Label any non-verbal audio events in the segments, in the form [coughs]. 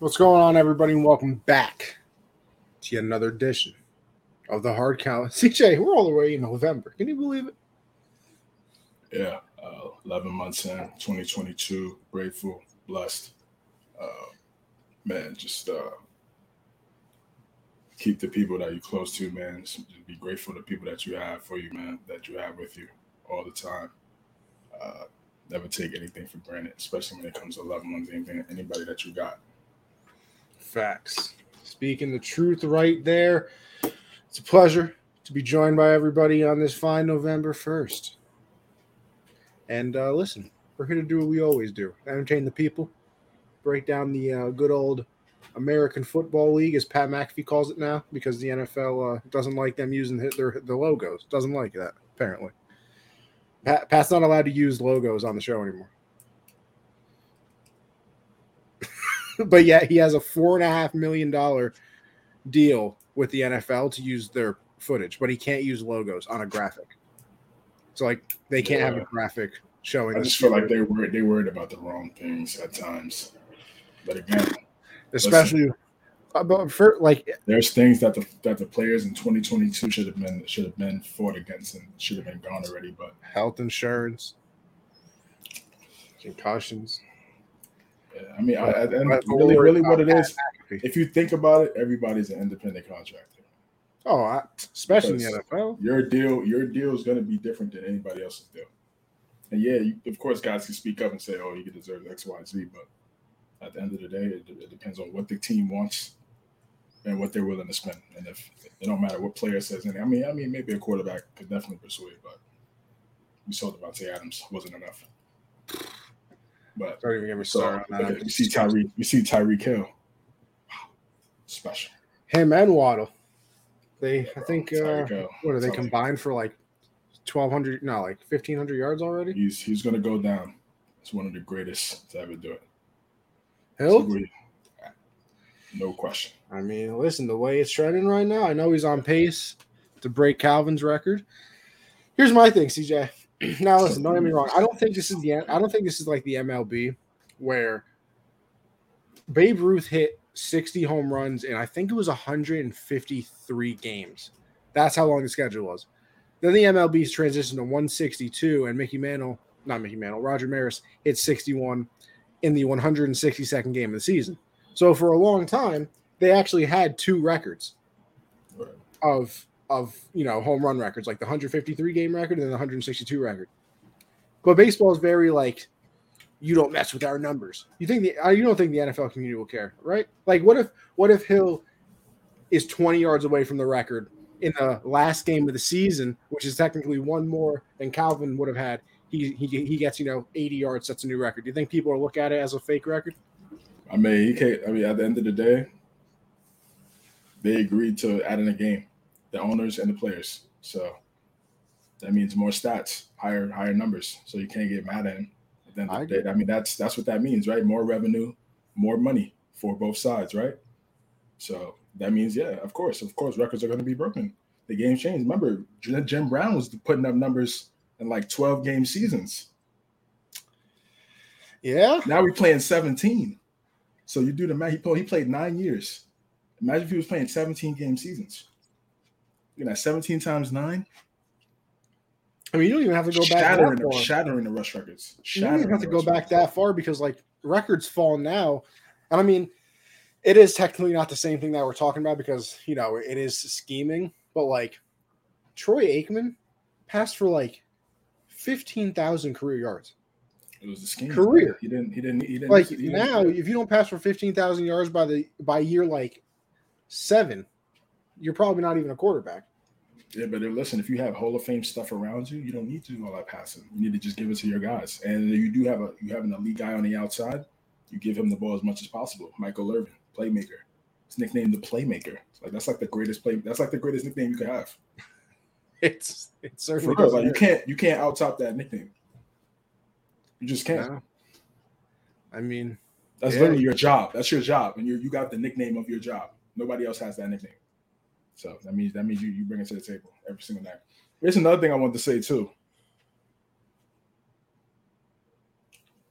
What's going on, everybody, and welcome back to yet another edition of the Hard Count. [laughs] CJ, we're all the way in November. Can you believe it? Yeah, uh, 11 months in, 2022. Grateful, blessed. Uh, man, just uh, keep the people that you're close to, man. Just be grateful to people that you have for you, man, that you have with you all the time. Uh, never take anything for granted, especially when it comes to loved ones, anything, anybody that you got. Facts. Speaking the truth right there. It's a pleasure to be joined by everybody on this fine November 1st. And uh, listen, we're here to do what we always do entertain the people, break down the uh, good old American Football League, as Pat McAfee calls it now, because the NFL uh, doesn't like them using their, their logos. Doesn't like that, apparently. Pat, Pat's not allowed to use logos on the show anymore. But yet he has a four and a half million dollar deal with the NFL to use their footage, but he can't use logos on a graphic. So like they can't yeah. have a graphic showing. I just feel like they were they worried about the wrong things at times. But again, especially uh, listen, about for like there's things that the that the players in 2022 should have been should have been fought against and should have been gone already. But health insurance, concussions. Yeah, I mean, I, I, really, really, what it is, if you think about it, everybody's an independent contractor. Oh, I, especially because in the NFL. Your deal, your deal is going to be different than anybody else's deal. And yeah, you, of course, guys can speak up and say, "Oh, you deserve X, Y, Z," but at the end of the day, it, it depends on what the team wants and what they're willing to spend. And if it don't matter what player says anything, I mean, I mean, maybe a quarterback could definitely persuade, but we saw Davante Adams wasn't enough. But don't even get me started so, on that. You see Tyree, you see Tyreek Hill. Wow, special. Him and Waddle. They, I think, uh, what are they combined for like twelve hundred? No, like fifteen hundred yards already. He's he's gonna go down. He's one of the greatest to ever do it. Hill. No question. I mean, listen, the way it's trending right now, I know he's on pace to break Calvin's record. Here's my thing, CJ. [clears throat] now listen, don't get me wrong. I don't think this is the end. I don't think this is like the MLB where Babe Ruth hit 60 home runs and I think it was 153 games. That's how long the schedule was. Then the MLB's transitioned to 162 and Mickey Mantle, not Mickey Mantle, Roger Maris hit 61 in the 162nd game of the season. So for a long time, they actually had two records of of you know home run records, like the 153 game record and then the 162 record. But baseball is very like you don't mess with our numbers. You think the uh, you don't think the NFL community will care, right? Like what if what if Hill is 20 yards away from the record in the last game of the season, which is technically one more than Calvin would have had. He he, he gets you know 80 yards, sets a new record. Do you think people will look at it as a fake record? I mean, he can't. I mean, at the end of the day, they agreed to add in a game the owners and the players. So that means more stats, higher higher numbers. So you can't get mad at him. At the end of the day, I mean that's that's what that means, right? More revenue, more money for both sides, right? So that means, yeah, of course, of course, records are going to be broken. The game changed. Remember, Jim Brown was putting up numbers in like 12 game seasons. Yeah. Now we're playing 17. So you do the math. He played, he played nine years. Imagine if he was playing 17 game seasons. You know, 17 times nine. I mean, you don't even have to go shattering, back. The, shattering the rush records. you don't even have to go back records. that far because like records fall now. And I mean, it is technically not the same thing that we're talking about because you know it is scheming, but like Troy Aikman passed for like fifteen thousand career yards. It was a scheme. Career. He didn't. He didn't. He didn't. Like he didn't, now, if you don't pass for fifteen thousand yards by the by year like seven, you're probably not even a quarterback. Yeah, but listen, if you have Hall of Fame stuff around you, you don't need to do all that passing. You need to just give it to your guys. And you do have a you have an elite guy on the outside, you give him the ball as much as possible. Michael Irvin, playmaker. It's nicknamed the playmaker. Like that's like the greatest play. That's like the greatest nickname you could have. [laughs] It's it's certainly For like you can't you can't out top that nickname. You just can't. No. I mean, that's yeah. literally your job. That's your job, and you you got the nickname of your job. Nobody else has that nickname. So that means that means you you bring it to the table every single night. There's another thing I want to say too.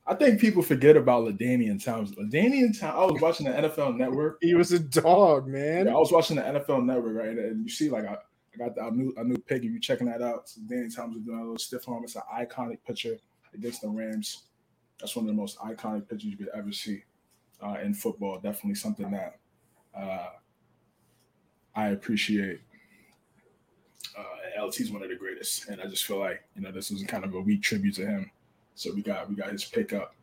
I think people forget about LaDainian Tomlinson. LaDainian Tomlinson. I was watching the NFL Network. He was a dog, man. Yeah, I was watching the NFL Network, right? And you see, like, I, I got the, a new a new pick. If you checking that out, so Danny Thomas is doing a little stiff arm. It's an iconic picture against the Rams. That's one of the most iconic pictures you could ever see uh, in football. Definitely something that uh, I appreciate. Uh, LT's one of the greatest, and I just feel like you know this was kind of a weak tribute to him. So we got we got his pickup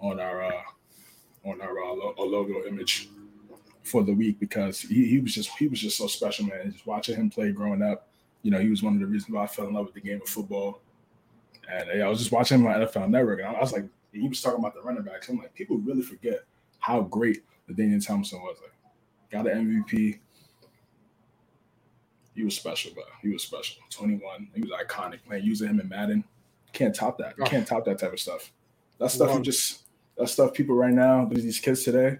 on our uh, on our, uh, logo image for the week because he, he was just he was just so special, man. Just watching him play growing up, you know, he was one of the reasons why I fell in love with the game of football. And yeah, I was just watching my NFL Network, and I was like, he was talking about the running backs. I'm like, people really forget how great LaDainian Tomlinson was. Like, got an MVP. He was special, bro. He was special. 21. He was iconic, man. Using him in Madden can't top that. You can't top that type of stuff. That stuff you just that stuff people right now, these kids today,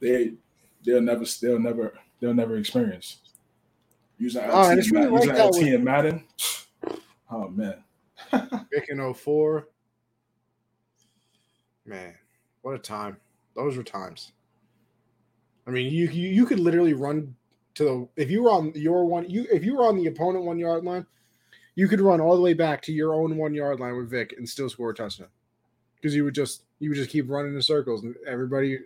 they they'll never they'll never they'll never experience. Using oh, LT, really using like LT and Madden. [sighs] Oh man. [laughs] Back in 04. Man, what a time. Those were times. I mean, you you, you could literally run to the if you were on your one you if you were on the opponent one yard line, you could run all the way back to your own one yard line with Vick and still score a touchdown because you would just you would just keep running in circles and everybody.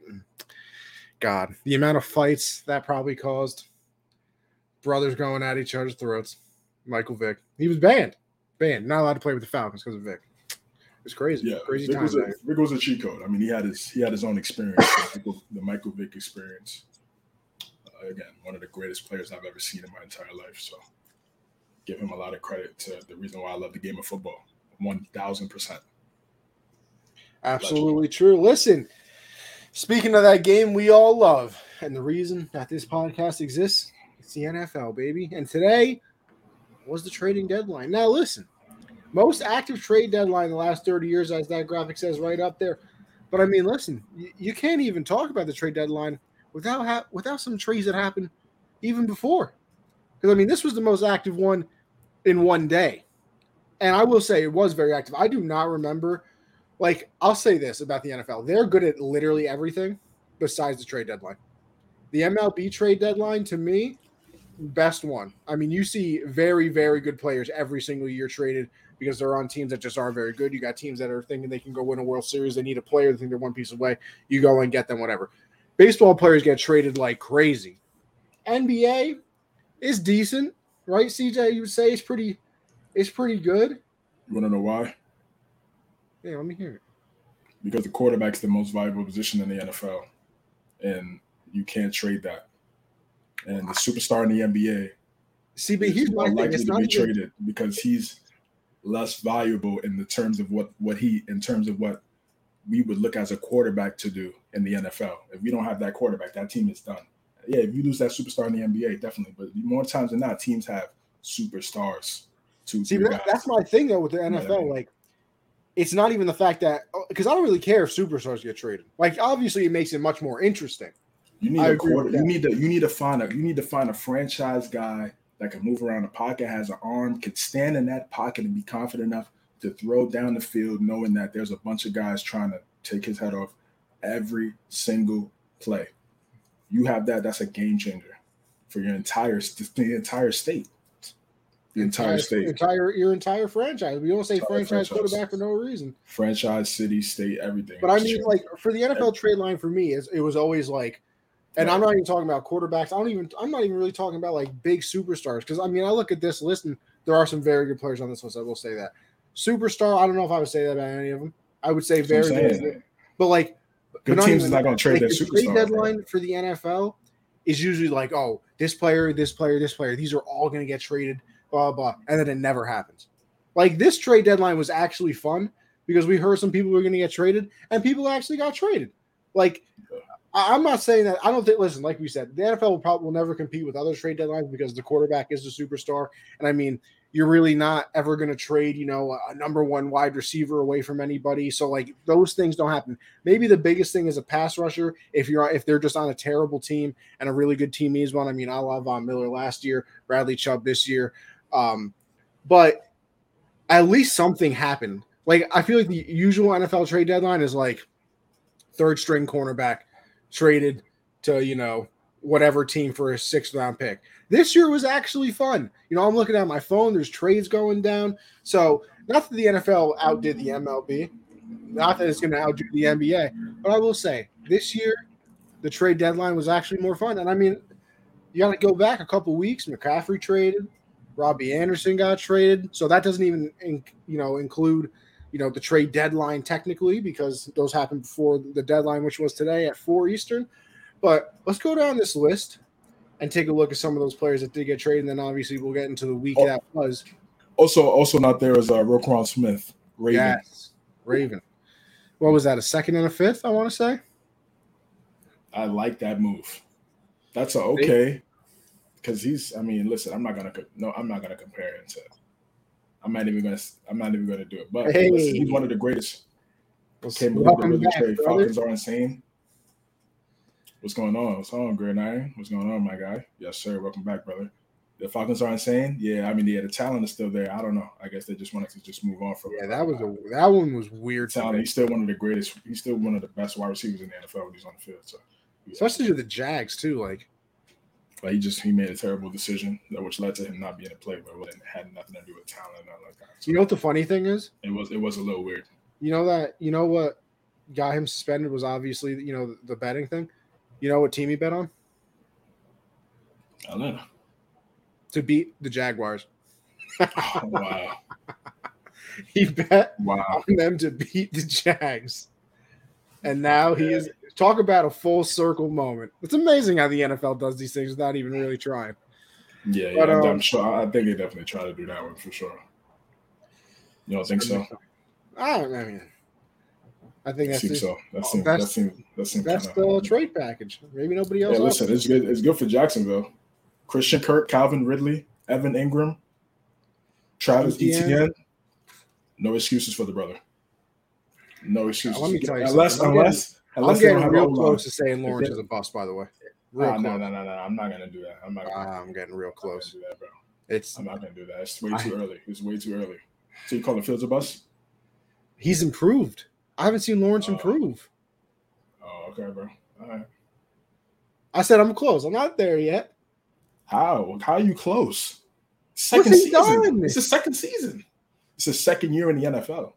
God, the amount of fights that probably caused. Brothers going at each other's throats. Michael Vick, he was banned, banned, not allowed to play with the Falcons because of Vick. It's crazy. Yeah, crazy Vick was, a, Vick was a cheat code. I mean, he had his he had his own experience, the Michael Vick experience. Again, one of the greatest players I've ever seen in my entire life. So give him a lot of credit to the reason why I love the game of football. One thousand percent. Absolutely true. Listen, speaking of that game we all love, and the reason that this podcast exists, it's the NFL, baby. And today was the trading deadline. Now, listen, most active trade deadline in the last 30 years, as that graphic says right up there. But I mean, listen, you, you can't even talk about the trade deadline without ha- without some trades that happened even before. Because I mean, this was the most active one in one day. And I will say it was very active. I do not remember, like, I'll say this about the NFL they're good at literally everything besides the trade deadline. The MLB trade deadline, to me, best one. I mean, you see very, very good players every single year traded because they're on teams that just aren't very good. You got teams that are thinking they can go win a World Series. They need a player. They think they're one piece away. You go and get them, whatever. Baseball players get traded like crazy. NBA is decent right? CJ, you would say it's pretty, it's pretty good. You want to know why? Yeah, let me hear it. Because the quarterback's the most valuable position in the NFL, and you can't trade that. And the superstar in the NBA, see, but he's more likely to be even... traded because he's less valuable in the terms of what what he in terms of what we would look as a quarterback to do in the NFL. If we don't have that quarterback, that team is done yeah, if you lose that superstar in the NBA, definitely. But more times than not, teams have superstars. To see, that, that's my thing though with the NFL. like, it's not even the fact that oh, because I don't really care if superstars get traded. Like, obviously, it makes it much more interesting. You need I a quarter. You need to. You need to find a. You need to find a franchise guy that can move around the pocket, has an arm, can stand in that pocket and be confident enough to throw down the field, knowing that there's a bunch of guys trying to take his head off every single play you have that, that's a game changer for your entire the entire state. The entire, entire state. Entire your entire franchise. We don't say franchise, franchise quarterback for no reason. Franchise, city, state, everything. But I mean, like for the NFL trade line for me, is it was always like and I'm not even talking about quarterbacks. I don't even I'm not even really talking about like big superstars. Because I mean, I look at this list and there are some very good players on this list. I will say that. Superstar, I don't know if I would say that about any of them. I would say very good. But like Good teams is not going to trade like their superstar. Trade deadline right? for the NFL is usually like, oh, this player, this player, this player. These are all going to get traded, blah, blah, and then it never happens. Like this trade deadline was actually fun because we heard some people were going to get traded, and people actually got traded. Like I'm not saying that. I don't think. Listen, like we said, the NFL will probably will never compete with other trade deadlines because the quarterback is the superstar, and I mean, you're really not ever going to trade, you know, a number one wide receiver away from anybody. So like those things don't happen. Maybe the biggest thing is a pass rusher. If you're if they're just on a terrible team and a really good team needs one. I mean, I love Von Miller last year, Bradley Chubb this year, um, but at least something happened Like I feel like the usual NFL trade deadline is like third string cornerback traded to you know whatever team for a sixth round pick. This year was actually fun. You know, I'm looking at my phone. There's trades going down. So not that the NFL outdid the MLB, not that it's going to outdo the NBA, but I will say this year the trade deadline was actually more fun. And I mean, you got to go back a couple weeks. McCaffrey traded, Robbie Anderson got traded, so that doesn't even you know include you know the trade deadline technically because those happened before the deadline, which was today at four Eastern. But let's go down this list and take a look at some of those players that did get traded. And then obviously we'll get into the week oh, that was. Also, also not there is uh, Roquan Smith, Raven. Yes, Raven. What was that? A second and a fifth? I want to say. I like that move. That's a okay. Because he's, I mean, listen, I'm not gonna no, I'm not gonna compare him to. I'm not even gonna. I'm not even gonna do it. But hey. listen, he's one of the greatest. Can't believe the really trade. Falcons are insane. What's going on? What's going on, Green Iron? What's going on, my guy? Yes, sir. Welcome back, brother. The Falcons are insane. Yeah, I mean, yeah, the talent is still there. I don't know. I guess they just wanted to just move on from. Yeah, that was a that one was weird. Talent. He's still one of the greatest. He's still one of the best wide receivers in the NFL when he's on the field. So especially to the Jags too. Like, but he just he made a terrible decision, which led to him not being a player, but it had nothing to do with talent, nothing like that. So you know what the funny thing is? It was it was a little weird. You know that you know what got him suspended was obviously you know the betting thing. You know what team he bet on? Atlanta to beat the Jaguars. oh, wow. [laughs] he bet wow. on them to beat the Jags. And now he is talk about a full circle moment. It's amazing how the NFL does these things without even really trying. Yeah, but, yeah, um, I'm sure. I think they definitely try to do that one for sure. You don't think so? I don't I mean, I think that's so. That seems that seems that seems that's the trade package. Maybe nobody else. Yeah, listen, it's good. It's good for Jacksonville. Christian Kirk, Calvin Ridley, Evan Engram, Travis Etienne. No excuses for the brother. No excuses. let me tell you unless something. unless I'm getting, I'm getting real close to saying Lawrence is a bust. By the way, real ah, no, no, no, no. I'm not gonna do that. I'm not. Gonna, ah, I'm getting real close. do that, bro. It's. I'm not gonna do that. It's way too I, early. It's way too early. So you call the Fields a bust? He's improved. I haven't seen Lawrence uh, improve. Oh, okay, bro. All right. I said I'm close. I'm not there yet. How? How are you close? Second season. Done? It's the second season. It's the second year in the NFL.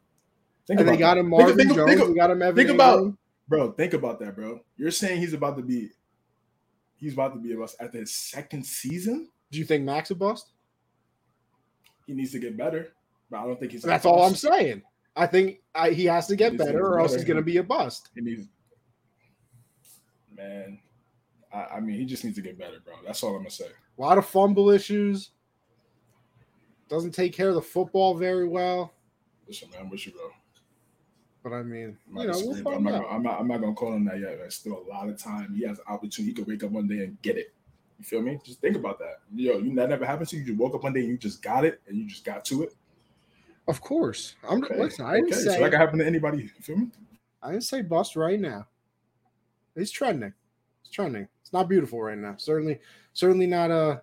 Think and they got him Marvin think, Jones. Think, they got him Evan Think about, bro. Think about that, bro. You're saying he's about to be, he's about to be a bust at his second season. Do you think Max is a bust? He needs to get better, but I don't think he's. That's all I'm saying. I think I, he has to get better, or else he's going to be a bust. He needs, man. I, I mean, he just needs to get better, bro. That's all I'm gonna say. A lot of fumble issues. Doesn't take care of the football very well. Listen, man, wish you, bro. But I mean, you know, we'll I'm, not, I'm, not, I'm not gonna call him that yet. There's still a lot of time. He has an opportunity. He could wake up one day and get it. You feel me? Just think about that. Yo, you that never happened to you. You woke up one day and you just got it, and you just got to it. Of course, I'm. Okay. Listen, I didn't okay. say so that could happen to anybody. Feel me? I didn't say bust right now. He's trending. It's trending. It's not beautiful right now. Certainly, certainly not uh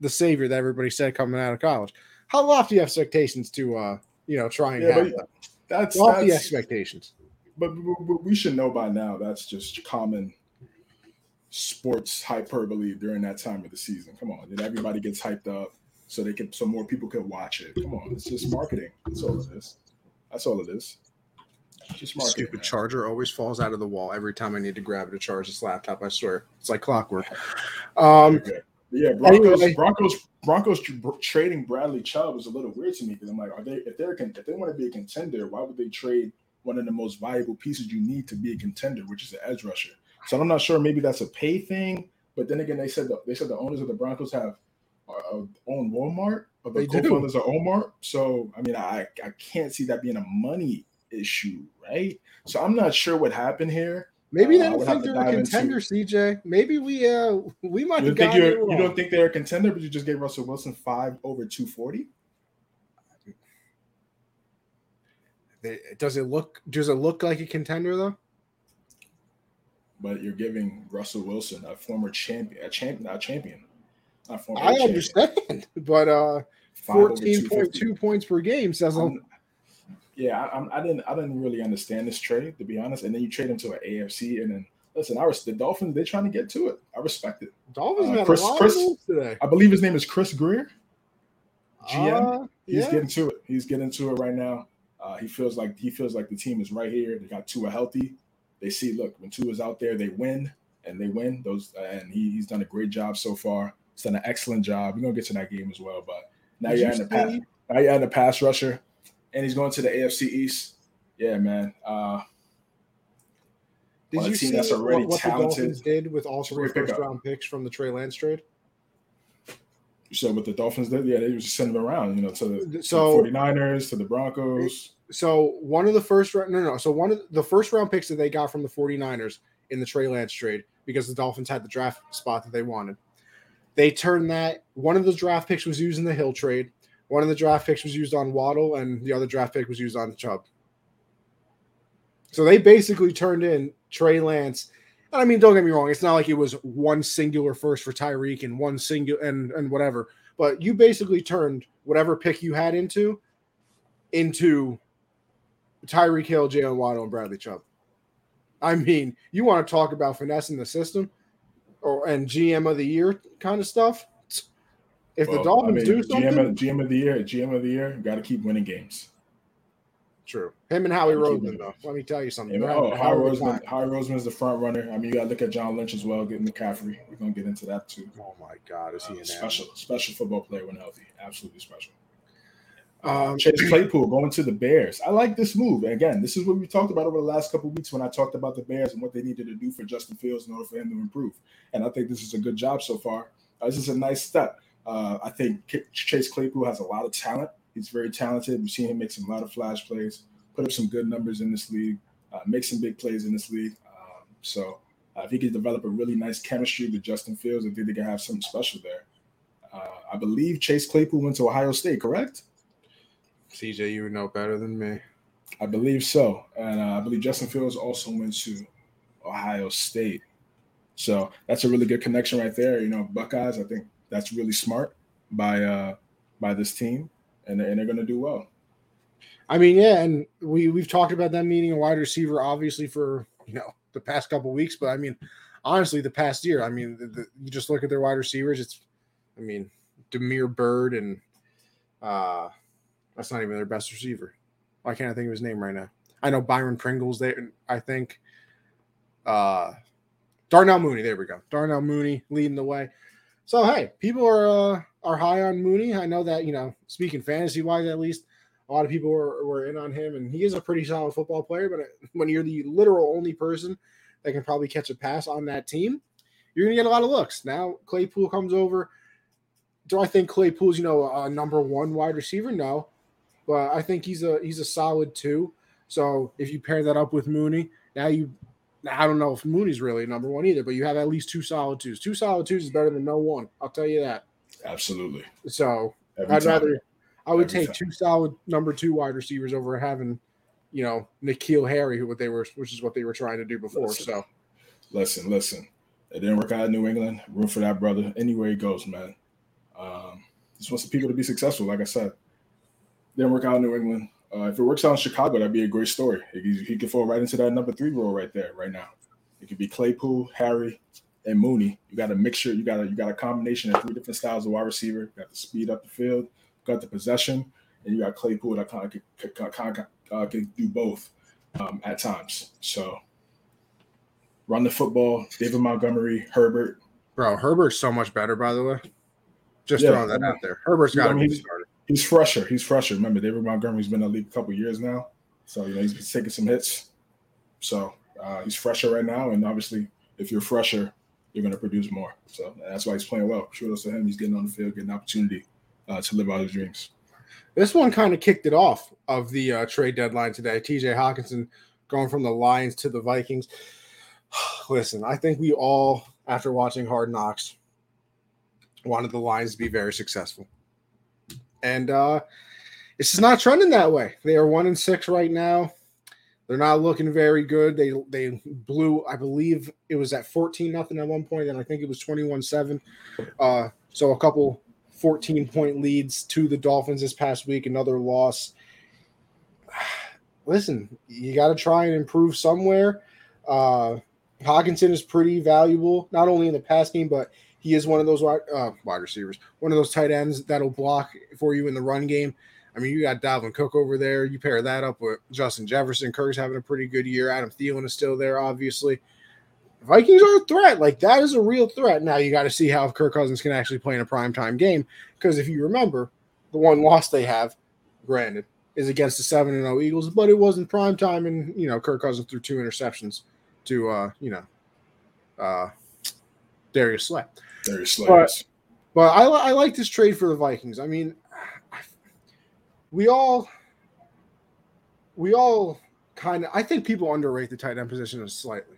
the savior that everybody said coming out of college. How lofty expectations to uh you know try and yeah, have that's lofty that's, expectations. But we should know by now that's just common sports hyperbole during that time of the season. Come on, everybody gets hyped up so they can so more people can watch it. Come on, it's just marketing. That's all it is. That's all it is. Just marketing, Stupid man. charger always falls out of the wall every time I need to grab it to charge this laptop. I swear, it's like clockwork. Um, okay. Yeah, Broncos, anyway. Broncos, Broncos trading Bradley Chubb was a little weird to me because I'm like, are they if they're if they want to be a contender, why would they trade one of the most valuable pieces you need to be a contender, which is an edge rusher? So I'm not sure. Maybe that's a pay thing, but then again, they said the, they said the owners of the Broncos have own Walmart, or the they co-founders do. of Walmart. So I mean, I I can't see that being a money issue, right? So I'm not sure what happened here. Maybe they uh, don't think they're a contender, into. CJ. Maybe we uh we might you think you don't think they're a contender, but you just gave Russell Wilson five over two forty. Does it look does it look like a contender though? But you're giving Russell Wilson a former champion, a champion, not a champion. I understand, but uh, fourteen point two points per game says. I'm, Yeah, I, I, didn't I didn't really understand this trade to be honest. And then you trade him to an AFC, and then listen, I was the Dolphins. They're trying to get to it. I respect it. Dolphins uh, Chris, Chris, today. I believe his name is Chris Grier, GM. Uh, He's getting to it. He's getting to it right now. Uh, he feels like he feels like the team is right here. They got Tua healthy. They see, look, when Tua's out there, they win and they win. Those and he, he's done a great job so far. He's done an excellent job. We're gonna get to that game as well. But now Did you're in the pass. Now you're in the pass rusher, and he's going to the AFC East. Yeah, man. Uh, did you see that's already what, what the Dolphins did with all three first round picks from the Trey Lance trade? So what the Dolphins did, yeah, they just send them around, you know, to the, so, to the 49ers, to the Broncos. So one of the first round, no, no, so one of the first round picks that they got from the 49ers in the Trey Lance trade because the Dolphins had the draft spot that they wanted. They turned that one of those draft picks was used in the Hill trade. One of the draft picks was used on Waddle, and the other draft pick was used on Chubb. So they basically turned in Trey Lance and I mean, don't get me wrong, it's not like it was one singular first for Tyreek and one singular and and whatever. But you basically turned whatever pick you had into into Tyreek Hill, Jaylen Waddle, and Bradley Chubb. I mean, you want to talk about finessing the system or and GM of the year kind of stuff. If well, the Dolphins I mean, do something, GM of, GM of the year, GM of the year, got to keep winning games. True. Him and Howie Roseman, though. Let me tell you something. Yeah, oh, Howie Roseman, Howie Roseman is the front runner. I mean, you got to look at John Lynch as well, getting McCaffrey. We're gonna get into that too. Oh my God, is he uh, special? Special football player when healthy. Absolutely special. Um, Chase Claypool going to the Bears. I like this move. Again, this is what we talked about over the last couple weeks when I talked about the Bears and what they needed to do for Justin Fields in order for him to improve. And I think this is a good job so far. Uh, this is a nice step. Uh, I think Chase Claypool has a lot of talent. He's very talented. We've seen him make some a lot of flash plays put up some good numbers in this league, uh, make some big plays in this league. Um, so uh, if he could develop a really nice chemistry with Justin Fields, I think they could have something special there. Uh, I believe Chase Claypool went to Ohio State, correct? CJ, you would know better than me. I believe so, and uh, I believe Justin Fields also went to Ohio State. So that's a really good connection right there. You know, Buckeyes. I think that's really smart by uh, by this team, and, and they're going to do well. I mean, yeah, and we we've talked about them needing a wide receiver, obviously for you know the past couple weeks, but I mean, honestly, the past year, I mean, the, the, you just look at their wide receivers. It's, I mean, Damiere Byrd and uh, that's not even their best receiver. Why can't I think of his name right now? I know Byron Pringle's there. I think uh, Darnell Mooney. There we go. Darnell Mooney leading the way. So hey, people are uh, are high on Mooney. I know that you know, speaking fantasy wise, at least a lot of people were, were in on him, and he is a pretty solid football player. But when you're the literal only person that can probably catch a pass on that team, you're going to get a lot of looks. Now Claypool comes over. Do I think Claypool's you know a number one wide receiver? No, but I think he's a he's a solid two. So if you pair that up with Mooney, now you I don't know if Mooney's really number one either, but you have at least two solid twos. Two solid twos is better than no one. I'll tell you that. Absolutely. So Every I'd time. rather I would take two solid number two wide receivers over having, you know, N'Keal Harry, who what they were, which is what they were trying to do before. Listen, so, listen, listen. It didn't work out in New England. Room for that brother. Anywhere he goes, man. Um, just wants the people to be successful. Like I said, didn't work out in New England. Uh, if it works out in Chicago, that'd be a great story. He, he could fall right into that number three role right there, right now. It could be Claypool, Harry, and Mooney. You got a mixture. You got a you got a combination of three different styles of wide receiver. You got the speed up the field got the possession, and you got Claypool that kind of can, kind of, uh, can do both um, at times. So run the football. David Montgomery, Herbert. Bro, Herbert's so much better, by the way. Just yeah, throwing that out there. Herbert's got to be started. He's fresher. He's fresher. Remember, David Montgomery's been in the league a couple years now, so you know he's been taking some hits. So uh, he's fresher right now, and obviously, if you're fresher, you're going to produce more. So that's why he's playing well. Kudos to him. He's getting on the field, getting an opportunity uh, to live out his dreams. This one kind of kicked it off of the uh, trade deadline today. TJ Hockenson going from the Lions to the Vikings. [sighs] Listen, I think we all, after watching Hard Knocks, wanted the Lions to be very successful. And uh, it's just not trending that way. They are one and six right now. They're not looking very good. They they blew, I believe it was at 14 nothing at one point, and I think it was 21-7. Uh, so a couple 14 point leads to the Dolphins this past week, another loss. [sighs] listen, you got to try and improve somewhere. Uh, Hockenson is pretty valuable, not only in the pass game, but he is one of those wide, uh, wide receivers, one of those tight ends that'll block for you in the run game. I mean, you got Dalvin Cook over there. You pair that up with Justin Jefferson. Kirk's having a pretty good year. Adam Thielen is still there, obviously. Vikings are a threat. Like that is a real threat. Now you got to see how Kirk Cousins can actually play in a primetime game. Because if you remember, the one loss they have, granted, is against the seven and zero Eagles, but it wasn't primetime, and you know Kirk Cousins threw two interceptions to uh, you know uh, Darius Slay. Slay. But, but I, I like this trade for the Vikings. I mean, we all we all kind of I think people underrate the tight end position slightly.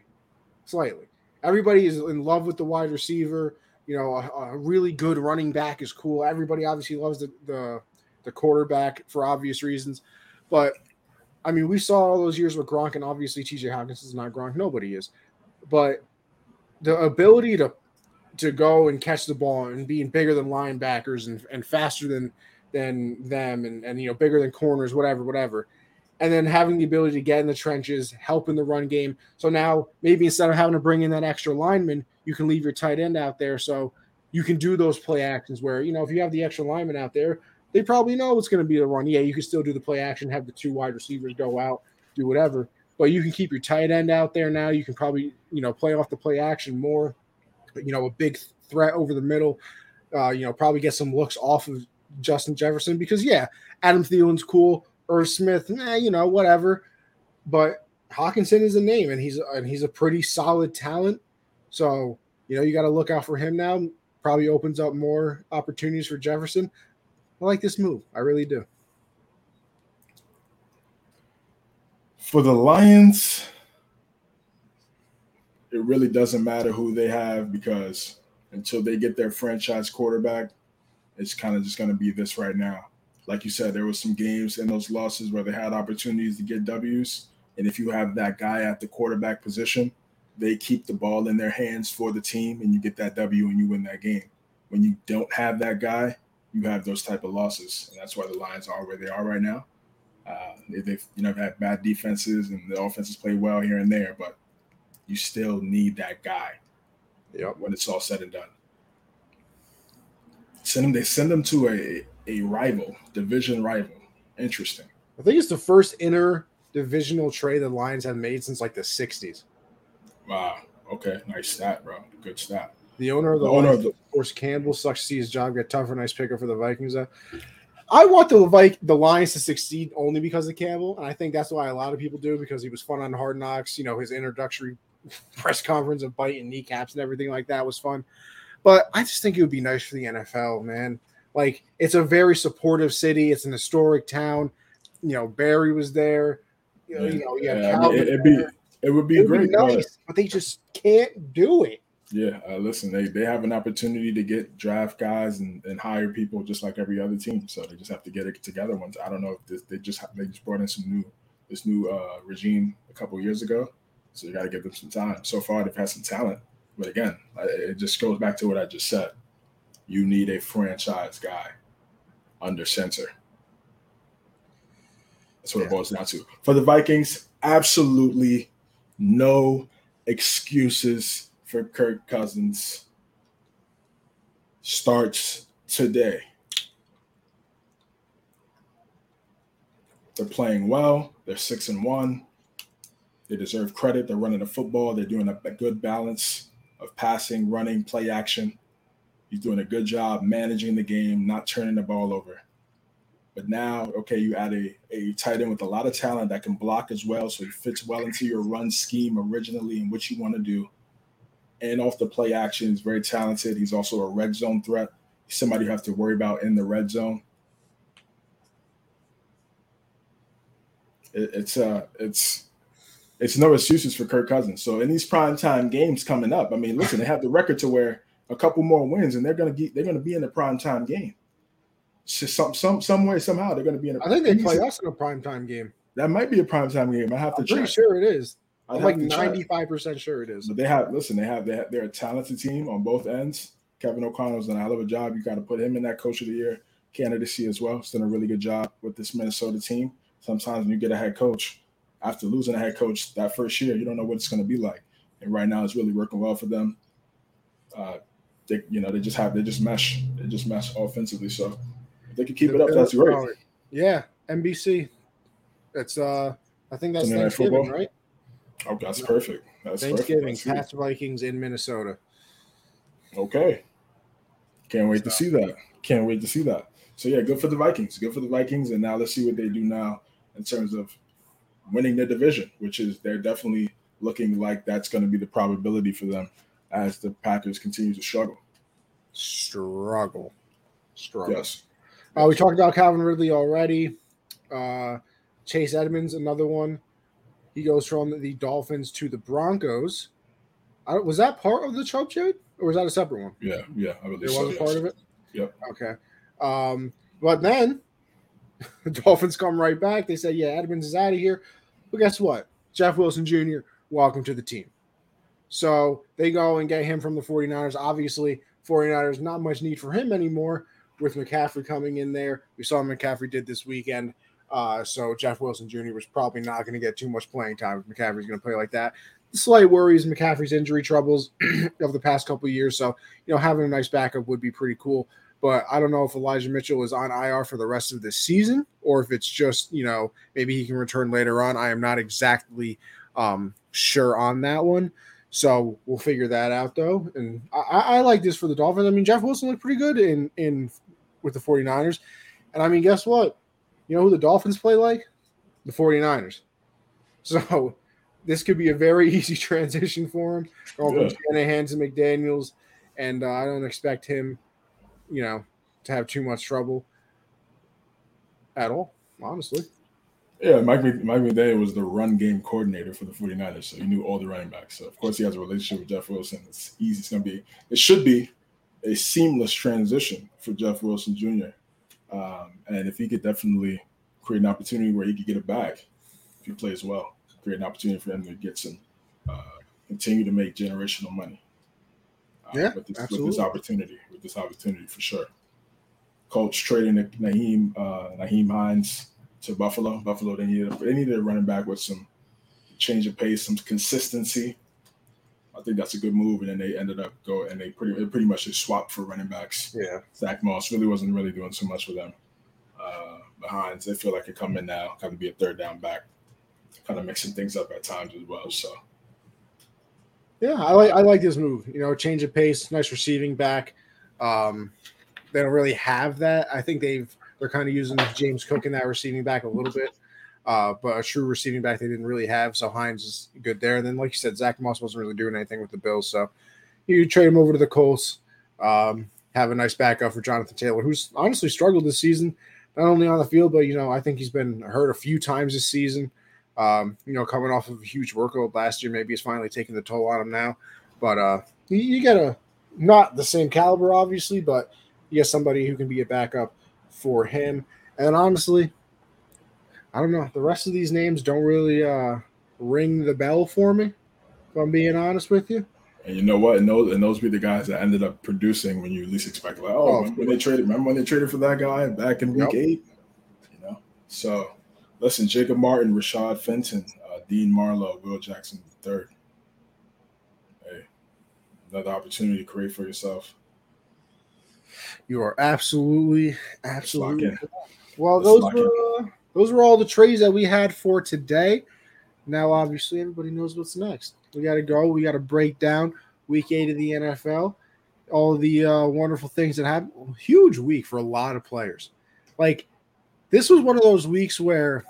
Slightly. Everybody is in love with the wide receiver. You know, a, a really good running back is cool. Everybody obviously loves the, the the quarterback for obvious reasons. But I mean, we saw all those years with Gronk, and obviously TJ Hockenson is not Gronk. Nobody is. But the ability to to go and catch the ball and being bigger than linebackers and, and faster than than them and, and you know bigger than corners, whatever, whatever. And then having the ability to get in the trenches, help in the run game. So now maybe instead of having to bring in that extra lineman, you can leave your tight end out there. So you can do those play actions where, you know, if you have the extra lineman out there, they probably know it's going to be the run. Yeah, you can still do the play action, have the two wide receivers go out, do whatever. But you can keep your tight end out there now. You can probably, you know, play off the play action more. You know, a big threat over the middle. Uh, you know, probably get some looks off of Justin Jefferson because yeah, Adam Thielen's cool. Irv Smith, eh, you know, whatever. But Hockenson is a name, and he's and he's a pretty solid talent. So you know, you got to look out for him now. Probably opens up more opportunities for Jefferson. I like this move. I really do. For the Lions, it really doesn't matter who they have because until they get their franchise quarterback, it's kind of just going to be this right now. Like you said, there was some games and those losses where they had opportunities to get W's, and if you have that guy at the quarterback position, they keep the ball in their hands for the team, and you get that W and you win that game. When you don't have that guy, you have those type of losses, and that's why the Lions are where they are right now. Uh, they've you know had bad defenses, and the offenses play well here and there, but you still need that guy. Yep. When it's all said and done. Send them. They send them to a a rival, division rival. Interesting. I think it's the first inter divisional trade the Lions have made since like the '60s. Wow. Okay. Nice stat, bro. Good stat. The owner of the, the owner Lions, of the Force Campbell sucks to see his job get tougher. Nice pickup for the Vikings. Though. I want the like the Lions to succeed only because of Campbell, and I think that's why a lot of people do because he was fun on Hard Knocks. You know, his introductory [laughs] press conference of biting kneecaps and everything like that was fun. But I just think it would be nice for the NFL, man. Like it's a very supportive city. It's an historic town. You know, Barry was there. You know, yeah, you know, yeah, I mean, it, would be it would be it great, be nice, but they just can't do it. Yeah, uh, listen, they, they have an opportunity to get draft guys and, and hire people just like every other team. So they just have to get it together. Once I don't know if this, they just they just brought in some new this new uh, regime a couple years ago, so you got to give them some time. So far, they've had some talent, but again, it just goes back to what I just said. You need a franchise guy under center. That's what yeah. it boils down to. For the Vikings, absolutely no excuses for Kirk Cousins. Starts today. They're playing well. They're six and one. They deserve credit. They're running the football. They're doing a, a good balance of passing, running, play action. He's doing a good job managing the game, not turning the ball over. But now, okay, you add a, a tight end with a lot of talent that can block as well. So he fits well into your run scheme originally and what you want to do. And off the play action, he's very talented. He's also a red zone threat. He's somebody you have to worry about in the red zone. It, it's uh it's it's no excuses for Kirk Cousins. So in these prime time games coming up, I mean, listen, they have the record to where a couple more wins and they're gonna get they're gonna be in the prime time game. Some some some way somehow they're gonna be in. A, I think they play us in a prime time game. That might be a prime time game. I have to. I'm pretty check. sure it is. I'm like 95 percent sure it is. But they have listen. They have they have, they're a talented team on both ends. Kevin O'Connell's done a hell of a job. You got to put him in that coach of the year candidacy as well. He's done a really good job with this Minnesota team. Sometimes when you get a head coach after losing a head coach that first year, you don't know what it's going to be like. And right now, it's really working well for them. Uh, they, you know, they just have they just mesh, they just mesh offensively. So if they can keep it up, that's great. Yeah, NBC. It's uh, I think that's Thanksgiving, right? Oh, that's perfect. That's Thanksgiving, perfect. Pats Vikings in Minnesota. Okay. Can't wait to see that. Can't wait to see that. So yeah, good for the Vikings. Good for the Vikings. And now let's see what they do now in terms of winning the division, which is they're definitely looking like that's going to be the probability for them as the Packers continue to struggle. Struggle. Struggle. Yes. Uh, we talked about Calvin Ridley already. Uh, Chase Edmonds, another one. He goes from the Dolphins to the Broncos. was that part of the Chubb trade, or was that a separate one? Yeah, yeah, I believe it so, was yes. part of it. Yep. Okay. Um, but then [laughs] the Dolphins come right back. They say, "Yeah, Edmonds is out of here." But guess what? Jeff Wilson Jr. Welcome to the team. So they go and get him from the 49ers. Obviously, 49ers not much need for him anymore with McCaffrey coming in there. We saw McCaffrey did this weekend. Uh, so Jeff Wilson Jr. was probably not going to get too much playing time if McCaffrey's going to play like that. Slight worries McCaffrey's injury troubles [clears throat] of the past couple years. So, you know, having a nice backup would be pretty cool. But I don't know if Elijah Mitchell is on IR for the rest of the season or if it's just, you know, maybe he can return later on. I am not exactly um, sure on that one. So we'll figure that out though. And I, I, like this for the Dolphins. I mean, Jeff Wilson looked pretty good in in with the 49ers. And I mean, guess what? You know who the Dolphins play like? The 49ers. So this could be a very [laughs] easy transition for him. Going yeah. from Shanahan to McDaniels. And uh, I don't expect him, you know, to have too much trouble at all, honestly. Yeah, Mike, Mike McDaniel was the run game coordinator for the 49ers, so he knew all the running backs. So, of course, he has a relationship with Jeff Wilson. It's easy. It's going to be, it should be a seamless transition for Jeff Wilson Jr. Um, and if he could definitely create an opportunity where he could get it back if he plays well, create an opportunity for him to get some, uh, continue to make generational money. Yeah, with this, absolutely. with this opportunity, with this opportunity for sure. Colts trading Nyheim, uh, Nyheim Hines to Buffalo. Buffalo they needed they needed a running back with some change of pace, some consistency. I think that's a good move. And then they ended up go and they pretty pretty much just swapped for running backs. Yeah, Zach Moss really wasn't really doing so much for them. Uh, behind, they feel like it come in now, kind of be a third down back, kind of mixing things up at times as well. So. Yeah, I like I like this move. You know, change of pace, nice receiving back. Um, they don't really have that. I think they've they're kind of using James Cook in that receiving back a little bit. Uh, but a true receiving back they didn't really have. So Hines is good there. And then, like you said, Zach Moss wasn't really doing anything with the Bills. So you trade him over to the Colts. Um, have a nice backup for Jonathan Taylor, who's honestly struggled this season, not only on the field, but you know, I think he's been hurt a few times this season. Um, you know, coming off of a huge workload last year, maybe he's finally taking the toll on him now. But uh, you, you get a not the same caliber, obviously, but you get somebody who can be a backup for him. And honestly, I don't know. The rest of these names don't really uh, ring the bell for me, if I'm being honest with you. And you know what? And those and those be the guys that ended up producing when you least expect. Like, oh, oh when, when, they traded, remember when they traded for that guy back in week yep. eight? You know. So, listen, Jacob Martin, Rashad Fenton, uh, Dean Marlowe, Will Jackson III. Hey, another opportunity to create for yourself. You are absolutely, absolutely. Well, those were uh, those were all the trades that we had for today. Now, obviously, everybody knows what's next. We got to go. We got to break down Week Eight of the NFL. All the uh, wonderful things that happened. Huge week for a lot of players. Like this was one of those weeks where,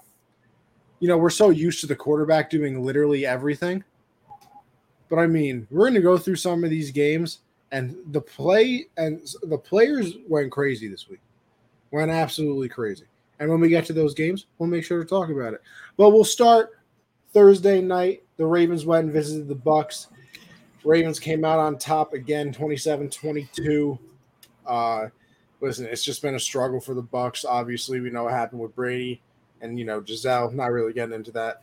you know, we're so used to the quarterback doing literally everything. But I mean, we're going to go through some of these games and the play and the players went crazy this week, went absolutely crazy. And when we get to those games, we'll make sure to talk about it. But we'll start Thursday night. The Ravens went and visited the Bucs. Ravens came out on top again, 27-22. Uh, listen, it's just been a struggle for the Bucs. Obviously, we know what happened with Brady and you know Gisele. Not really getting into that.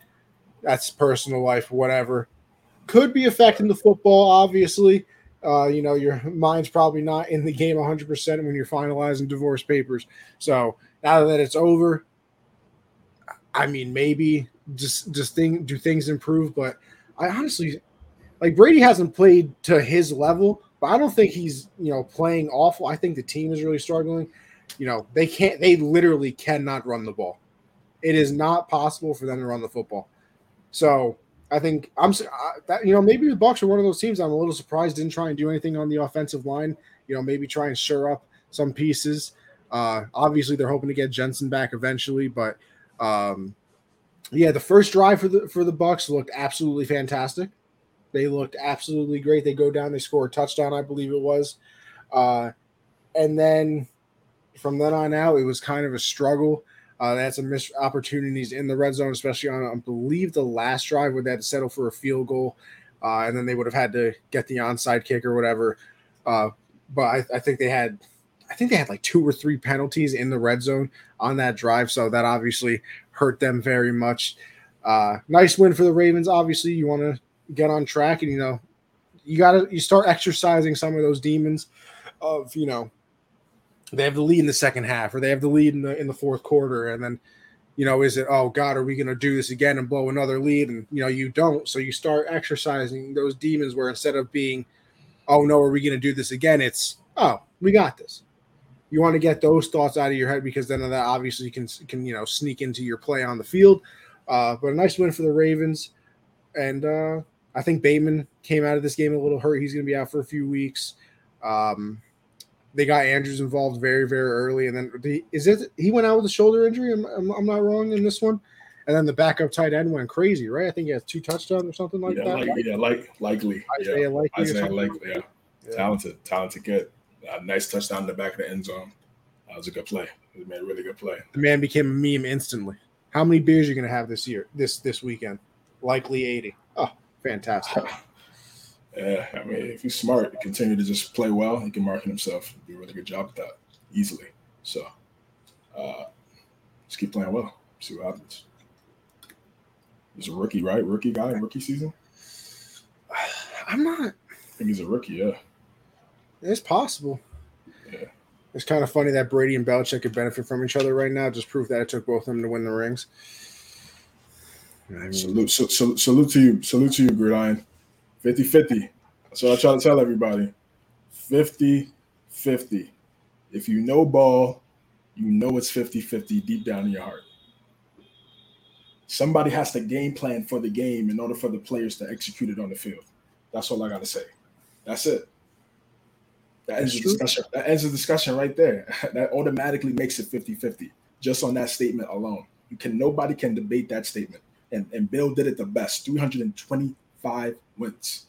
That's personal life, whatever. Could be affecting the football, obviously. Uh, you know, your mind's probably not in the game 100% when you're finalizing divorce papers. So now that it's over, I mean, maybe just just thing do things improve. But I honestly like Brady hasn't played to his level, but I don't think he's you know playing awful. I think the team is really struggling. You know, they can't they literally cannot run the ball. It is not possible for them to run the football. So I think I'm that you know maybe the Bucs are one of those teams I'm a little surprised didn't try and do anything on the offensive line. You know, maybe try and shore up some pieces. Uh, obviously, they're hoping to get Jensen back eventually, but um, yeah, the first drive for the for the Bucs looked absolutely fantastic. They looked absolutely great. They go down, they score a touchdown, I believe it was, uh, and then from then on out, it was kind of a struggle. Uh, they had some missed opportunities in the red zone, especially on, I believe, the last drive where they had to settle for a field goal, uh, and then they would have had to get the onside kick or whatever. Uh, but I, I, think they had, I think they had like two or three penalties in the red zone on that drive, so that obviously hurt them very much. Uh, nice win for the Ravens. Obviously, you want to get on track, and you know, you got to you start exercising some of those demons of you know they have the lead in the second half or they have the lead in the in the fourth quarter and then you know is it oh god are we going to do this again and blow another lead? And you know you don't. So you start exercising those demons where instead of being oh no are we going to do this again? It's oh we got this. You want to get those thoughts out of your head because then that obviously you can can you know sneak into your play on the field. Uh, but a nice win for the ravens. And uh, i think bateman came out of this game a little hurt he's going to be out for a few weeks um, they got Andrews involved very, very early, and then the, is it he went out with a shoulder injury? I'm, I'm, I'm, not wrong in this one. And then the backup tight end went crazy, right? I think he has two touchdowns or something like yeah, that. Like, yeah, like likely. Isaiah yeah. Likely. Isaiah Likely, yeah. yeah. Talented, talented kid. A nice touchdown in the back of the end zone. That was a good play. It made a really good play. The man became a meme instantly. How many beers are you gonna have this year, this this weekend? Likely 80. Oh, fantastic. Yeah, I mean, if he's smart, continue to just play well, he can market himself. Do a really good job at that easily. So, uh, just keep playing well. See what happens. He's a rookie, right? Rookie guy, rookie season. I'm not. I think he's a rookie. Yeah, it's possible. Yeah. It's kind of funny that Brady and Belichick could benefit from each other right now. Just proof that it took both of them to win the rings. I mean, salute, so, so, salute to you, salute to you, Gridiron. 50 50. That's what I try to tell everybody 50 50. If you know ball, you know it's 50 50 deep down in your heart. Somebody has to game plan for the game in order for the players to execute it on the field. That's all I got to say. That's it. That ends, the discussion. that ends the discussion right there. [laughs] that automatically makes it 50 50 just on that statement alone. You can nobody can debate that statement. And, and Bill did it the best 325 wins.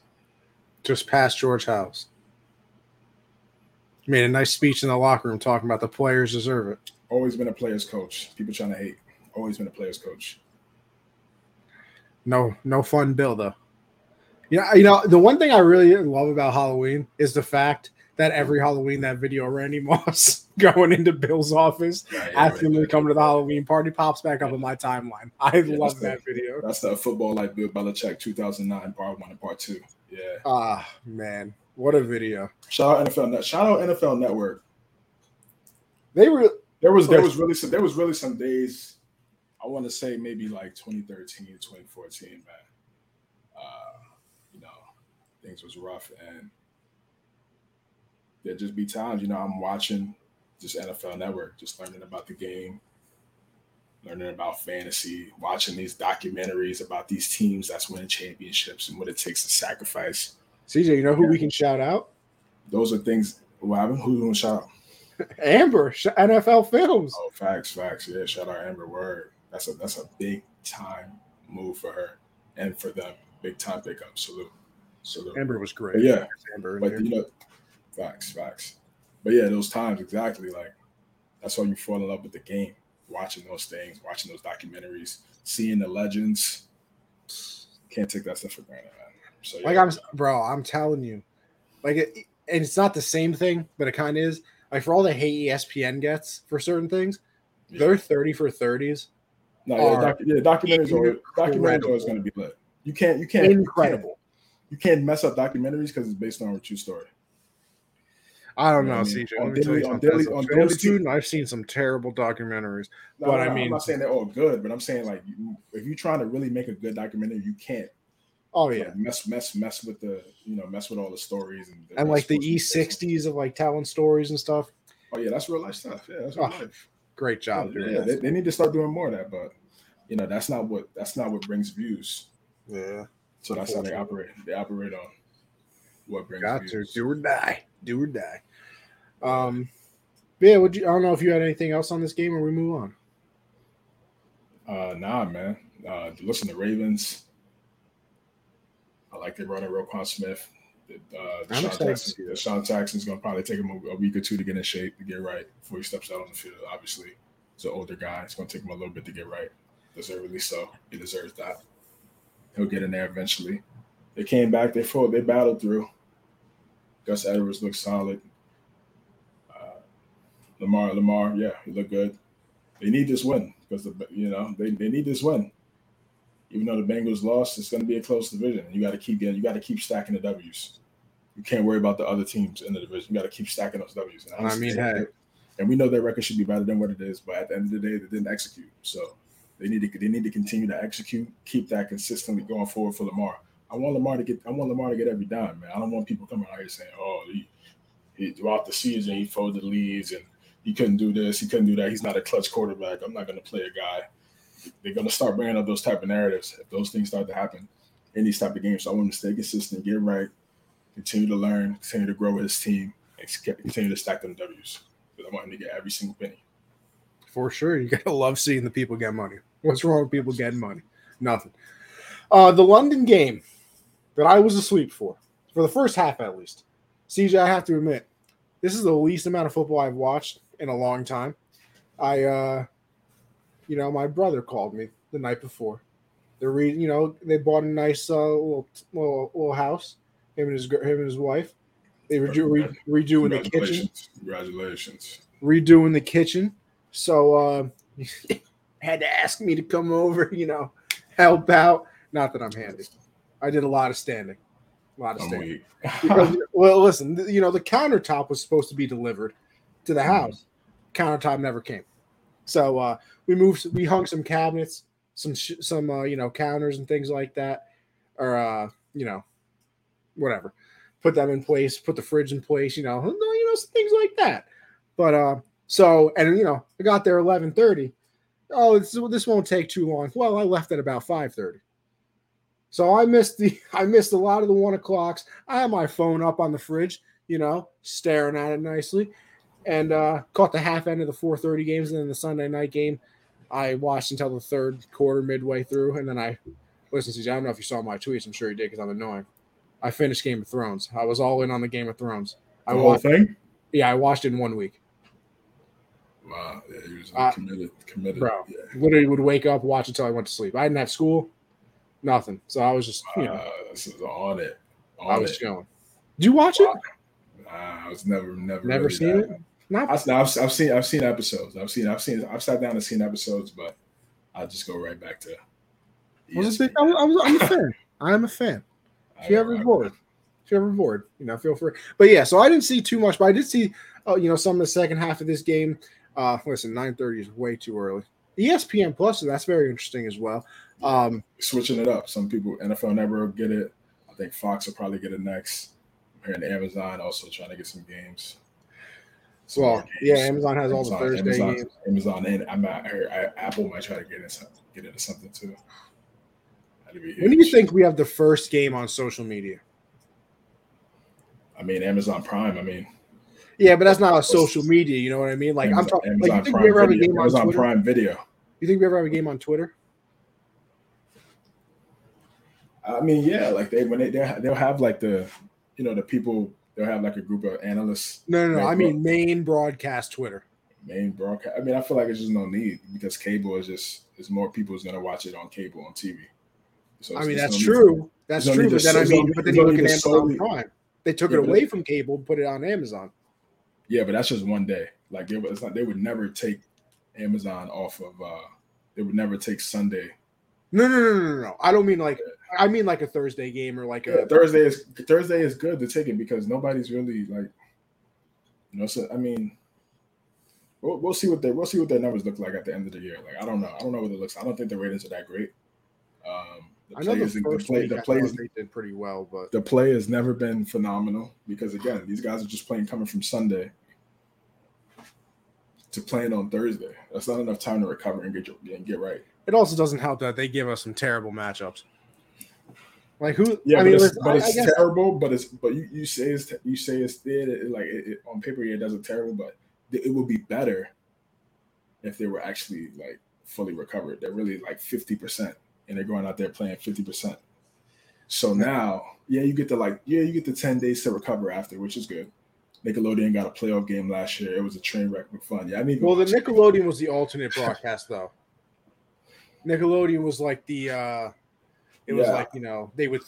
Just past George Halas. Made a nice speech in the locker room talking about the players deserve it. Always been a player's coach. People trying to hate. Always been a player's coach. No, no fun bill though. Yeah, you know, the one thing I really love about Halloween is the fact that every Halloween that video Randy [laughs] Moss going into Bill's office yeah, yeah, asking him to come to the Halloween party pops back up on my timeline. I yeah, love that the, video. That's the football like Bill Belichick 2009 part one and part two. Yeah. Ah man, what a video! Shout out NFL Net. Shout out NFL Network. They were there was there was really some there was really some days. I want to say maybe like 2013, 2014, man. Uh, you know, things was rough and there just be times, you know, I'm watching just NFL Network, just learning about the game, learning about fantasy, watching these documentaries about these teams that's winning championships and what it takes to sacrifice. CJ, you know who yeah. we can shout out? Those are things. What happened? Who's going to shout out? [laughs] Amber, NFL Films. Oh, facts, facts. Yeah, shout out Amber. Word. That's a that's a big time move for her and for them. Big time pickup. Salute. Salute. Amber was great. But yeah, Amber. But you know, Facts, facts. But yeah, those times exactly like that's why you fall in love with the game. Watching those things, watching those documentaries, seeing the legends. Can't take that stuff for granted, man. So yeah. like I'm, bro, I'm telling you, like it, and it's not the same thing, but it kind of is. Like for all the hate ESPN gets for certain things, yeah. they're thirty for thirties. No, yeah, doc, yeah documentaries are documentaries always going to be lit. You can't, you can't, incredible. You can't, you can't mess up documentaries because it's based on a true story. I don't You know know, I mean? CJ. On Let me tell you daily- on daily- on daily student, I've seen some terrible documentaries. No, But no, I mean- I'm not saying they're all good, but I'm saying like if you're trying to really make a good documentary, you can't Oh like, yeah, mess mess mess with the you know mess with all the stories and and like the supposed to be based on- E60s of like telling stories and stuff. Oh yeah, that's real life stuff. Yeah, that's real Oh, life. Great job, yeah, yeah, they, they need to start doing more of that, but you know that's not what that's not what brings views. yeah. So that's how they operate. They operate on what brings Got to do or die, do or die. Um, yeah. Would you? I don't know if you had anything else on this game, or we move on. Uh, nah, man. Uh, listen to Ravens. I like they running Roquan Smith. Uh, DeSean Jackson. DeSean Jackson's going to probably take him a, a week or two to get in shape, to get right before he steps out on the field. Obviously, he's an older guy. It's going to take him a little bit to get right. Deservedly so. He deserves that. He'll get in there eventually. They came back. They fought. They battled through. Gus Edwards looked solid. Lamar, Lamar, yeah, he looked good. They need this win because the you know they, they need this win. Even though the Bengals lost, it's going to be a close division. You got to keep getting. You got to keep stacking the W's. You can't worry about the other teams in the division. You got to keep stacking those W's. And I mean, hey. and we know their record should be better than what it is, but at the end of the day, they didn't execute. So they need to they need to continue to execute, keep that consistently going forward for Lamar. I want Lamar to get I want Lamar to get every dime, man. I don't want people coming out here saying, "Oh, he, he throughout the season he folded leads and he couldn't do this, he couldn't do that. He's not a clutch quarterback. I'm not going to play a guy." They're going to start bringing up those type of narratives if those things start to happen in these type of games. So I want him to stay consistent, get right, continue to learn, continue to grow his team, and continue to stack them W's. Because I want him to get every single penny. For sure, you gotta love seeing the people get money. What's wrong with people getting money? Nothing. Uh, the London game that I was asleep for, for the first half at least. CJ, I have to admit, this is the least amount of football I've watched in a long time. I, uh, you know, my brother called me the night before. They're reading, you know, they bought a nice uh, little, little little house. Him and his him and his wife. They were do- re- redoing the kitchen Congratulations. Congratulations. redoing the kitchen. So uh [laughs] had to ask me to come over, you know, help out. Not that I'm handy. I did a lot of standing. A lot of standing. Because, well, listen, you know, the countertop was supposed to be delivered to the house. Countertop never came. So uh we moved we hung some cabinets, some sh- some uh, you know, counters and things like that or uh, you know, whatever. Put them in place, put the fridge in place, you know, you know, some things like that. But uh so and you know, I got there eleven thirty. Oh, this, this won't take too long. Well, I left at about five thirty. So I missed the [laughs] I missed a lot of the one o'clocks. I had my phone up on the fridge, you know, staring at it nicely, and uh caught the half end of the four thirty games, and then the Sunday night game. I watched until the third quarter, midway through, and then I listen. CJ, I don't know if you saw my tweets. I'm sure you did because I'm annoying. I finished Game of Thrones. I was all in on the Game of Thrones. I The whole watched. thing? Yeah, I watched it in one week. Wow. Yeah, he was Uh, committed. Committed. bro. Yeah. Literally would wake up, watch until I went to sleep. I didn't have school, nothing. So I was just, you know, Uh, this is on it. On I was it. chilling. Did you watch it? Nah, I was never, never, Never really seen that- it? Not. I, I've, I've seen, I've seen episodes. I've seen, I've seen, I've sat down and seen episodes, but I'll just go right back to. I was a ESPN. big, I was, I I'm a fan. I'm a fan. [laughs] If you ever bored, if you're ever bored, you know, feel free. But yeah, so I didn't see too much, but I did see, uh, you know, some of the second half of this game. Uh, listen, 9:30 is way too early. ESPN Plus, so that's very interesting as well. Um, switching it up. Some people, NFL Network get it. I think Fox will probably get it next. I'm hearing Amazon also trying to get some games. Well, yeah, Amazon has all the Thursday Amazon, games. Amazon and I'm not, I I, Apple might try to get into get into something too. When do you think we have the first game on social media? I mean, Amazon Prime. I mean, Yeah, but that's not a social media. You know what I mean? Like I'm Amazon, talking. Like, Amazon you think Prime we ever have a Video. game on Amazon Twitter? Prime Video. You think we ever have a game on Twitter? I mean, yeah, like they when they they'll have like the, you know, the people they'll have like a group of analysts, No, no, no. I mean main broadcast Twitter. main broadcast. I mean, I feel like it's just no need because cable is just is more people is gonna watch it on cable on TV. So I mean that's no true. That's there's no true. But to- then I there's no- mean, but then there's you look at Amazon solely- Prime. They took Yeah, it away from cable, put it on Amazon. Yeah, but that's just one day. Like they would, it's not, they would never take Amazon off of. uh They would never take Sunday. No, no, no, no, no, no. I don't mean like I mean like a Thursday game or like Yeah, a Thursday is Thursday is good to take it because nobody's really like You know, so I mean, we'll, we'll see what they we'll see what their numbers look like at the end of the year. Like I don't know, I don't know what it looks. I don't think the ratings are that great. Um, I know the first the play, the players they did pretty well, but the play has never been phenomenal because again, these guys are just playing coming from Sunday to playing on Thursday. That's not enough time to recover and get your, and get right. It also doesn't help that they give us some terrible matchups. Like who? Yeah, I mean, but it's, but it's terrible. But it's but you, you say it's you say it's it, it like it, it, on paper yeah, it doesn't terrible, but it would be better if they were actually like fully recovered. They're really like fifty percent, and they're going out there playing fifty percent. So now, yeah, you get the like yeah, you get the ten days to recover after, which is good. Nickelodeon got a playoff game last year. It was a train wreck of fun. Yeah, I mean, well, the Nickelodeon was the alternate broadcast though. Nickelodeon was like the uh it was yeah. like, you know, they would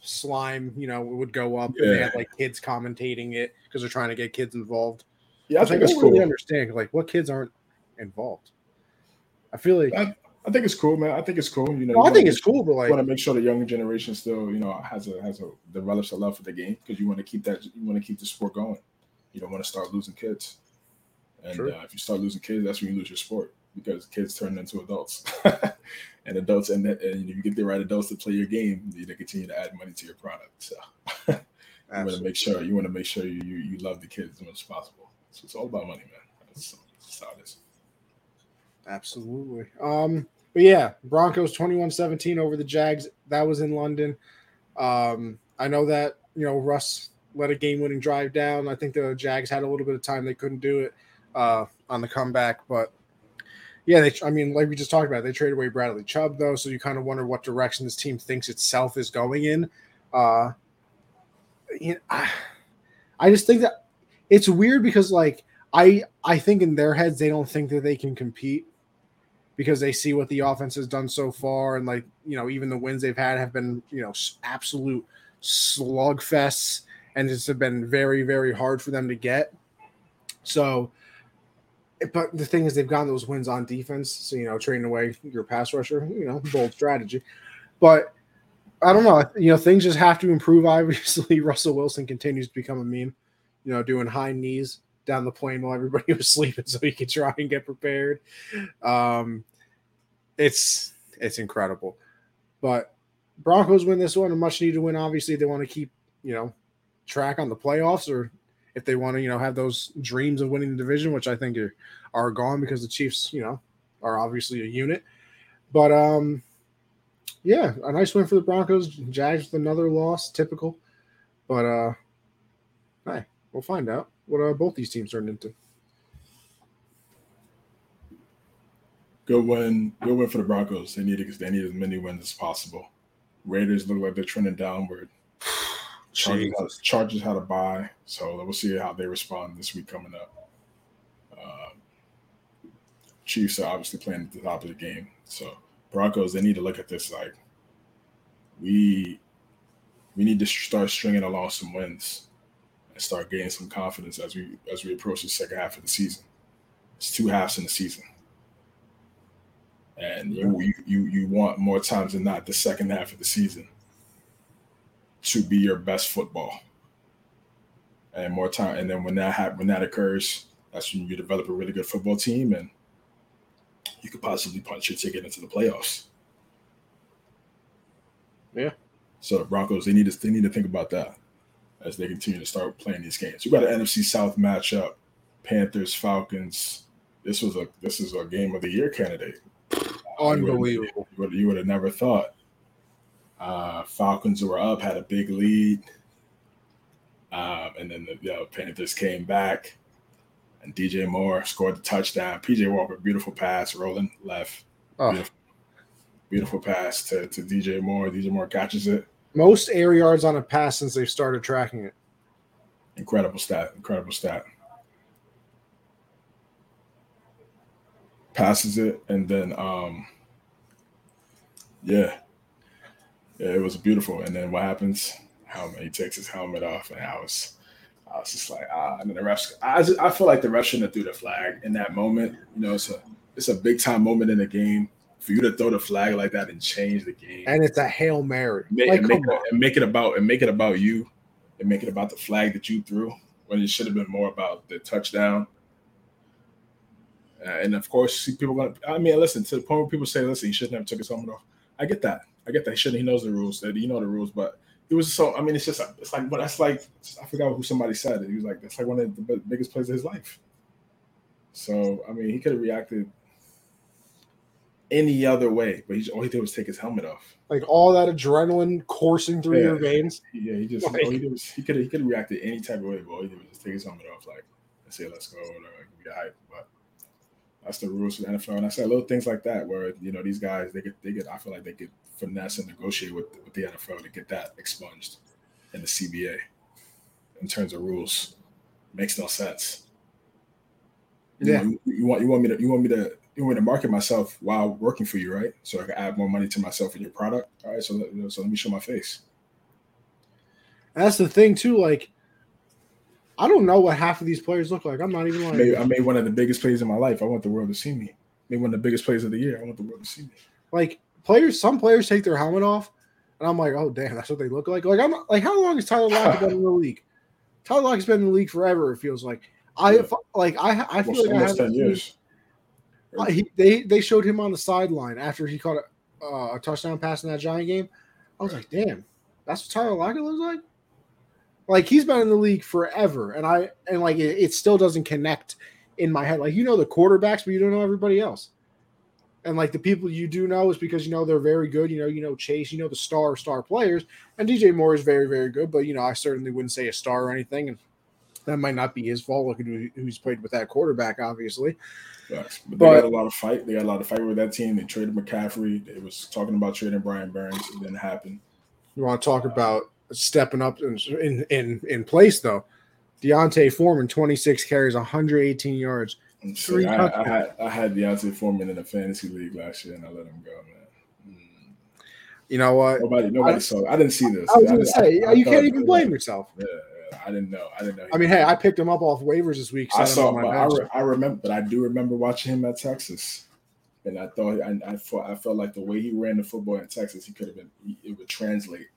slime, you know, it would go up yeah. and they had like kids commentating it because they're trying to get kids involved. Yeah, I think I don't cool. really understand like what kids aren't involved. I feel like I, I think it's cool, man. I think it's cool. You know, no, you I think it's cool, but like, want to make sure the younger generation still, you know, has a has a develops a love for the game because you want to keep that you want to keep the sport going. You don't want to start losing kids, and uh, if you start losing kids, that's when you lose your sport because kids turn into adults. [laughs] and adults and, and you get the right adults to play your game, you to continue to add money to your product. So [laughs] you want to make sure you want to make sure you, you, you love the kids as much as possible. So it's all about money, man. That's, that's how it is. Absolutely. Um, but yeah, Broncos 21-17 over the Jags. That was in London. Um, I know that you know Russ let a game-winning drive down. I think the Jags had a little bit of time; they couldn't do it uh, on the comeback. But yeah, they, I mean, like we just talked about, they traded away Bradley Chubb though, so you kind of wonder what direction this team thinks itself is going in. Uh, you know, I, I just think that it's weird because like I I think in their heads they don't think that they can compete because they see what the offense has done so far and like you know even the wins they've had have been you know absolute slugfests and it's been very very hard for them to get. So but the thing is, they've gotten those wins on defense. So you know, trading away your pass rusher, you know, bold strategy. But I don't know. You know, things just have to improve. [laughs] Obviously, Russell Wilson continues to become a meme. You know, doing high knees down the plane while everybody [laughs] was sleeping, so he could try and get prepared. Um, it's it's incredible. But Broncos win this one, a much needed win. Obviously, they want to keep you know track on the playoffs or if they want to, you know, have those dreams of winning the division, which I think are, are gone because the Chiefs, you know, are obviously a unit. But um, yeah, a nice win for the Broncos. Jags with another loss, typical. But uh, hey, we'll find out what uh, both these teams turned into. Good win, good win for the Broncos. They need it because they need as many wins as possible. Raiders look like they're trending downward. Chargers had, Chargers had a bye, so we'll see how they respond this week coming up. Uh, Chiefs are obviously playing at the top of the game, so Broncos they need to look at this like we we need to start stringing along some wins and start gaining some confidence as we as we approach the second half of the season. It's two halves in the season, and you you you want more times than not the second half of the season to be your best football. And more time, and then when that happens, when that occurs, that's when you develop a really good football team, and you could possibly punch your ticket into the playoffs. Yeah. So the Broncos, they need to they need to think about that as they continue to start playing these games. You got an NFC South matchup, Panthers Falcons. This was a this is a game of the year candidate. Unbelievable. You would, you would have never thought. Uh, Falcons were up, had a big lead. Um, and then the you know, Panthers came back, and DJ Moore scored the touchdown. PJ Walker, beautiful pass, rolling left. Oh. Beautiful, beautiful pass to, to DJ Moore. DJ Moore catches it. Most air yards on a pass since they've started tracking it. Incredible stat. Incredible stat. Passes it, and then, um, yeah, yeah, it was beautiful. And then what happens? Helmet. He takes his helmet off, and I was, I was just like, ah. And then the refs. I, just, I feel like the refs shouldn't have threw the flag in that moment. You know, it's a, it's a big time moment in the game for you to throw the flag like that and change the game. And it's a hail mary. Make, like, and, make it, and make it about and make it about you, and make it about the flag that you threw. when it should have been more about the touchdown. Uh, and of course, people going. to I mean, listen to the point where people say, "Listen, you shouldn't have took his helmet off." I get that. I get that. He shouldn't. He knows the rules. That you know the rules, but it was so. I mean, it's just. It's like. But that's like. I forgot who somebody said. It. He was like, "That's like one of the biggest plays of his life." So I mean, he could have reacted any other way, but he all he did was take his helmet off. Like all that adrenaline coursing through Yeah. your veins. Yeah, he just Like- all he did was he could he could have reacted any type of way, but all he did was just take his helmet off, like and say, "Let's go," or whatever, get hype. But that's the rules for the NFL, and I said little things like that where you know these guys they get they get I feel like they get finesse and negotiate with with the NFL to get that expunged in the CBA in terms of rules. Makes no sense. You Yeah. you, you want you want me to you want me to you want me to market myself while working for you, right? So I can add more money to myself and your product. All right, so let, so let me show my face. That's the thing too. Like, I don't know what half of these players look like. I'm not even I like. made, I made one of the biggest plays in my life. I want the world to see me. Made one of the biggest plays of the year. I want the world to see me. like players some players take their helmet off and i'm like oh damn that's what they look like like i'm like how long has tyler lockett been in the league [laughs] tyler lockett's been in the league forever it feels like i Yeah. like i i feel Almost, like I almost haven't ten years. seen- I- he, they they showed him on the sideline after he caught a, uh, a touchdown pass in that giant game i was like damn that's what tyler lockett looks like like he's been in the league forever and i and like it, it still doesn't connect in my head like you know the quarterbacks but you don't know everybody else and like the people you do know is because you know they're very good. You know, you know Chase, you know the star star players, and DJ Moore is very very good. But you know, I certainly wouldn't say a star or anything, and that might not be his fault. Look at who, who's played with that quarterback, obviously. Facts. But, But- they got a lot of fight. They had a lot of fight with that team. They traded McCaffrey. They was talking about trading Brian Burns. It didn't happen. You want to talk about stepping up in in in, place though? D'Onta Foreman, twenty six carries, one hundred eighteen yards. And Three I, I had I had D'Onta Foreman in a fantasy league last year, and I let him go, man. Mm. You know what? Nobody, nobody saw. I didn't see this. I was gonna didn't- say I you can't even blame yourself. Yeah, I didn't know. I didn't know. I mean, hey, I picked him up off waivers this week. I him saw, on I, re- I remember, but I do remember watching him at Texas, and I thought, I, I thought, I felt like the way he ran the football in Texas, he could have been, it would translate.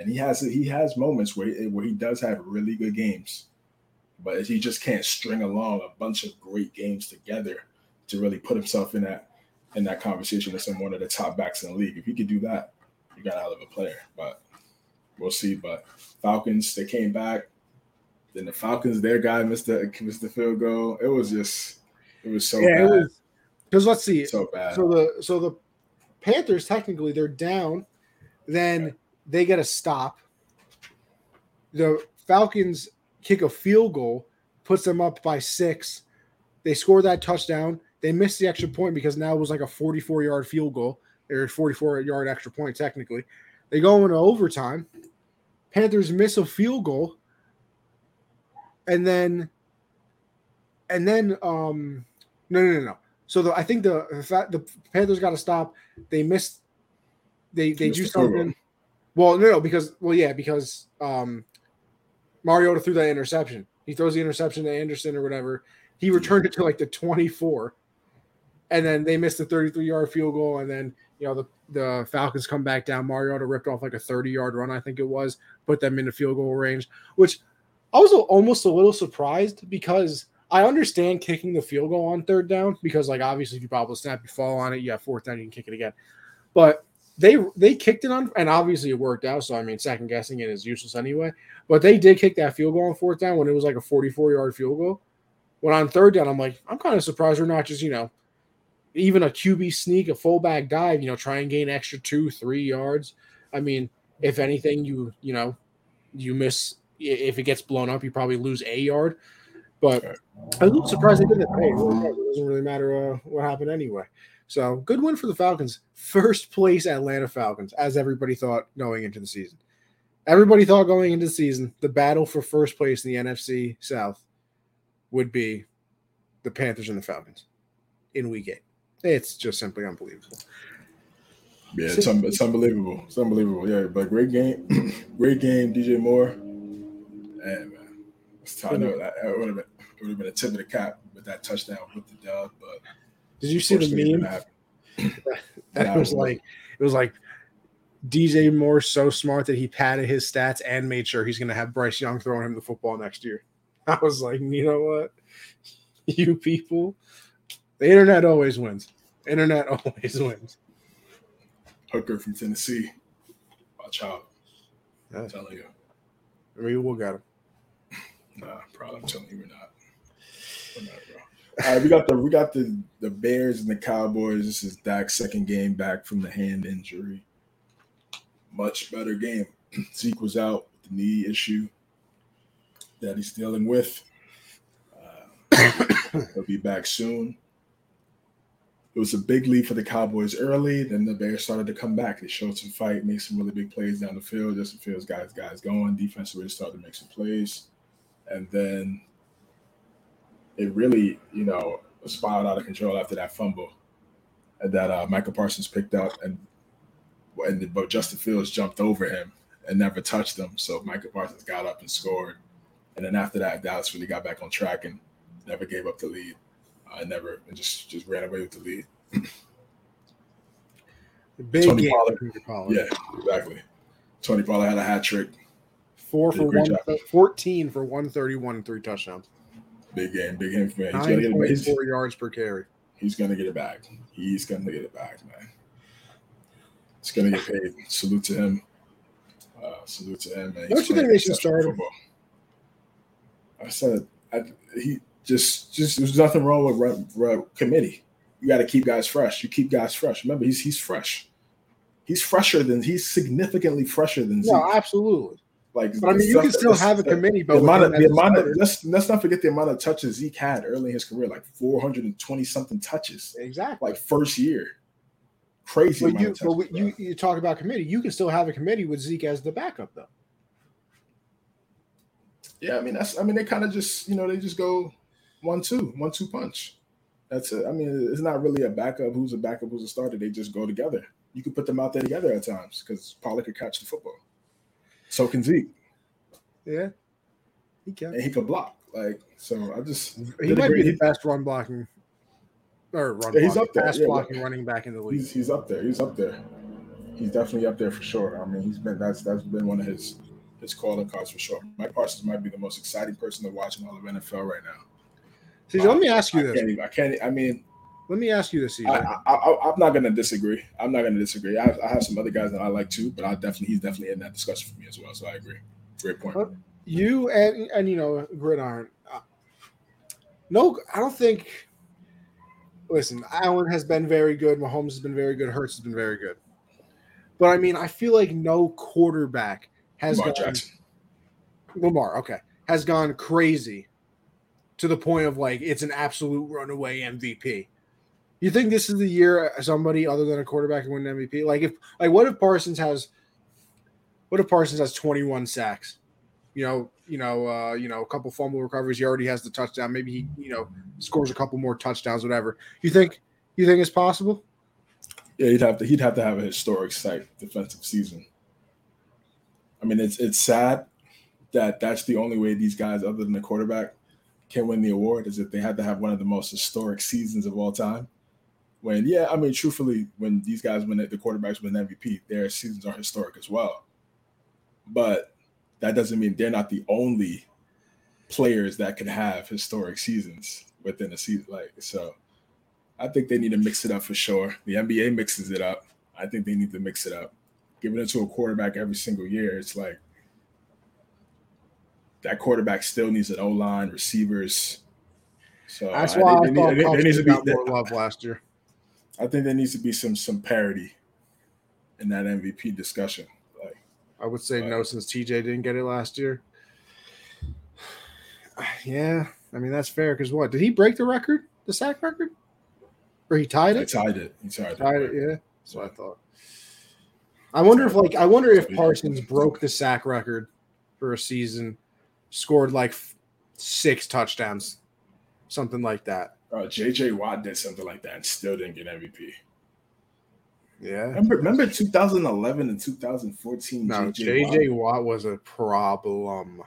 And he has, he has moments where he, where he does have really good games, but he just can't string along a bunch of great games together to really put himself in that, in that conversation as some one of the top backs in the league. If he could do that, you got a hell of a player. But we'll see. But Falcons, they came back. Then the Falcons, their guy missed the missed the field goal. It was just, it was so yeah, bad, because let's see. so bad. So the so the Panthers technically they're down, then they get a stop. The Falcons kick a field goal, puts them up by six. They score that touchdown. They miss the extra point because now it was like a 44 yard field goal or 44 yard extra point technically. They go into overtime. Panthers miss a field goal. And then and then um no no no no. So the, I think the the, the Panthers got to stop. They missed. They they do something. Well, no, no, because well, yeah, because um, Mariota threw that interception. He throws the interception to Anderson or whatever. He returned it to like the twenty-four, and then they missed the thirty-three yard field goal. And then you know the the Falcons come back down. Mariota ripped off like a thirty-yard run, I think it was, put them in the field goal range. Which I was almost a little surprised because I understand kicking the field goal on third down because, like, obviously, if you bobble snap, you fall on it, you have fourth down, you can kick it again. But they they kicked it on, and obviously it worked out. So I mean, second guessing it is useless anyway. But they did kick that field goal on fourth down when it was like a 44 yard field goal. When on third down, I'm like, I'm kind of surprised they're not just you know, even a QB sneak, a fullback dive, you know, try and gain extra two, three yards. I mean, if anything, you you know, you miss if it gets blown up, you probably lose a yard. But I was a little surprised they did that. Hey, it it doesn't really matter uh, what happened anyway. So good win for the Falcons. First place Atlanta Falcons, as everybody thought going into the season. Everybody thought going into the season, the battle for first place in the NFC South would be the Panthers and the Falcons in week eight. It's just simply unbelievable. Yeah, it's, un- it's unbelievable. It's unbelievable. Yeah, but great game, [clears throat] great game, DJ Moore. And man, it's I know that it would have been it would have been a tip of the cap with that touchdown with the dub, but Did you see the meme? [laughs] That was it like it was like DJ Moore so smart that he padded his stats and made sure he's going to have Bryce Young throwing him the football next year. [laughs] I was like, you know what? [laughs] You people, the internet always wins. Internet always wins. Hooker from Tennessee. Watch out. Yeah. I'm telling you. We will get him. Nah, probably. I'm telling you, we're not. We're not, right, we got the we got the the Bears and the Cowboys. This is Dak's second game back from the hand injury. Much better game. [clears throat] Zeke was out with the knee issue that he's dealing with. Uh, [coughs] he'll be back soon. It was a big lead for the Cowboys early. Then the Bears started to come back. They showed some fight, made some really big plays down the field. Justin Fields guys, guys going. Defense really started to make some plays, and then it really, you know, spiraled out of control after that fumble that uh, Micah Parsons picked up, and and but Justin Fields jumped over him and never touched him. So Micah Parsons got up and scored, and then after that, Dallas really got back on track and never gave up the lead. I never and just just ran away with the lead. Big Tony game. Pollard. Pollard. Yeah, exactly. Tony Pollard had a hat trick. Four for one, 14 for 131 and three touchdowns. Big game, big game for me. He's gonna get it. He's, 9.4 yards per carry. he's gonna get it back. He's gonna get it back, man. He's gonna get paid. Salute to him. Uh, salute to him, man. Don't you think they should start him? I said I, he just just there's nothing wrong with run, run committee. You got to keep guys fresh. You keep guys fresh. Remember, he's he's fresh. He's fresher than he's significantly fresher than Zeke. No, absolutely. Like, But I mean, you can still have a committee, but the amount of the amount of let's let's not forget the amount of touches Zeke had early in his career, like 420 something touches, exactly. like first year. Crazy. But you, of but touches, we- bro. you, you talk about committee. You can still have a committee with Zeke as the backup, though. yeah, I mean that's I mean they kind of just you know they just go one two one two punch. That's it. I mean it's not really a backup. Who's a backup? Who's a starter? They just go together. You could put them out there together at times because Pollard could catch the football. So can Zeke, Yeah, he can. and he can block. Like so, I just He might be the best run blocking or run Yeah, he's blocking, up there, pass yeah, blocking running back in the league. He's he's up there. He's up there. He's definitely up there for sure. I mean, he's been that's that's been one of his his calling cards for sure. Mike Parsons might be the most exciting person to watch in all of NFL right now. See, let me ask you I this. can't. Even, I can't. I mean, Let me ask you this, I, I, I, I'm not going to disagree. I'm not going to disagree. I, I have some other guys that I like too, but I definitely he's definitely in that discussion for me as well. So I agree. Great point. What? You and and you know Gridiron. uh, No, I don't think. Listen, Allen has been very good. Mahomes has been very good. Hurts has been very good. But I mean, I feel like no quarterback has Lamar gone Jackson. Lamar, okay, has gone crazy to the point of like it's an absolute runaway MVP. You think this is the year somebody other than a quarterback can win an MVP? Like if like what if Parsons has what if Parsons has 21 sacks? You know, you know, uh, you know, a couple fumble recoveries. He already has the touchdown. Maybe he, you know, scores a couple more touchdowns, whatever. You think you think it's possible? Yeah, he'd have to. He'd have to have a historic sight defensive season. I mean, it's it's sad that that's the only way these guys, other than the quarterback, can win the award is if they had to have one of the most historic seasons of all time. When yeah, I mean, truthfully, when these guys win the quarterbacks win MVP, their seasons are historic as well. But that doesn't mean they're not the only players that can have historic seasons within a season. Like so, I think they need to mix it up for sure. The NBA mixes it up. I think they need to mix it up. Giving it to a quarterback every single year, it's like that quarterback still needs an O line, receivers. So That's I why I, think thought there, needs to be. more love last year. I think there needs to be some some parity in that MVP discussion. Like I would say Right. no, since TJ didn't get it last year. [sighs] Yeah, I mean that's fair because what did he break the record, the sack record, or he tied it? tied it. He tied it. Tied it, yeah. That's what I thought. I wonder if like I wonder if Parsons broke the sack record for a season, scored like six touchdowns, something like that. Uh, JJ Watt did something like that and still didn't get MVP. Yeah. Remember, remember 2011 and 2014. No, JJ, JJ Watt was a problem.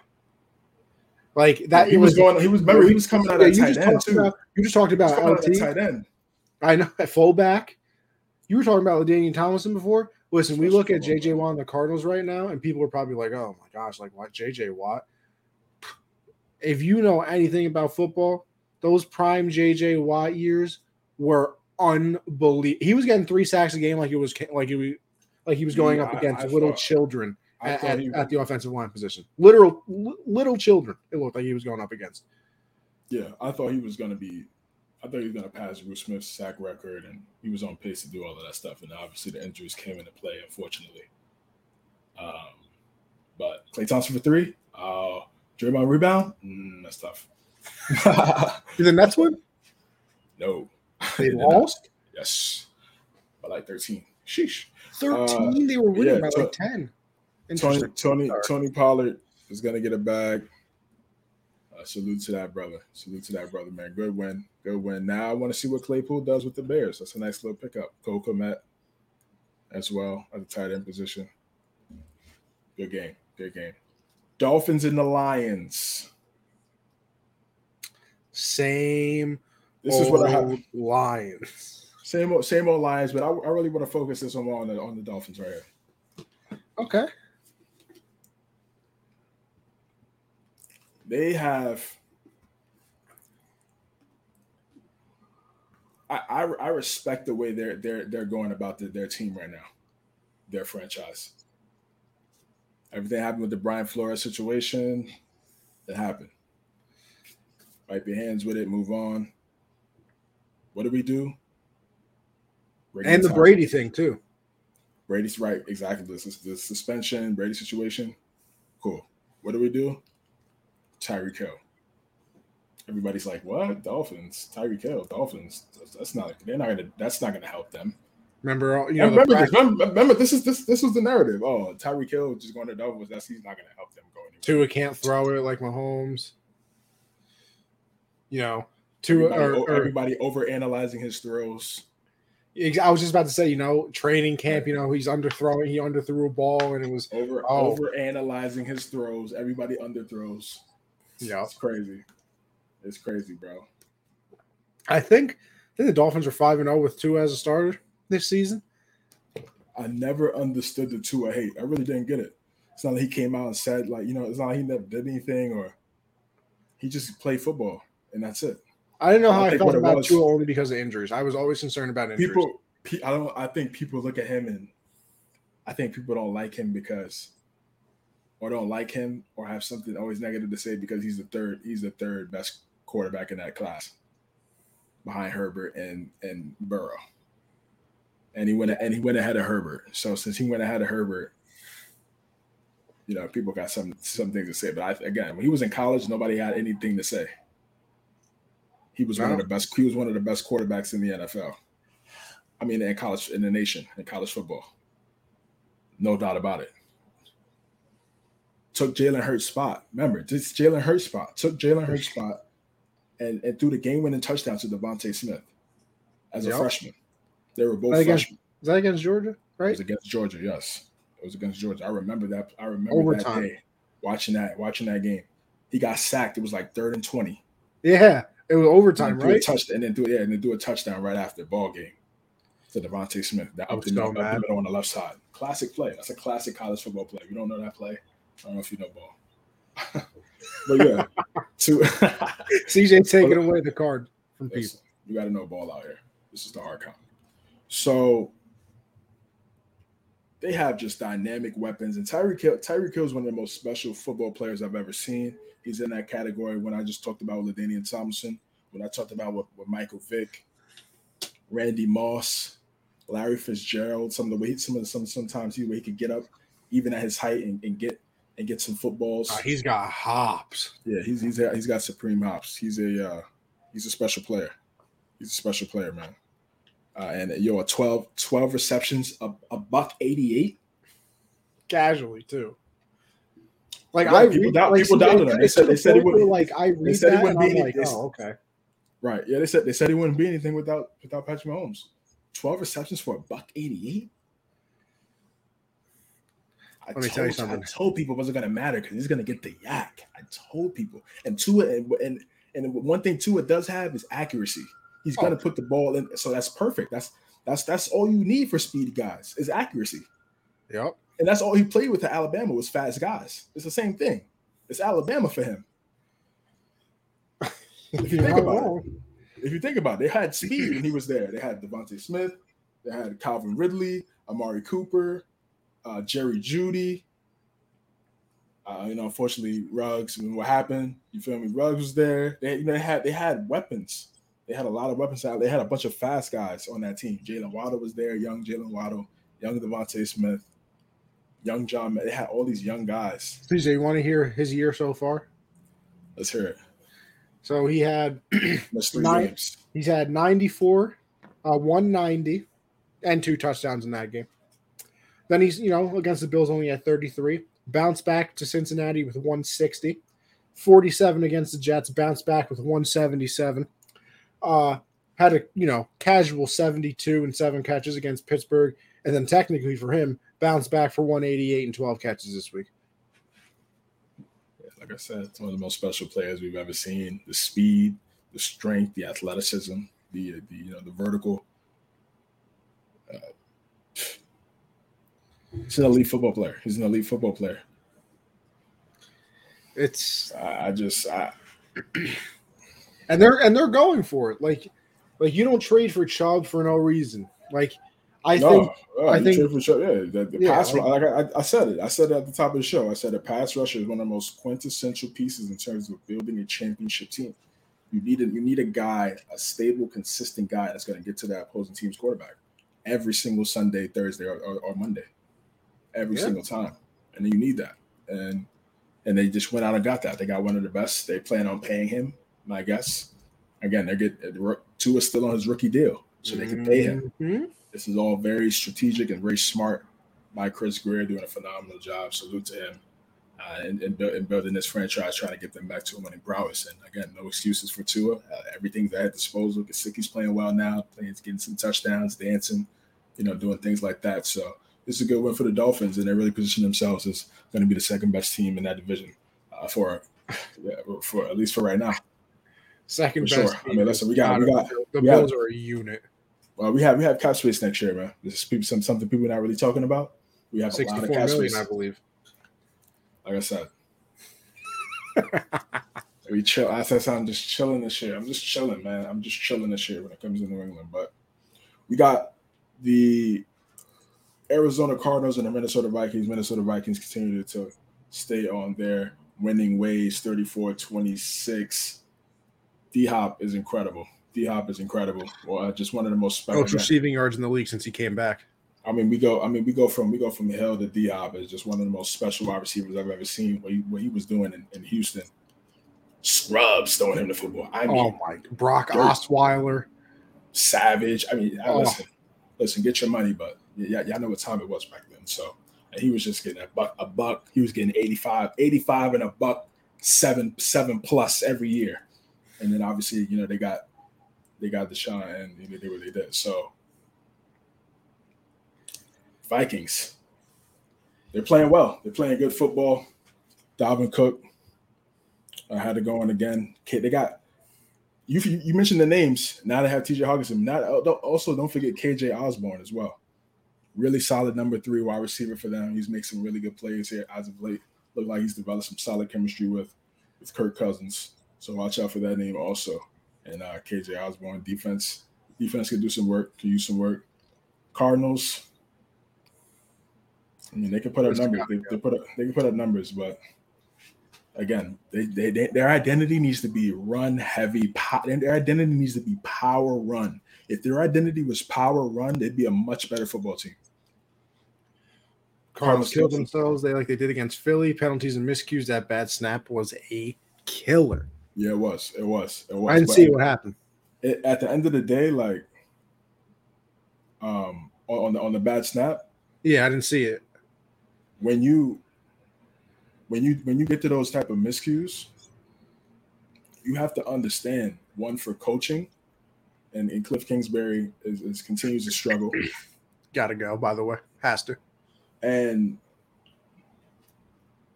Like that, He it was going. He was. Remember, he was coming out Yeah, you tight just end talked too. about you just talked about coming out at LT. tight end. I know at fullback. You were talking about LaDainian Tomlinson before. Listen, we look at JJ Watt and the Cardinals right now, and people are probably like, "Oh my gosh, like what JJ Watt?" if you know anything about football, those prime JJ Watt years were unbelievable. He was getting three sacks a game like it was like it was like he was going Yeah, up against I little thought- children at, at, he, at the offensive line position. Literal li- little children. It looked like he was going up against. yeah, I thought he was gonna be. I thought he was gonna pass Bruce Smith's sack record, and he was on pace to do all of that stuff. And obviously, the injuries came into play, unfortunately. Um, but Klay Thompson for three. Uh, Draymond rebound. Mm, that's tough. [laughs] Did the Nets win? no, They [laughs] not. lost. Yes, by like thirteen. Sheesh. Thirteen. they were winning yeah, by to- like ten. Tony Tony Tony Pollard is gonna get a bag. Uh, salute to that brother. Salute to that brother, man. Good win. Good win. Now I want to see what Claypool does with the Bears. That's a nice little pickup. Cole Kmet as well at the tight end position. Good game. Good game. Dolphins and the Lions. Same. This is what I have. old Lions. Same old, same old Lions, but I, I really want to focus this on on the, on the Dolphins right here. Okay. they have I, I I respect the way they're they're they're going about the, their team right now, their franchise. Everything happened with the Brian Flores situation. It happened. Wipe your hands with it, move on. What do we do? And the Brady thing too. Brady's right, exactly. This is the suspension, Brady situation. Cool. What do we do? Tyreek Hill. Everybody's like, "What? Dolphins? Tyreek Hill? Dolphins? That's- That's not. They're not gonna. That's not gonna help them." Remember, all- you know, remember this. Remember, remember, this is this this was the narrative. Oh, Tyreek Hill just going to Dolphins. That's he's not gonna help them go anywhere. Tua can't throw it like Mahomes. You know, to Everybody, or, or everybody over analyzing his throws. I was just about to say, you know, training camp, you know, he's underthrowing, he underthrew a ball and it was Over Oh. over analyzing his throws. Everybody underthrows. Yeah. it's crazy. It's crazy, bro. I think I think the Dolphins are five and zero with Tua as a starter this season. I never understood the Tua hate. I really didn't get it. It's not like he came out and said like, you know, it's not like he never did anything or he just played football and that's it. I didn't know how I, think felt about was- Tua only because of injuries. I was always concerned about injuries. People, I don't. I think people look at him and I think people don't like him because, or don't like him, or have something always negative to say because he's the third. He's the third best quarterback in that class, behind Herbert and and Burrow. And he went and he went ahead of Herbert. So since he went ahead of Herbert, you know, people got some some things to say. But I, again, when he was in college, nobody had anything to say. He was one of the best. He was one of the best quarterbacks in the NFL. I mean, in college, in the nation, in college football, no doubt about it. Took Jalen Hurts' spot. Remember, this Jalen Hurts' spot. Took Jalen Hurts' spot, and and threw the game-winning touchdown to DeVonta Smith as a freshman. They were both That against- freshmen. Is that against Georgia? It Right? was against Georgia. Yes, it was against Georgia. I remember that. I remember Overtime. that day watching that watching that game. He got sacked. It was like third and twenty. Yeah. It was overtime, and then threw right? A touch, and then do yeah, and then do a touchdown right after ball game to DeVonta Smith. That up the, so middle, up the middle on the left side. Classic play. That's a classic college football play. You don't know that play? I don't know if you know ball. [laughs] but yeah, [laughs] to [laughs] CJ taking away the card from people. You got to know ball out here. This is the hard count. So they have just dynamic weapons, and Tyreek Hill. Tyreek Hill is one of the most special football players I've ever seen. He's in that category when I just talked about with LaDainian Tomlinson, when I talked about with, with Michael Vick, Randy Moss, Larry Fitzgerald. Some of the way, some of the, some sometimes he way he could get up, even at his height, and, and get and get some footballs. Uh, he's got hops. Yeah, he's he's he's got supreme hops. He's a uh, he's a special player. He's a special player, man. Uh, and yo, a 12, 12 receptions, a, a buck eighty eight. Casually too. Like Yeah, I people read, doubt- like, people see, doubted it- him. They said- to they said he wouldn't- like I read said he that wouldn't be I'm like, they- oh, okay. Right? Yeah, they said they said he wouldn't be anything without without Patrick Mahomes. Twelve receptions for a buck eighty eight. I Let me told, tell you something. I told people it wasn't going to matter because he's going to get the YAC. I told people, and Tua, and and and one thing Tua does have is accuracy. He's going Oh. to put the ball in, so that's perfect. That's that's that's all you need for speedy guys is accuracy, Yep. And that's all he played with at Alabama was fast guys. It's the same thing. It's Alabama for him. [laughs] If you think about it, if you think about it, they had speed when he was there. They had DeVonta Smith, they had Calvin Ridley, Amari Cooper, uh, Jerry Jeudy. Uh, you know, unfortunately, Ruggs. I mean, what happened? You feel me? Ruggs was there. They, you know, they had they had weapons. They had a lot of weapons out. They had a bunch of fast guys on that team. Jaylen Waddle was there, young Jaylen Waddle, young DeVonta Smith, young John. They had all these young guys. CJ, you want to hear his year so far? Let's hear it. So he had [clears throat] Nine- games. he's had 94, uh, 190, and two touchdowns in that game. Then he's, you know, against the Bills only had 33. Bounced back to Cincinnati with 160. 47 against the Jets, bounced back with 177. Uh had a, you know, casual 72 and 7 catches against Pittsburgh. And then technically for him, bounced back for 188 and 12 catches this week. Yeah, Like I said, it's one of the most special players we've ever seen. The speed, the strength, the athleticism, the, the you know the vertical. Uh, he's an elite football player. He's an elite football player. It's I, I just I, and they're and they're going for it. Like like you don't trade for Chubb for no reason. Like I no, think uh, I think- for sure. Yeah, the, the Yeah, pass. like- like I, I said it. I said it at the top of the show. I said a pass rusher is one of the most quintessential pieces in terms of building a championship team. You need a you need a guy, a stable, consistent guy that's going to get to that opposing team's quarterback every single Sunday, Thursday, or, or, or Monday, every Yeah. single time. And you need that. And and they just went out and got that. They got one of the best. They plan on paying him. My guess. Again, they get two is still on his rookie deal, so they can pay him. Mhm. This is all very strategic and very smart by Chris Grier, doing a phenomenal job. Salute to him. Uh, and, and, build, and building this franchise, trying to get them back to a winning prowess. And again, no excuses for Tua. Uh, everything's at disposal. Gesicki's playing well now, playing, getting some touchdowns, dancing, you know, doing things like that. So this is a good win for the Dolphins, and they really position themselves as going to be the second best team in that division uh, for, yeah, for at least for right now. Second For best. sure. I mean, listen, we got- we got- the Bills are a unit. Well, we have we have cap space next year, man. This is people, some, something people are not really talking about. We have a lot Sixty-four of cap million, space. I believe. like I said. [laughs] we chill. I said I'm just chilling this year. I'm just chilling, man. I'm just chilling this year when it comes to New England. But we got the Arizona Cardinals and the Minnesota Vikings. Minnesota Vikings continue to stay on their winning ways 34 26. D Hop is incredible. D Hop is incredible. Well, uh, just one of the most special. Most receiving yards in the league since he came back. I mean, we go. I mean, we go from we go from Hill to D Hop is just one of the most special wide receivers I've ever seen. What he, what he was doing in, in Houston, scrubs throwing him the football. I mean, oh my! Brock Dirt. Osweiler. savage. I mean, Oh. listen, listen, get your money, but yeah, y'all know what time it was back then. So he was just getting a buck, a buck. He was getting 85, 85 and a buck, seven, seven plus every year. And then obviously, you know, they got they got Deshaun and they did what they did. So Vikings. They're playing well. They're playing good football. Dalvin Cook. I had to go in again. Okay, They got you. You mentioned the names. Now they have T.J. Hockenson. Not oh, also don't forget K.J. Osborne as well. Really solid number three wide receiver for them. He's making some really good plays here as of late. Look like he's developed some solid chemistry with with Kirk Cousins. So watch out for that name also. And uh, KJ Osborne defense. Defense could do some work, could use some work. Cardinals. I mean, they can put up numbers. They, they put up they can put up numbers, but again, they, they, they their identity needs to be run heavy. po- and Their identity needs to be power run. If their identity was power run, they'd be a much better football team. Cardinals killed themselves. They like they did against Philly. Penalties and miscues. That bad snap was a killer. Yeah, it was. It was. It was. I didn't But see what happened. it, at the end of the day, like um on, on the on the bad snap, Yeah, I didn't see it. when you when you when you get to those type of miscues, you have to understand one for coaching, and, and Cliff Kingsbury is, is continues to struggle, Got to go. By the way, has to. and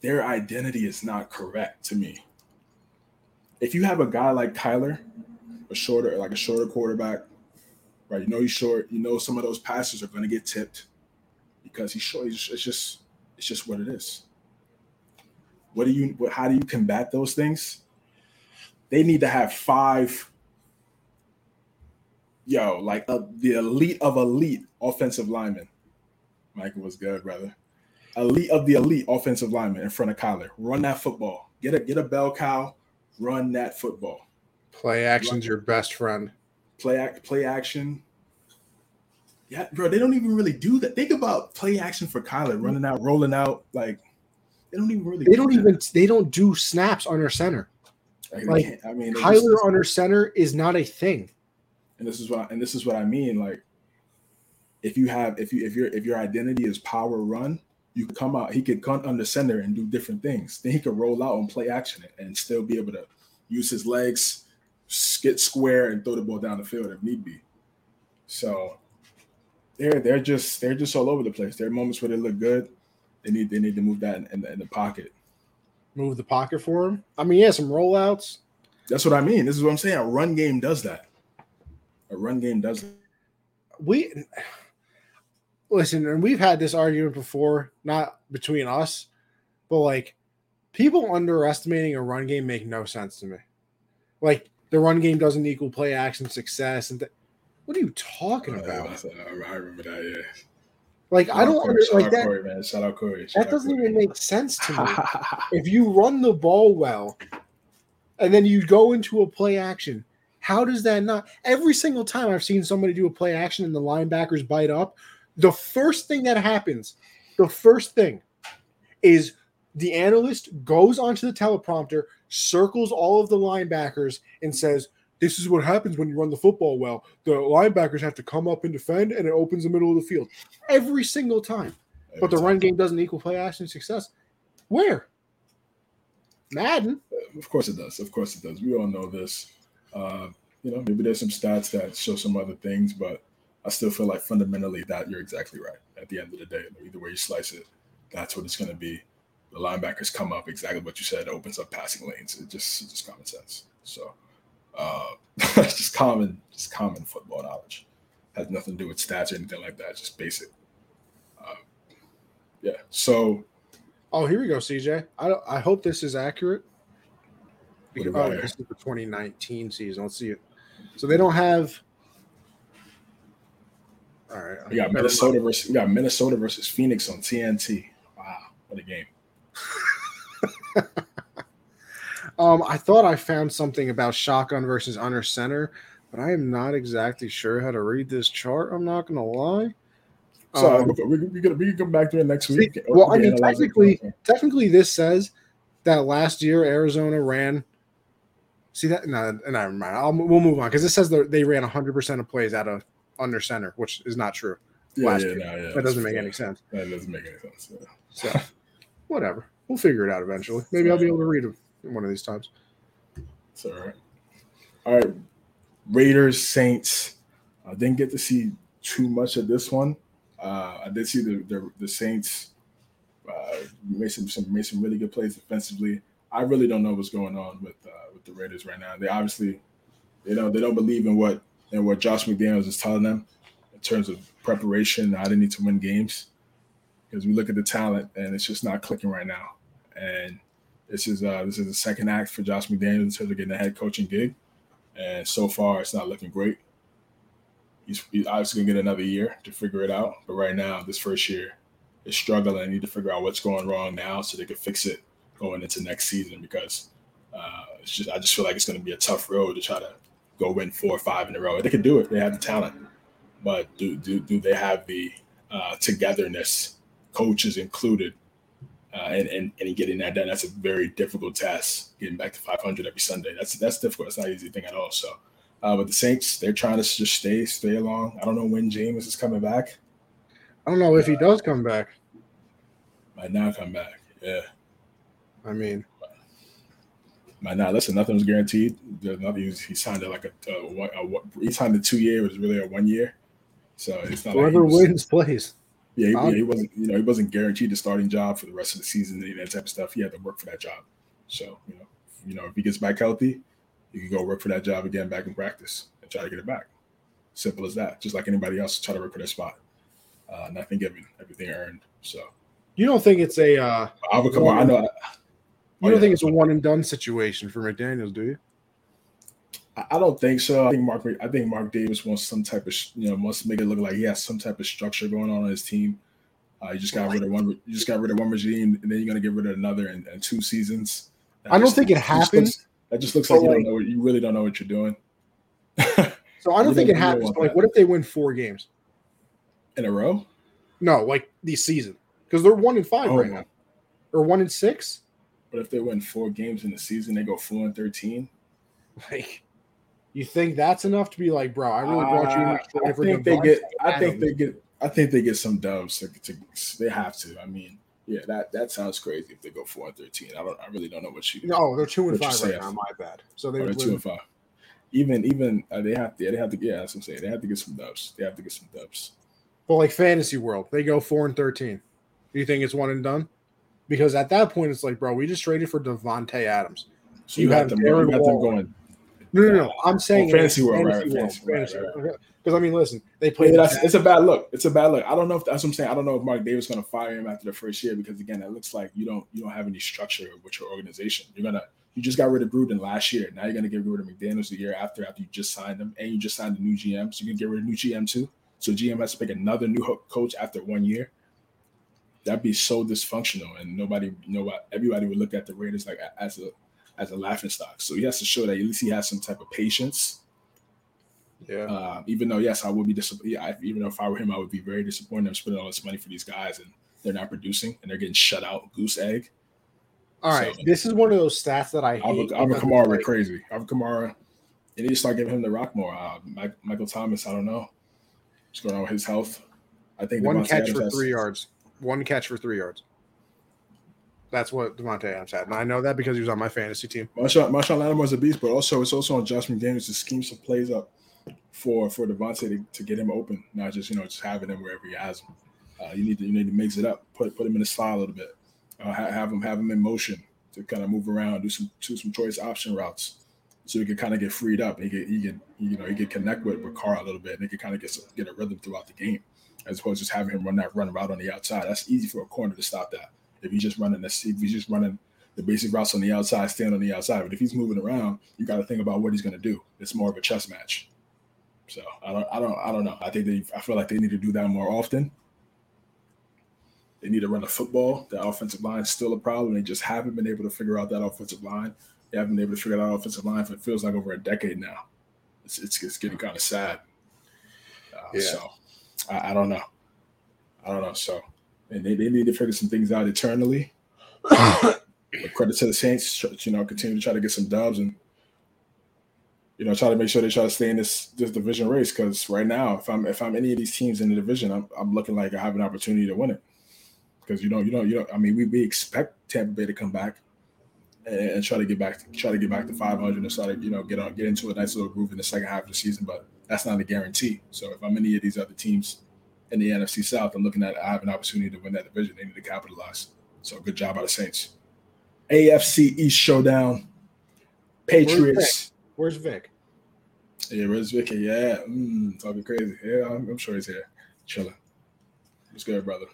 their identity is not correct to me. If you have a guy like Kyler, a shorter like a shorter quarterback, right? You know he's short. You know some of those passes are going to get tipped because he's short. It's just it's just what it is. What do you? How do you combat those things? they need to have five. Yo, like uh, the elite of elite offensive linemen. Michael was good, brother. Elite of the elite offensive lineman in front of Kyler. Run that football. Get a get a bell cow. Run that football. Play action's your best friend. Play act play action. Yeah, bro, they don't even really do that. Think about play action for Kyler running out, rolling out. Like they don't even really. They don't even. They don't do snaps under center. Like, like, I mean, Kyler just- under center is not a thing. and this is what and this is what I mean. Like, if you have if you if your if your identity is power run, you come out. He could come under center and do different things. Then he could roll out and play action and still be able to use his legs, get square, and throw the ball down the field if need be. So they're they're just they're just all over the place. There are moments where they look good. They need they need to move that in, in, the, in the pocket. Move the pocket for him. I mean, yeah, some rollouts. That's what I mean. This is what I'm saying. A run game does that. A run game does that. We listen, and we've had this argument before, not between us, but like people underestimating a run game make no sense to me. Like the run game doesn't equal play action success, and th- what are you talking Uh, about? that's- I remember that. Yeah. Like I don't Corey, like that. Corey, man. Shout out Corey. Shout That out doesn't Corey. even make sense to me. [laughs] if you run the ball well and then you go into a play action, how does that not? Every single time I've seen somebody do a play action and the linebackers bite up, the first thing that happens, the first thing is the analyst goes onto the teleprompter, circles all of the linebackers, and says, This is what happens when you run the football well. The linebackers have to come up and defend, and it opens the middle of the field every single time. But the Every run game doesn't equal play action success. Where? Madden. Of course it does. Of course it does. We all know this. Uh, you know, maybe there's some stats that show some other things, but I still feel like fundamentally that you're exactly right. At the end of the day, either way you slice it, that's what it's going to be. The linebackers come up exactly what you said. It opens up passing lanes. It just it's just common sense. So, uh, [laughs] it's just common, just common football knowledge. Has nothing to do with stats or anything like that. Just basic. Uh, yeah. So Oh, here we go, CJ. I I hope this is accurate. We oh, this is the 2019 season. Let's see it. So they don't have. All right. We got Minnesota versus we got Minnesota versus Phoenix on TNT. Wow, what a game! [laughs] Um, I thought I found something about shotgun versus under center, but I am not exactly sure how to read this chart. I'm not gonna lie. So Um, we, we, we, can, we come back to it next See, week. well, We I mean, technically- technically, this says that last year Arizona ran. See that? No, never mind. I'll, we'll move on because it says they ran 100 percent of plays out of under center, which is not true. yeah, last yeah, no, yeah, That doesn't make any sense. That doesn't make any sense. So, [laughs] whatever. We'll figure it out eventually. Maybe I'll be able to read it one of these times. It's all right. All right, Raiders Saints. I didn't get to see too much of this one. Uh, I did see the the, the Saints uh, made some, some made some really good plays defensively. I really don't know what's going on with uh, with the Raiders right now. They obviously they don't they don't believe in what in what Josh McDaniels is telling them in terms of preparation. and How they need to win games because we look at the talent and it's just not clicking right now. And this is uh, this is the second act for Josh McDaniels in terms of getting a head coaching gig, and so far it's not looking great. He's, he's obviously gonna get another year to figure it out, but right now this first year is struggling. They need to figure out what's going wrong now so they can fix it going into next season because uh, it's just I just feel like it's gonna be a tough road to try to go win four or five in a row. They can do it. They have the talent, but do do do they have the uh, togetherness, coaches included, uh, and, and and getting that done. That's a very difficult task. Getting back to 500 every Sunday. That's that's difficult. It's not an easy thing at all. So, uh, but the Saints, they're trying to just stay stay along. I don't know when James is coming back. I don't know if he does come back. Might not come back. Yeah, I mean, might not. Listen, nothing was guaranteed. There's nothing. He signed it like a, a, a, one- he signed a two year. It was really a one year. So it's not like whoever was- wins plays. Yeah, he, yeah, he wasn't. You know, he wasn't guaranteed the starting job for the rest of the season and that type of stuff. He had to work for that job. So you know, you know, if he gets back healthy, he can go work for that job again, back in practice, and try to get it back. Simple as that. Just like anybody else, try to work for their spot. Uh, nothing given, everything earned. So You don't think it's a uh, I would come on. I know. You don't yeah. think it's a one and done situation for McDaniels, do you? I don't think so. I think Mark. I think Mark Davis wants some type of you know wants to make it look like he has some type of structure going on on his team. Uh, you just got rid of one. You just got rid of one regime, and then you're gonna get rid of another in, in two seasons. That I don't think it happens. that just looks like you don't know. You really don't know what you're doing. [laughs] so I don't think it happens. But like, what if they win four games in a row? No, like this season because they're one in five oh. right now, or one in six. But if they win four games in the season, they go four and thirteen. Like, you think that's enough to be like, bro? I really brought you. Uh, I think they get. I think they get. I think they get some dubs. To, to, they have to. I mean, yeah, that that sounds crazy if they go four and thirteen. I don't. I really don't know what you. No, they're two and five right now. My bad. So they, are two and five. Even even uh, they have to. They have to. Yeah, that's what I'm saying. They have to get some dubs. They have to get some dubs. Well, like fantasy world, they go four and thirteen. Do you think it's one and done? Because at that point, it's like, bro, we just traded for Davante Adams. So you, you have them, you them going no, no, no. I'm saying oh, fantasy world, fantasy right? Fantasy, fantasy right, right, Because I mean, listen, they play. Yeah, it's a bad look. It's a bad look. I don't know if that's what I'm saying. I don't know if Mark Davis going to fire him after the first year because again, it looks like you don't you don't have any structure with your organization. You're gonna you just got rid of Gruden last year. Now you're gonna get rid of McDaniels the year after after you just signed him and you just signed a new GM. So you can get rid of new GM too. So GM has to pick another new coach after one year. That'd be so dysfunctional, and nobody, you know? Everybody would look at the Raiders like as a as a laughing stock. So he has to show that at least he has some type of patience. Yeah. Uh, even though, yes, I would be disappointed. Yeah, even though if I were him, I would be very disappointed. I'm spending all this money for these guys and they're not producing and they're getting shut out. Goose egg. All right, so, this is one of those stats that I hate. a Kamara went crazy. Alvin Kamara, they need to start giving him the rock more. Uh, Mike, Michael Thomas, I don't know what's going on with his health. I think one catch for three yards. One catch for three yards. That's what Davante Adams had, and I know that because he was on my fantasy team. Marshall, Marshall Lattimore a beast, but also it's also on Josh McDaniels to scheme some plays up for for Davante to, to get him open, not just you know just having him wherever he has him. Uh, you need to you need to mix it up, put put him in the slot a little bit, uh, have him have him in motion to kind of move around, do some do some choice option routes, so he can kind of get freed up. He can he can you know he can connect with with Carr a little bit, and he can kind of get get a rhythm throughout the game, as opposed to just having him run that run route on the outside. That's easy for a corner to stop that if he's just running the if he's just running the basic routes on the outside, stand on the outside. But if he's moving around, you got to think about what he's going to do. It's more of a chess match. So I don't, I don't, I don't know. I think they, I feel like they need to do that more often. They need to run the football. The offensive line is still a problem. They just haven't been able to figure out that offensive line. They haven't been able to figure out offensive line for it feels like over a decade now. It's it's, it's getting kind of sad. Uh, yeah. So I, I don't know. I don't know. So and they, they need to figure some things out eternally. credit to the Saints, you know, continue to try to get some dubs and you know try to make sure they try to stay in this this division race. Because right now, if I'm if I'm any of these teams in the division, I'm, I'm looking like I have an opportunity to win it. Because you know you know you know I mean we, we expect Tampa Bay to come back and, and try to get back try to get back to 500 and to you know get on get into a nice little groove in the second half of the season. But that's not a guarantee. So if I'm any of these other teams in the NFC South I'm looking at I have an opportunity to win that division. They need to capitalize. So good job by the Saints. AFC East showdown. Patriots. Where's Vic? Where's Vic? Yeah, where's Vic? Yeah, mm, talking crazy. Yeah, I'm, I'm sure he's here, chilling. What's good, brother?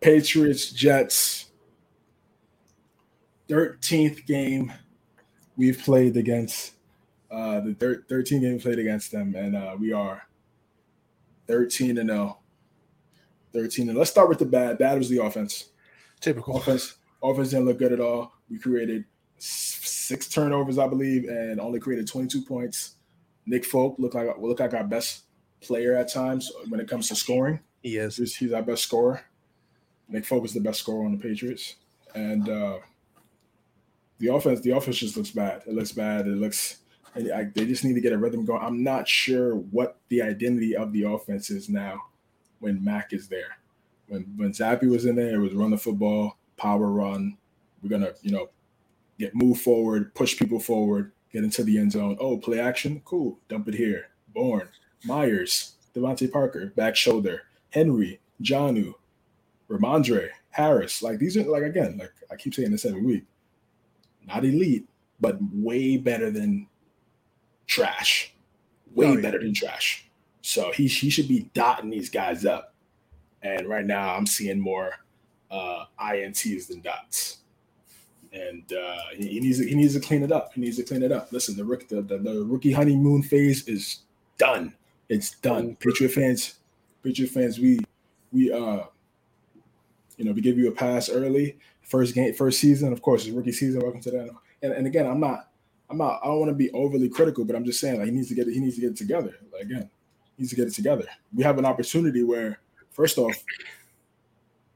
Patriots, Jets. 13th game we've played against uh the thir- 13 game we played against them, and uh we are 13 and 0. 13 and let's start with the bad. Bad was the offense. Typical offense. Offense didn't look good at all. We created six turnovers, I believe, and only created 22 points. Nick Folk looked like looked like our best player at times when it comes to scoring. He is. He's, he's our best scorer. Nick Folk is the best scorer on the Patriots, and uh, the offense. The offense just looks bad. It looks bad. It looks. I, they just need to get a rhythm going. I'm not sure what the identity of the offense is now when Mac is there. When when Zappe was in there, it was run the football, power run. We're gonna, you know, get move forward, push people forward, get into the end zone. Oh, play action, cool. Dump it here. Bourne, Myers, DeVante Parker, back shoulder, Henry, Jonnu, Rhamondre, Harris. Like these are like again, like I keep saying this every week. Not elite, but way better than trash. Way oh, yeah. better than trash. So he he should be dotting these guys up. And right now I'm seeing more uh, INTs than dots. and uh, he, he, needs to, he needs to clean it up. He needs to clean it up. Listen, the rookie the, the, the rookie honeymoon phase is done. It's done. Patriot fans, Patriot fans, we we uh you know we give you a pass early, first game, first season. Of course, it's rookie season. Welcome to that. And, and again, I'm not I'm not I don't want to be overly critical, but I'm just saying like he needs to get it, he needs to get it together. Like again, he needs to get it together. We have an opportunity where first off,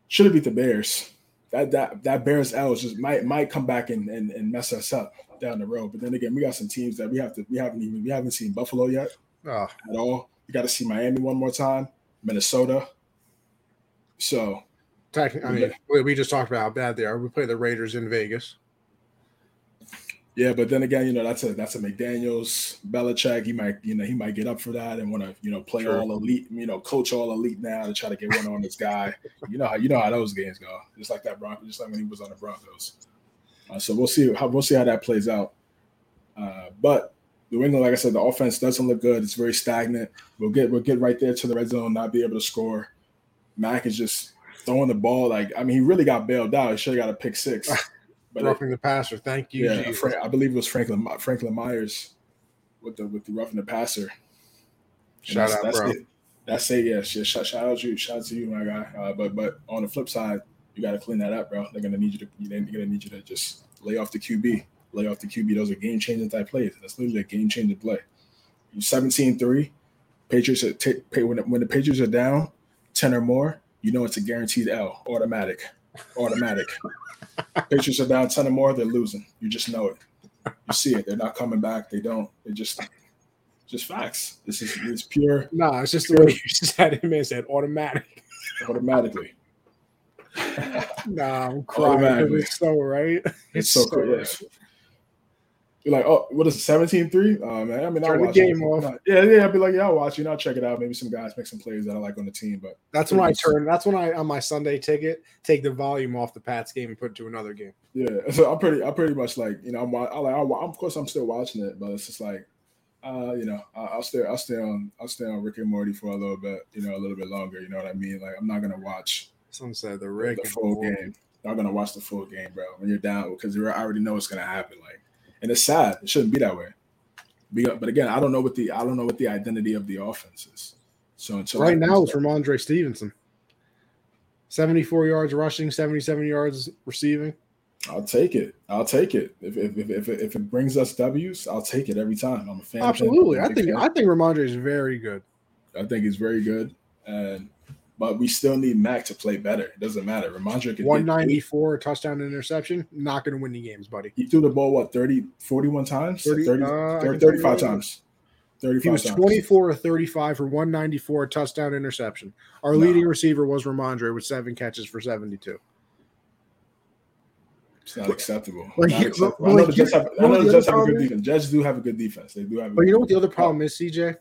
should have beat the Bears that that that Bears L just might might come back and, and and mess us up down the road. But then again, we got some teams that we have to we haven't even we haven't seen Buffalo yet oh. at all. We got to see Miami one more time, Minnesota. So, I mean, we just talked about how bad they are. We play the Raiders in Vegas. Yeah, but then again, you know that's a that's a McDaniel's Belichick. He might you know he might get up for that and want to you know play sure. all elite, you know, coach all elite now to try to get one on this guy. you know how you know how those games go, just like that Broncos, just like when he was on the Broncos. Uh, so we'll see how we'll see how that plays out. Uh, but New England, like I said, the offense doesn't look good. It's very stagnant. We'll get we'll get right there to the red zone, not be able to score. Mac is just throwing the ball like I mean he really got bailed out. He should have got a pick six. [laughs] But roughing it, the passer. Thank you. Yeah, Frank, I believe it was Franklin Franklin Myers with the with the roughing the passer. Shout that's, out, that's bro. It. That's it. Yeah, shout, shout out you. Shout out to you, my guy. Uh, but but on the flip side, you got to clean that up, bro. They're gonna need you to. They're gonna need you to just lay off the QB. Lay off the QB. Those are game changing type plays. That's literally a game changing play. You 17-3. Patriots are t- when, when the Patriots are down ten or more, you know it's a guaranteed L, automatic, automatic. Patriots are down 10 or more, they're losing. You just know it. You see it. They're not coming back. They don't. They just just facts. This is it's pure. No, nah, it's just pure, the way you said it, man. Said automatic. Automatically. nah, I'm crying. It's so right. It's, it's so, so cool. Right. You're like, oh, what is it, 17 3? Oh, man. I mean, I'll watch the game it. off. Yeah, yeah. I'd be like, yeah, I'll watch it. I'll check it out. Maybe some guys make some plays that I like on the team. But that's when I turn, that's when I, on my Sunday ticket, take the volume off the Pats game and put it to another game. Yeah. [laughs] So I'm pretty, I'm pretty much like, you know, I'm, I like, I'm, of course, I'm still watching it, but it's just like, uh, you know, I'll stay, I'll stay on, I'll stay on Rick and Morty for a little bit, you know, a little bit longer. You know what I mean? Like, I'm not going to watch some said the Rick the full game. I'm going to watch the full game, bro, when you're down because you already know what's going to happen. Like, and it's sad. It shouldn't be that way. But again, I don't know what the I don't know what the identity of the offense is. So until right now, it's from Andre Stevenson. 74 yards rushing, 77 yards receiving. I'll take it. I'll take it. If if, if, if, it, if it brings us W's, I'll take it every time. I'm a fan. Absolutely. I think fan. I think Rhamondre is very good. I think he's very good. And but we still need Mac to play better. It doesn't matter. Rhamondre could 194 touchdown interception. Not going to win the games, buddy. He threw the ball what 30, 41 times, 30, 30, uh, 30 35 times. 35 he was times. 24 or 35 for 194 touchdown interception. Our no. leading receiver was Rhamondre with seven catches for 72. It's not acceptable. Like, not acceptable. I know the Jets have, I know the Jets have a good defense. Jets do have a good defense. They do have. but you know what the other problem is, CJ?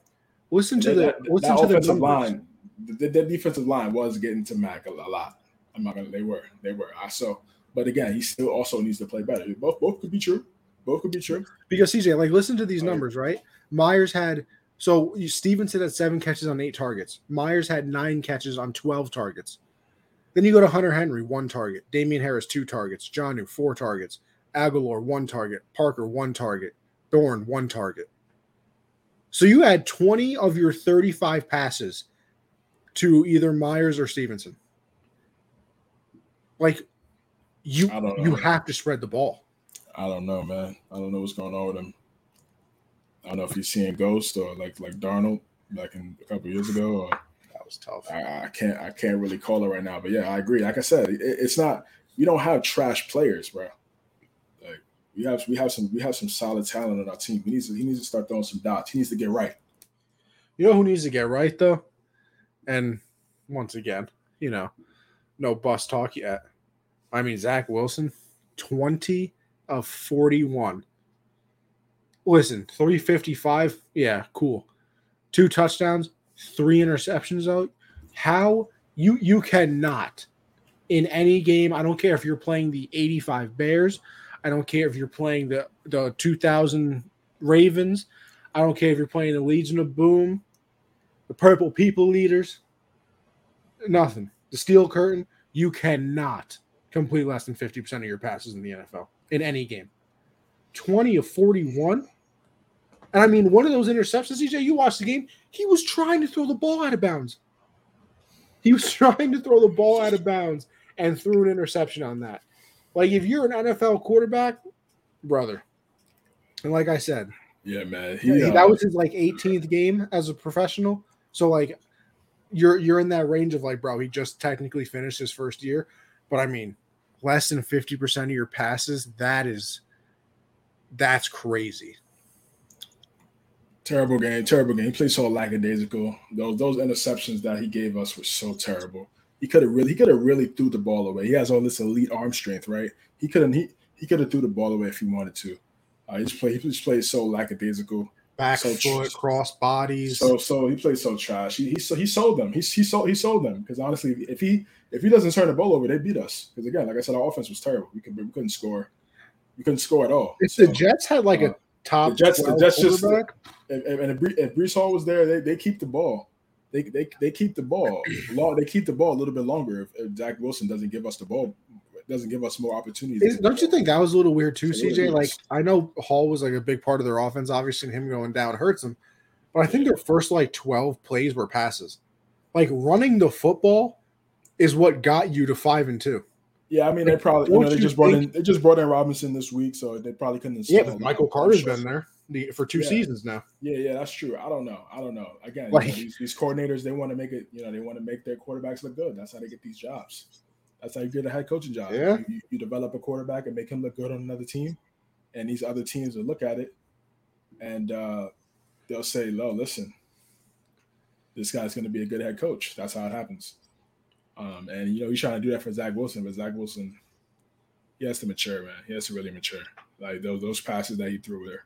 Listen to the listen to the numbers. line the, the defensive line was getting to Mac a, a lot. I'm not gonna. They were. They were. I so. But again, he still also needs to play better. Both both could be true. Both could be true. Because CJ, like, listen to these oh, numbers, right? Myers had so Stevenson had seven catches on eight targets. Myers had nine catches on twelve targets. Then you go to Hunter Henry, one target. Damien Harris, two targets. Jonnu, four targets. Agholor, one target. Parker, one target. Bourne, one target. So you had 20 of your 35 passes to either Myers or Stevenson. Like you you have to spread the ball. I don't know, man. I don't know what's going on with him. I don't know if he's seeing ghosts or like like Darnold back in a couple years ago. Or, that was tough. I, I, can't I can't really call it right now, but yeah, I agree. Like I said, it, it's not you don't have trash players, bro. Like we have we have some we have some solid talent on our team. He needs to he needs to start throwing some dots. He needs to get right. You know who needs to get right though? And once again, you know, no bus talk yet. I mean, Zach Wilson, 20 of 41. Listen, 355. Yeah, cool. Two touchdowns, three interceptions out. How you you cannot in any game, I don't care if you're playing the 85 Bears, I don't care if you're playing the the 2000 Ravens, I don't care if you're playing the Legion of Boom, the Purple People Eaters, nothing. The steel curtain, you cannot complete less than 50% of your passes in the NFL. in any game. 20 of 41. And I mean, one of those interceptions, CJ, you watched the game, he was trying to throw the ball out of bounds. He was [laughs] trying to throw the ball out of bounds and threw an interception on that. Like, if you're an NFL quarterback, brother, and like I said, yeah, man, he, uh, that was his like 18th game as a professional. So, like, you're you're in that range of like, bro, he just technically finished his first year, but I mean, less than 50% of your passes, that is that's crazy. Terrible game, terrible game. He played so lackadaisical. Those those interceptions that he gave us were so terrible. He could have really he could have really threw the ball away. He has all this elite arm strength, right? He couldn't he he could have threw the ball away if he wanted to. Uh, he just played he just played so lackadaisical. Back so foot, tr- cross bodies. So so he played so trash. He he, he sold them. He he sold he sold them because honestly, if he if he doesn't turn the ball over, they beat us. Because again, like I said, our offense was terrible. We could we couldn't score. We couldn't score at all. If so, the Jets had like uh, a top the Jets, the Jets just and, and if, if Breece Hall was there, they, they keep the ball. They, they, they keep the ball. They keep the ball a little bit longer if, if Zach Wilson doesn't give us the ball doesn't give us more opportunities. Don't you think that was a little weird too, CJ? Like I know Hall was like a big part of their offense. Obviously, him going down hurts them, but I think their first like twelve plays were passes. Like running the football is what got you to five and two. Yeah, I mean they probably you know they just brought in they just brought in Robinson this week, so they probably couldn't. Yeah, but Michael Carter's been there for two yeah. seasons now. Yeah, yeah, that's true. I don't know. I don't know. Again, like, you know, these, these coordinators they want to make it. You know, they want to make their quarterbacks look good. That's how they get these jobs. That's how you get a head coaching job. Yeah, you, you develop a quarterback and make him look good on another team, and these other teams will look at it, and uh, they'll say, "No, listen, this guy's going to be a good head coach." That's how it happens. Um, and you know, he's trying to do that for Zach Wilson, but Zach Wilson, he has to mature, man. He has to really mature. Like those those passes that he threw there,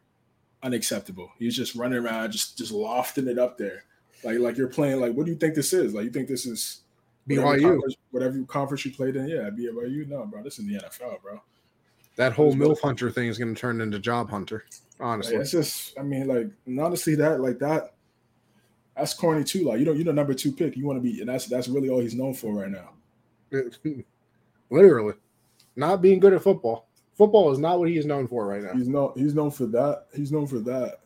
unacceptable. He's just running around, just just lofting it up there, like like you're playing. Like, what do you think this is? Like, you think this is BYU? Conference, whatever conference you played in, yeah, BYU. No, bro, this is the NFL, bro. That whole MILF Hunter thing is going to turn into Job Hunter. Honestly, like, it's just. I mean, like, honestly, that like that that's corny too. Like you know, you're the number two pick. You want to be, and that's that's really all he's known for right now. [laughs] Literally, not being good at football. Football is not what he is known for right now. He's known he's known for that. He's known for that.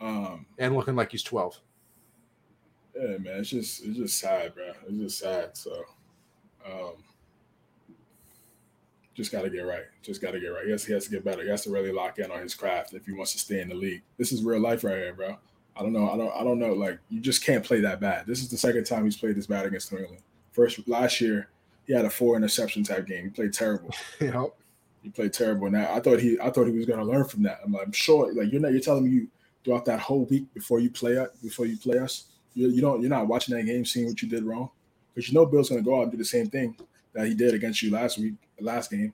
Um, and looking like he's 12. Yeah, man, it's just it's just sad, bro. It's just sad. So, um, just got to get right. Just got to get right. He has, he has to get better. He has to really lock in on his craft if he wants to stay in the league. This is real life right here, bro. I don't know. I don't. I don't know. Like you just can't play that bad. This is the second time he's played this bad against New England. First last year, he had a four interception type game. He played terrible. [laughs] yep. He played terrible. Now I thought he. I thought he was going to learn from that. I'm, like, I'm sure. Like you're not. You're telling me you throughout that whole week before you play it, before you play us, you, you don't. You're not watching that game, seeing what you did wrong, because you know Bill's going to go out and do the same thing that he did against you last week, last game,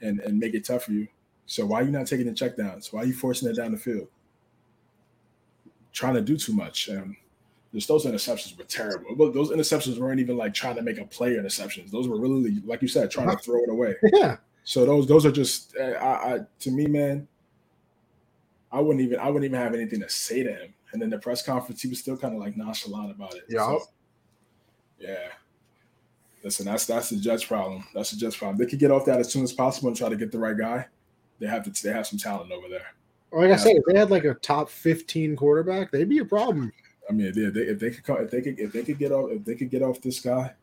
and and make it tough for you. So why are you not taking the checkdowns? Why are you forcing it down the field? trying to do too much. And just those interceptions were terrible. But those interceptions weren't even like trying to make a play interceptions. Those were really, like you said, trying to uh-huh. throw it away. Yeah. So those those are just, eh, I, I to me, man. I wouldn't even I wouldn't even have anything to say to him. And then the press conference, he was still kind of like nonchalant about it. Yeah. So, yeah. Listen, that's that's the Jets' problem. That's the Jets' problem. They could get off that as soon as possible and try to get the right guy. They have to. They have some talent over there. Like I said, if they had like a top fifteen quarterback, they'd be a problem. I mean, they, they, if they could, if they could, if they could get off, if they could get off this guy,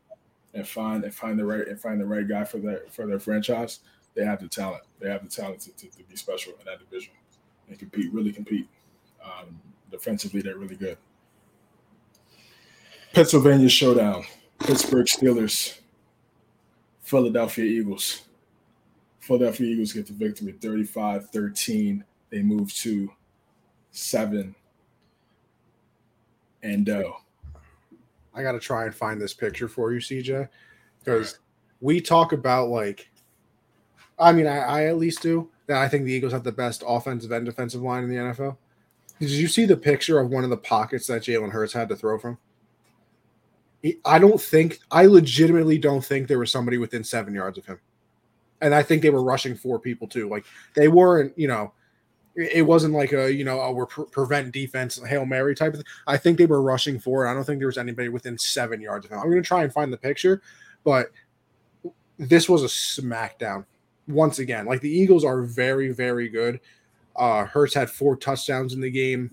and find and find the right and find the right guy for their for their franchise, they have the talent. They have the talent to, to, to be special in that division and compete, really compete. Um, defensively, they're really good. Pennsylvania showdown: Pittsburgh Steelers, Philadelphia Eagles. Philadelphia Eagles get the victory 35 13 they move to seven and oh. I got to try and find this picture for you, CJ, because we talk about like, I mean, I, I at least do that. I think the Eagles have the best offensive and defensive line in the NFL. Did you see the picture of one of the pockets that Jalen Hurts had to throw from? I don't think, I legitimately don't think there was somebody within seven yards of him. And I think they were rushing four people too. Like they weren't, you know, it wasn't like a you know oh, we're pre- prevent defense hail mary type of thing. I think they were rushing for it. I don't think there was anybody within seven yards of him. I'm to try and find the picture, but this was a smackdown. once again. Like the Eagles are very, very good. Uh Hurts had four touchdowns in the game.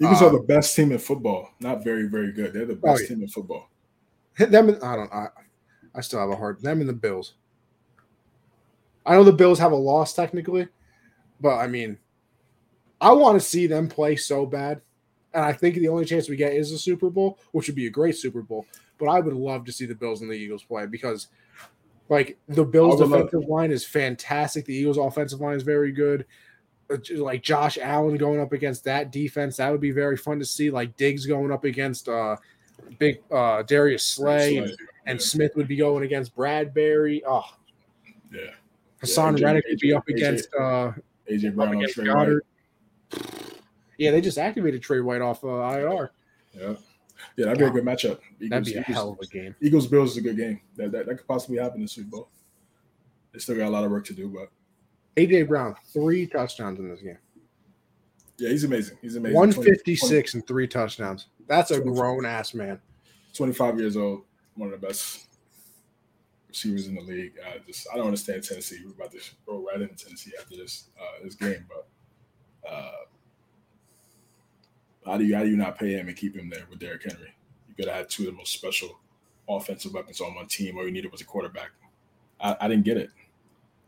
Eagles Um, are the best team in football. Not very, very good. They're the Oh, best yeah. team in football. Hit them. In, I don't. I, I still have a hard them and the Bills. I know the Bills have a loss technically, but I mean, I want to see them play so bad, and I think the only chance we get is a Super Bowl, which would be a great Super Bowl. But I would love to see the Bills and the Eagles play because, like, the Bills' defensive line is fantastic. The Eagles' offensive line is very good. Uh, Like Josh Allen going up against that defense, that would be very fun to see. Like Diggs going up against uh, big uh, Darius Slay, and, and yeah. Smith would be going against Bradbury. Oh, yeah. Haason AJ Reddick would be AJ up against uh, AJ Brown against Trey Goddard. Yeah, they just activated Trey White off uh, IR. Yeah. Yeah, that'd be a good matchup. Eagles, That'd be a Eagles- hell of a game. Eagles Bills is a good game. That, that that could possibly happen in the Super Bowl. They still got a lot of work to do, but AJ Brown, three touchdowns in this game. yeah, he's amazing. He's amazing. 156 and three touchdowns. That's a grown ass man. 25 years old, one of the best receivers in the league. I just I don't understand Tennessee. We're about to roll right into Tennessee after this uh, this game, but uh, how do you how do you not pay him and keep him there with Derrick Henry? You could have had two of the most special offensive weapons on one team. All you needed was a quarterback. I, I didn't get it.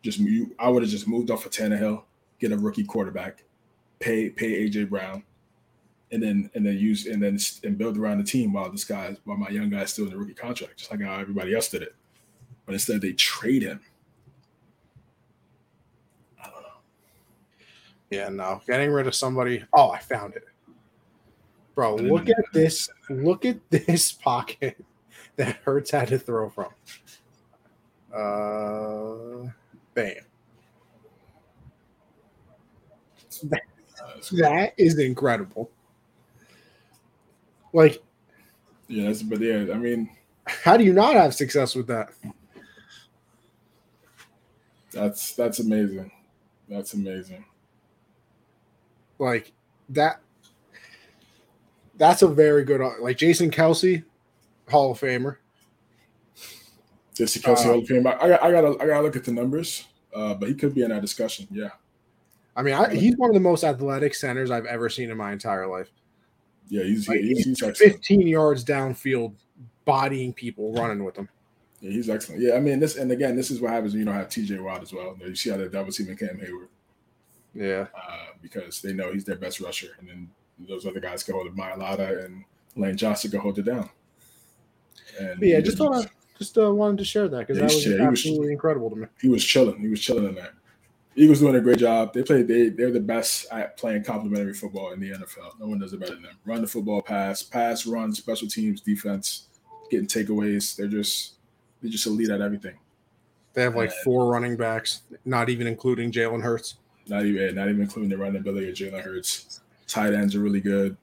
Just you, I would have just moved off of Tannehill, get a rookie quarterback, pay pay AJ Brown, and then and then use and then and build around the team while this guy while my young guy's still in the rookie contract, just like how everybody else did it. But instead they trade him. I don't know. Yeah, no. Getting rid of somebody. Oh, I found it. Bro, look at this. Look at [laughs] this pocket that Hurts had to throw from. Uh bam. That is incredible. Like, yeah, that's, but yeah, I mean how do you not have success with that? that's that's amazing. That's amazing. Like that. That's a very good. Like Jason Kelce, Hall of Famer. This is Kelce Uh, Hall of Fame. I, I, got- I gotta I gotta look at the numbers, uh, but he could be in that discussion. Yeah, I mean, I, he's one of the most athletic centers I've ever seen in my entire life. yeah, he's Like, he's, he's he's excellent. 15 yards downfield, bodying people, running with them. Yeah, he's excellent. Yeah, I mean this, and again, this is what happens when you don't have T.J. Watt as well. You see how the double team Cam Heyward Yeah. uh, because they know he's their best rusher, and then those other guys can hold it. Mailata and Lane Johnson can hold it down. And But yeah, just was- thought I just uh, wanted to share that because Yeah, that was should. He was- absolutely incredible to me. he was chilling. He was chilling in there. Eagles doing a great job. They play. They they're the best at playing complementary football in the NFL. No one does it better than them. Run the football, pass, pass, run, special teams, defense, getting takeaways. They're just they're just elite at everything. They have like Yeah. four running backs, not even including Jalen Hurts. Not even not even including the running ability of Jalen Hurts. Tight ends are really good.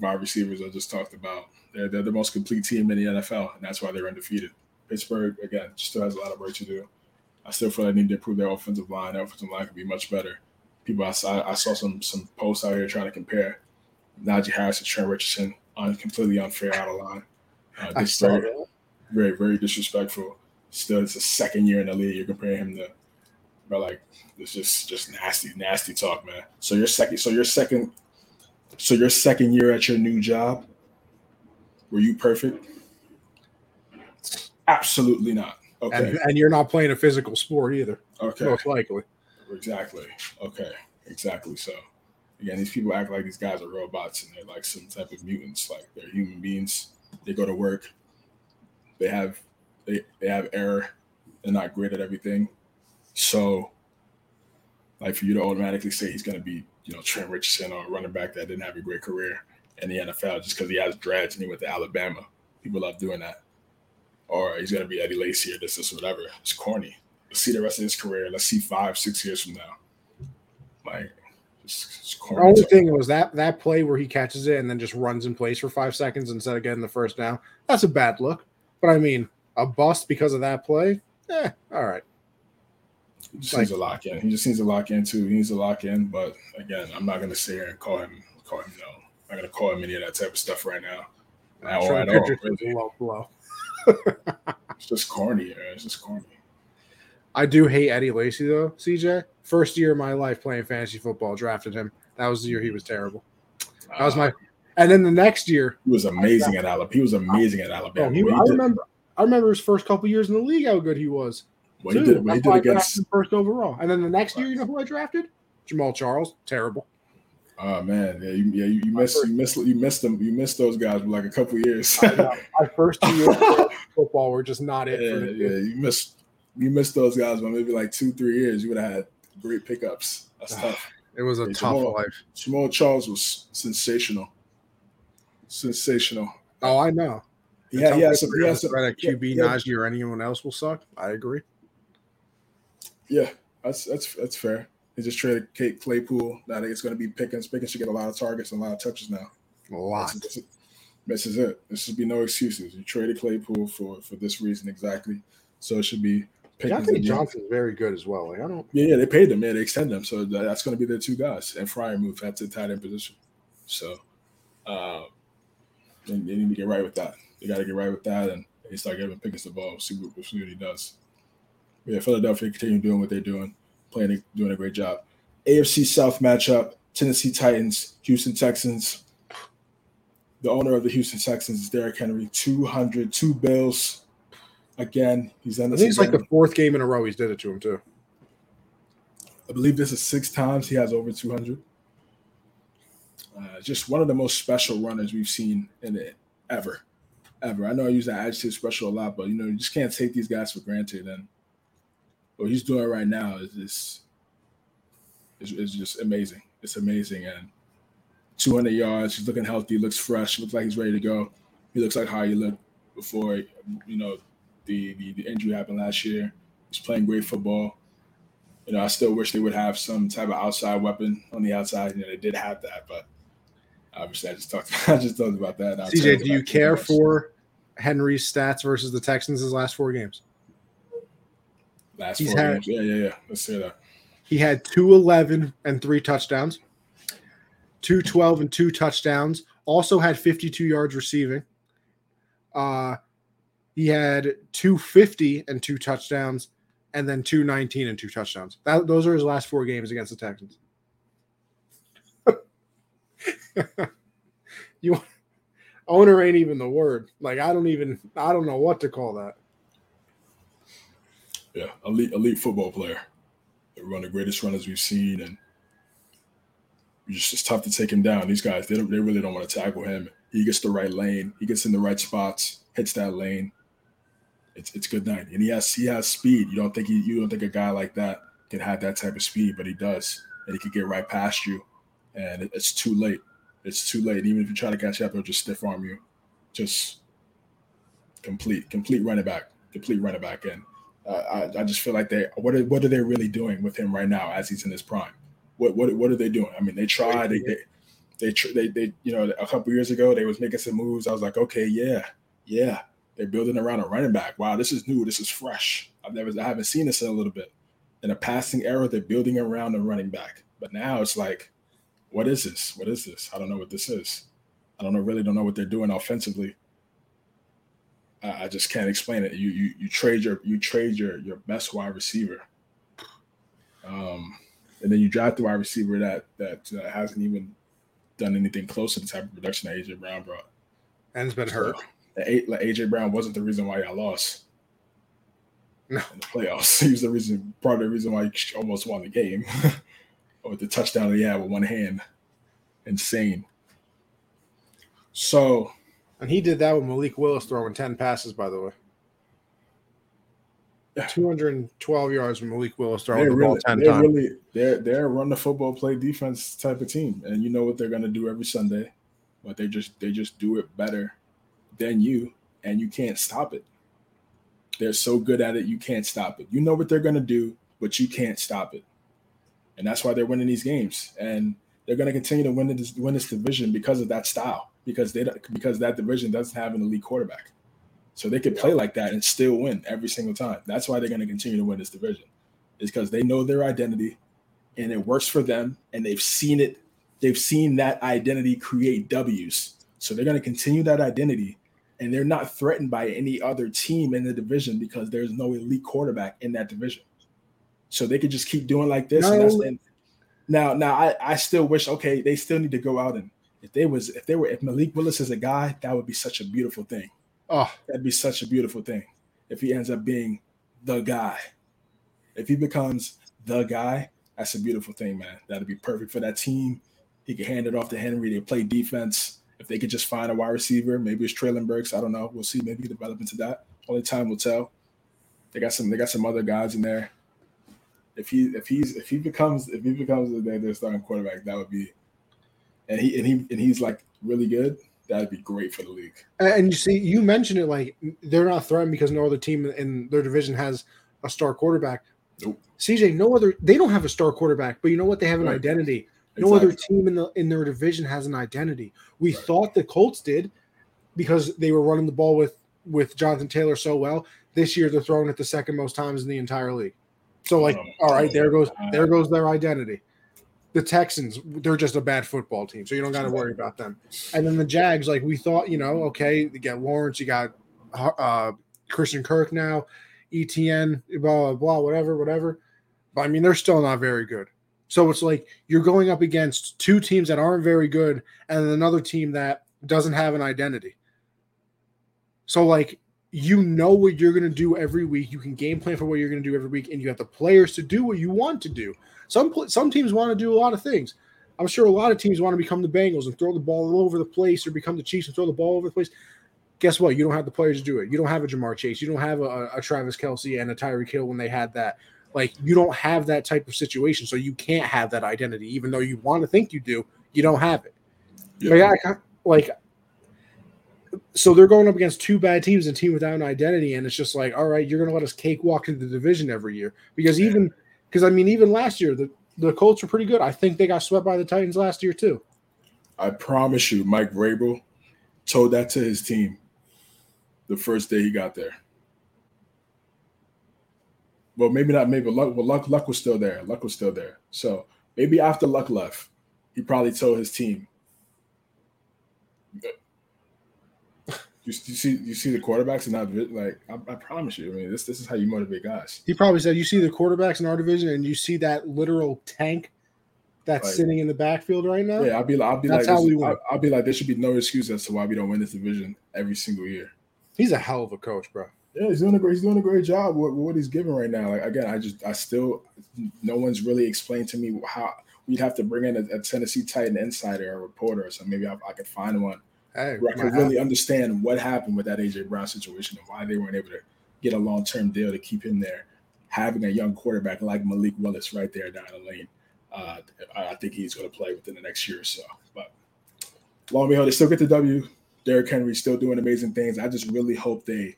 Wide receivers I just talked about. They're they're the most complete team in the NFL, and that's why they're undefeated. Pittsburgh again still has a lot of work to do. I still feel they need to improve their offensive line. Their offensive line could be much better. People I saw I saw some some posts out here trying to compare Najee Harris and Trent Richardson on completely unfair out of line. Uh, I just saw very, very very disrespectful. Still, it's a second year in the league. You're comparing him to, but like it's just just nasty nasty talk, man. So your second, so your second, so your second year at your new job, were you perfect? Absolutely not. Okay, And, and you're not playing a physical sport either, okay, most likely. exactly. Okay, exactly. So again, these people act like these guys are robots and they're like some type of mutants. Like they're human beings. They go to work. They have they they have error. They're not great at everything. So, like for you to automatically say he's going to be, you know, Trent Richardson or a running back that didn't have a great career in the NFL just because he has dreads and he went to Alabama, people love doing that. Or he's going to be Eddie Lacy or this, this, whatever. It's corny. Let's see the rest of his career. Let's see five, six years from now. Like, it's, it's The only talk. thing was that that play where he catches it and then just runs in place for five seconds instead of getting the first down. That's a bad look. But I mean, a bust because of that play. Eh, all right. He just needs to lock in. He just needs to lock in too. He needs to lock in. But again, I'm not gonna sit here and call him call him no. I'm not gonna call him any of that type of stuff right now. All, at all, really. low blow. It's just corny. Yeah. It's just corny. I do hate Eddie Lacy though. CJ, first year of my life playing fantasy football, drafted him. That was the year he was terrible. That was my. Ah. And then the next year, he was amazing at Alabama. He was amazing at Alabama. Oh, he, I remember. I remember his first couple years in the league how good he was. What he did, what he did against first overall, and then the next year, you know who I drafted? Jamaal Charles, terrible. Oh man, yeah, you, yeah, you, you missed, first, you missed, you missed them, you missed those guys for like a couple years. My first two years [laughs] football were just not it. Yeah, yeah, you missed, you missed those guys by maybe like two, three years. You would have had great pickups. That's ah, tough. It was a yeah, tough Jamaal, life. Jamaal Charles was sensational, sensational. Oh, I know. Yeah, yeah. some. He has. At QB, yeah, Najee or anyone else will suck. I agree. Yeah, that's that's that's fair. They just traded Kate Claypool. Now it's going to be Pickens. Pickens should get a lot of targets and a lot of touches now. A lot. This is, this is it. This should be no excuses. You traded Claypool for for this reason exactly. So it should be Pickens. Diontae Johnson's very good as well. Like, I don't. Yeah, yeah, they paid them. Yeah, they extend them. So that's going to be their two guys. And Freiermuth at the tight end position. So, uh, they, they need to get right with that. They got to get right with that, and they start giving Pickens the ball. See what, see what he does. But yeah, Philadelphia continue doing what they're doing playing doing a great job. AFC South matchup: Tennessee Titans, Houston Texans. The owner of the Houston Texans is Derrick Henry. 200, two bills. Again, he's done this. I think it's like the fourth game in a row he's did it to him too. I believe this is six times he has over 200. Uh, just one of the most special runners we've seen in it ever, ever. I know I use that adjective special a lot, but you know you just can't take these guys for granted. And what he's doing right now is just is, is just amazing. It's amazing. And 200 yards, he's looking healthy, looks fresh, looks like he's ready to go. He looks like how he looked before, you know, the, the, the injury happened last year. He's playing great football. You know, I still wish they would have some type of outside weapon on the outside. You know, they did have that, but obviously, I just talked. [laughs] I just talked about that. CJ, do you care for Henry's stats versus the Texans' his last four games? Last He's four had, games. Yeah, yeah, yeah. Let's say that. He had 211 and three touchdowns, 212 and two touchdowns. Also had 52 yards receiving. Uh, he had 250 and two touchdowns, and then 219 and two touchdowns. That, those are his last four games against the Texans. [laughs] you owner ain't even the word. Like I don't even I don't know what to call that. Yeah, elite elite football player. One of the greatest runners we've seen, and it's just tough to take him down. These guys, they don't, they really don't want to tackle him. He gets the right lane. He gets in the right spots, hits that lane. It's it's good night, and he has he has speed. You don't think he you don't think a guy like that can have that type of speed, but he does, and he can get right past you, and it, it's too late. It's too late. Even if you try to catch up, he'll just stiff arm you. Just complete complete running back, complete running back, and uh, I, I, just feel like they what are, what are they really doing with him right now as he's in his prime? What what what are they doing? I mean, they tried they they they they, they you know a couple years ago they was making some moves. I was like, okay, yeah, yeah, they're building around a running back. Wow, this is new. This is fresh. I've never I haven't seen this in a little bit. In a passing era, they're building around a running back. But now it's like, what is this? What is this? I don't know what this is. I don't know. Really don't know what they're doing offensively. I just can't explain it. You you you trade your you trade your your best wide receiver, um, and then you draft the wide receiver that that uh, hasn't even done anything close to the type of production that AJ Brown brought. And has been so, hurt. Like AJ Brown wasn't the reason why y'all lost. No. In the playoffs, [laughs] he was the reason, part of the reason why he almost won the game [laughs] with the touchdown he had with one hand. Insane. So and he did that with Malik Willis throwing 10 passes, by the way. 212 yards from Malik Willis throwing the ball 10 they're times. Really, they're, they're a run the football, play defense type of team. And you know what they're going to do every Sunday. But they just they just do it better than you, and you can't stop it. They're so good at it, you can't stop it. You know what they're going to do, but you can't stop it. And that's why they're winning these games. And they're going to continue to win this, win this division because of that style because they because that division doesn't have an elite quarterback. So they could play like that and still win every single time. That's why they're going to continue to win this division. Is because they know their identity and it works for them and they've seen it they've seen that identity create W's. So they're going to continue that identity and they're not threatened by any other team in the division because there's no elite quarterback in that division. so they could just keep doing like this. No. And that's, and now, now I, I still wish okay, they still need to go out and if they was if they were if Malik Willis is a guy, that would be such a beautiful thing. Oh, That'd be such a beautiful thing if he ends up being the guy. If he becomes the guy, that's a beautiful thing, man. That'd be perfect for that team. He could hand it off to Henry. They play defense. If they could just find a wide receiver, maybe it's Traylon Burks. I don't know. We'll see. Maybe he develop into that. Only time will tell. They got some. They got some other guys in there. If he if he's if he becomes if he becomes their, their starting quarterback, that would be. And he and he and he's like really good. That'd be great for the league. and you see, you mentioned it like they're not threatened because no other team in their division has a star quarterback. Nope. CJ, no other. They don't have a star quarterback, but you know what? They have an Right. identity. No other team in the in their division has an identity. We Right. thought the Colts did because they were running the ball with with Jonathan Taylor so well. This year they're throwing it the second most times in the entire league. So like, Um, all right, there goes uh, there goes their identity. The Texans, they're just a bad football team, so you don't got to worry about them. And then the Jags, like we thought, you know, okay, you got Lawrence, you got uh, Christian Kirk now, ETN, blah blah blah, whatever, whatever. But I mean, they're still not very good. So it's like you're going up against two teams that aren't very good, and another team that doesn't have an identity. So like you know what you're going to do every week. You can game plan for what you're going to do every week, and you have the players to do what you want to do. Some some teams want to do a lot of things. I'm sure a lot of teams want to become the Bengals and throw the ball all over the place, or become the Chiefs and throw the ball all over the place. Guess what? You don't have the players to do it. You don't have a Ja'Marr Chase. You don't have a, a Travis Kelce and a Tyreek Hill when they had that. Like you don't have that type of situation, so you can't have that identity, even though you want to think you do. You don't have it. Like, I, like, so they're going up against two bad teams, and a team without an identity, and it's just like, all right, you're going to let us cakewalk into the division every year because even because I mean, even last year the the Colts were pretty good. I think they got swept by the Titans last year too. I promise you, Mike Vrabel told that to his team the first day he got there. Well, maybe not. Maybe luck. Well, luck. Luck was still there. Luck was still there. So maybe after Luck left, he probably told his team. You, you see, you see the quarterbacks and not like. I, I promise you. I mean, this this is how you motivate guys. He probably said, "You see the quarterbacks in our division, and you see that literal tank that's Right. sitting in the backfield right now." Yeah, I'll be like, I'll be That's like, how we win. I'll, be like, there should be no excuse as to why we don't win this division every single year. He's a hell of a coach, bro. Yeah, he's doing a great. He's doing a great job with, with what he's giving right now. Like again, I just, I still, no one's really explained to me how we'd have to bring in a, a Tennessee Titan insider or reporter, so maybe I, I could find one I might really understand what happened with that AJ Brown situation and why they weren't able to get a long term deal to keep him there. Having a young quarterback like Malik Willis right there down the lane, uh, I I think he's going to play within the next year or so. But long and behold, they still get the W. Derrick Henry still doing amazing things. I just really hope they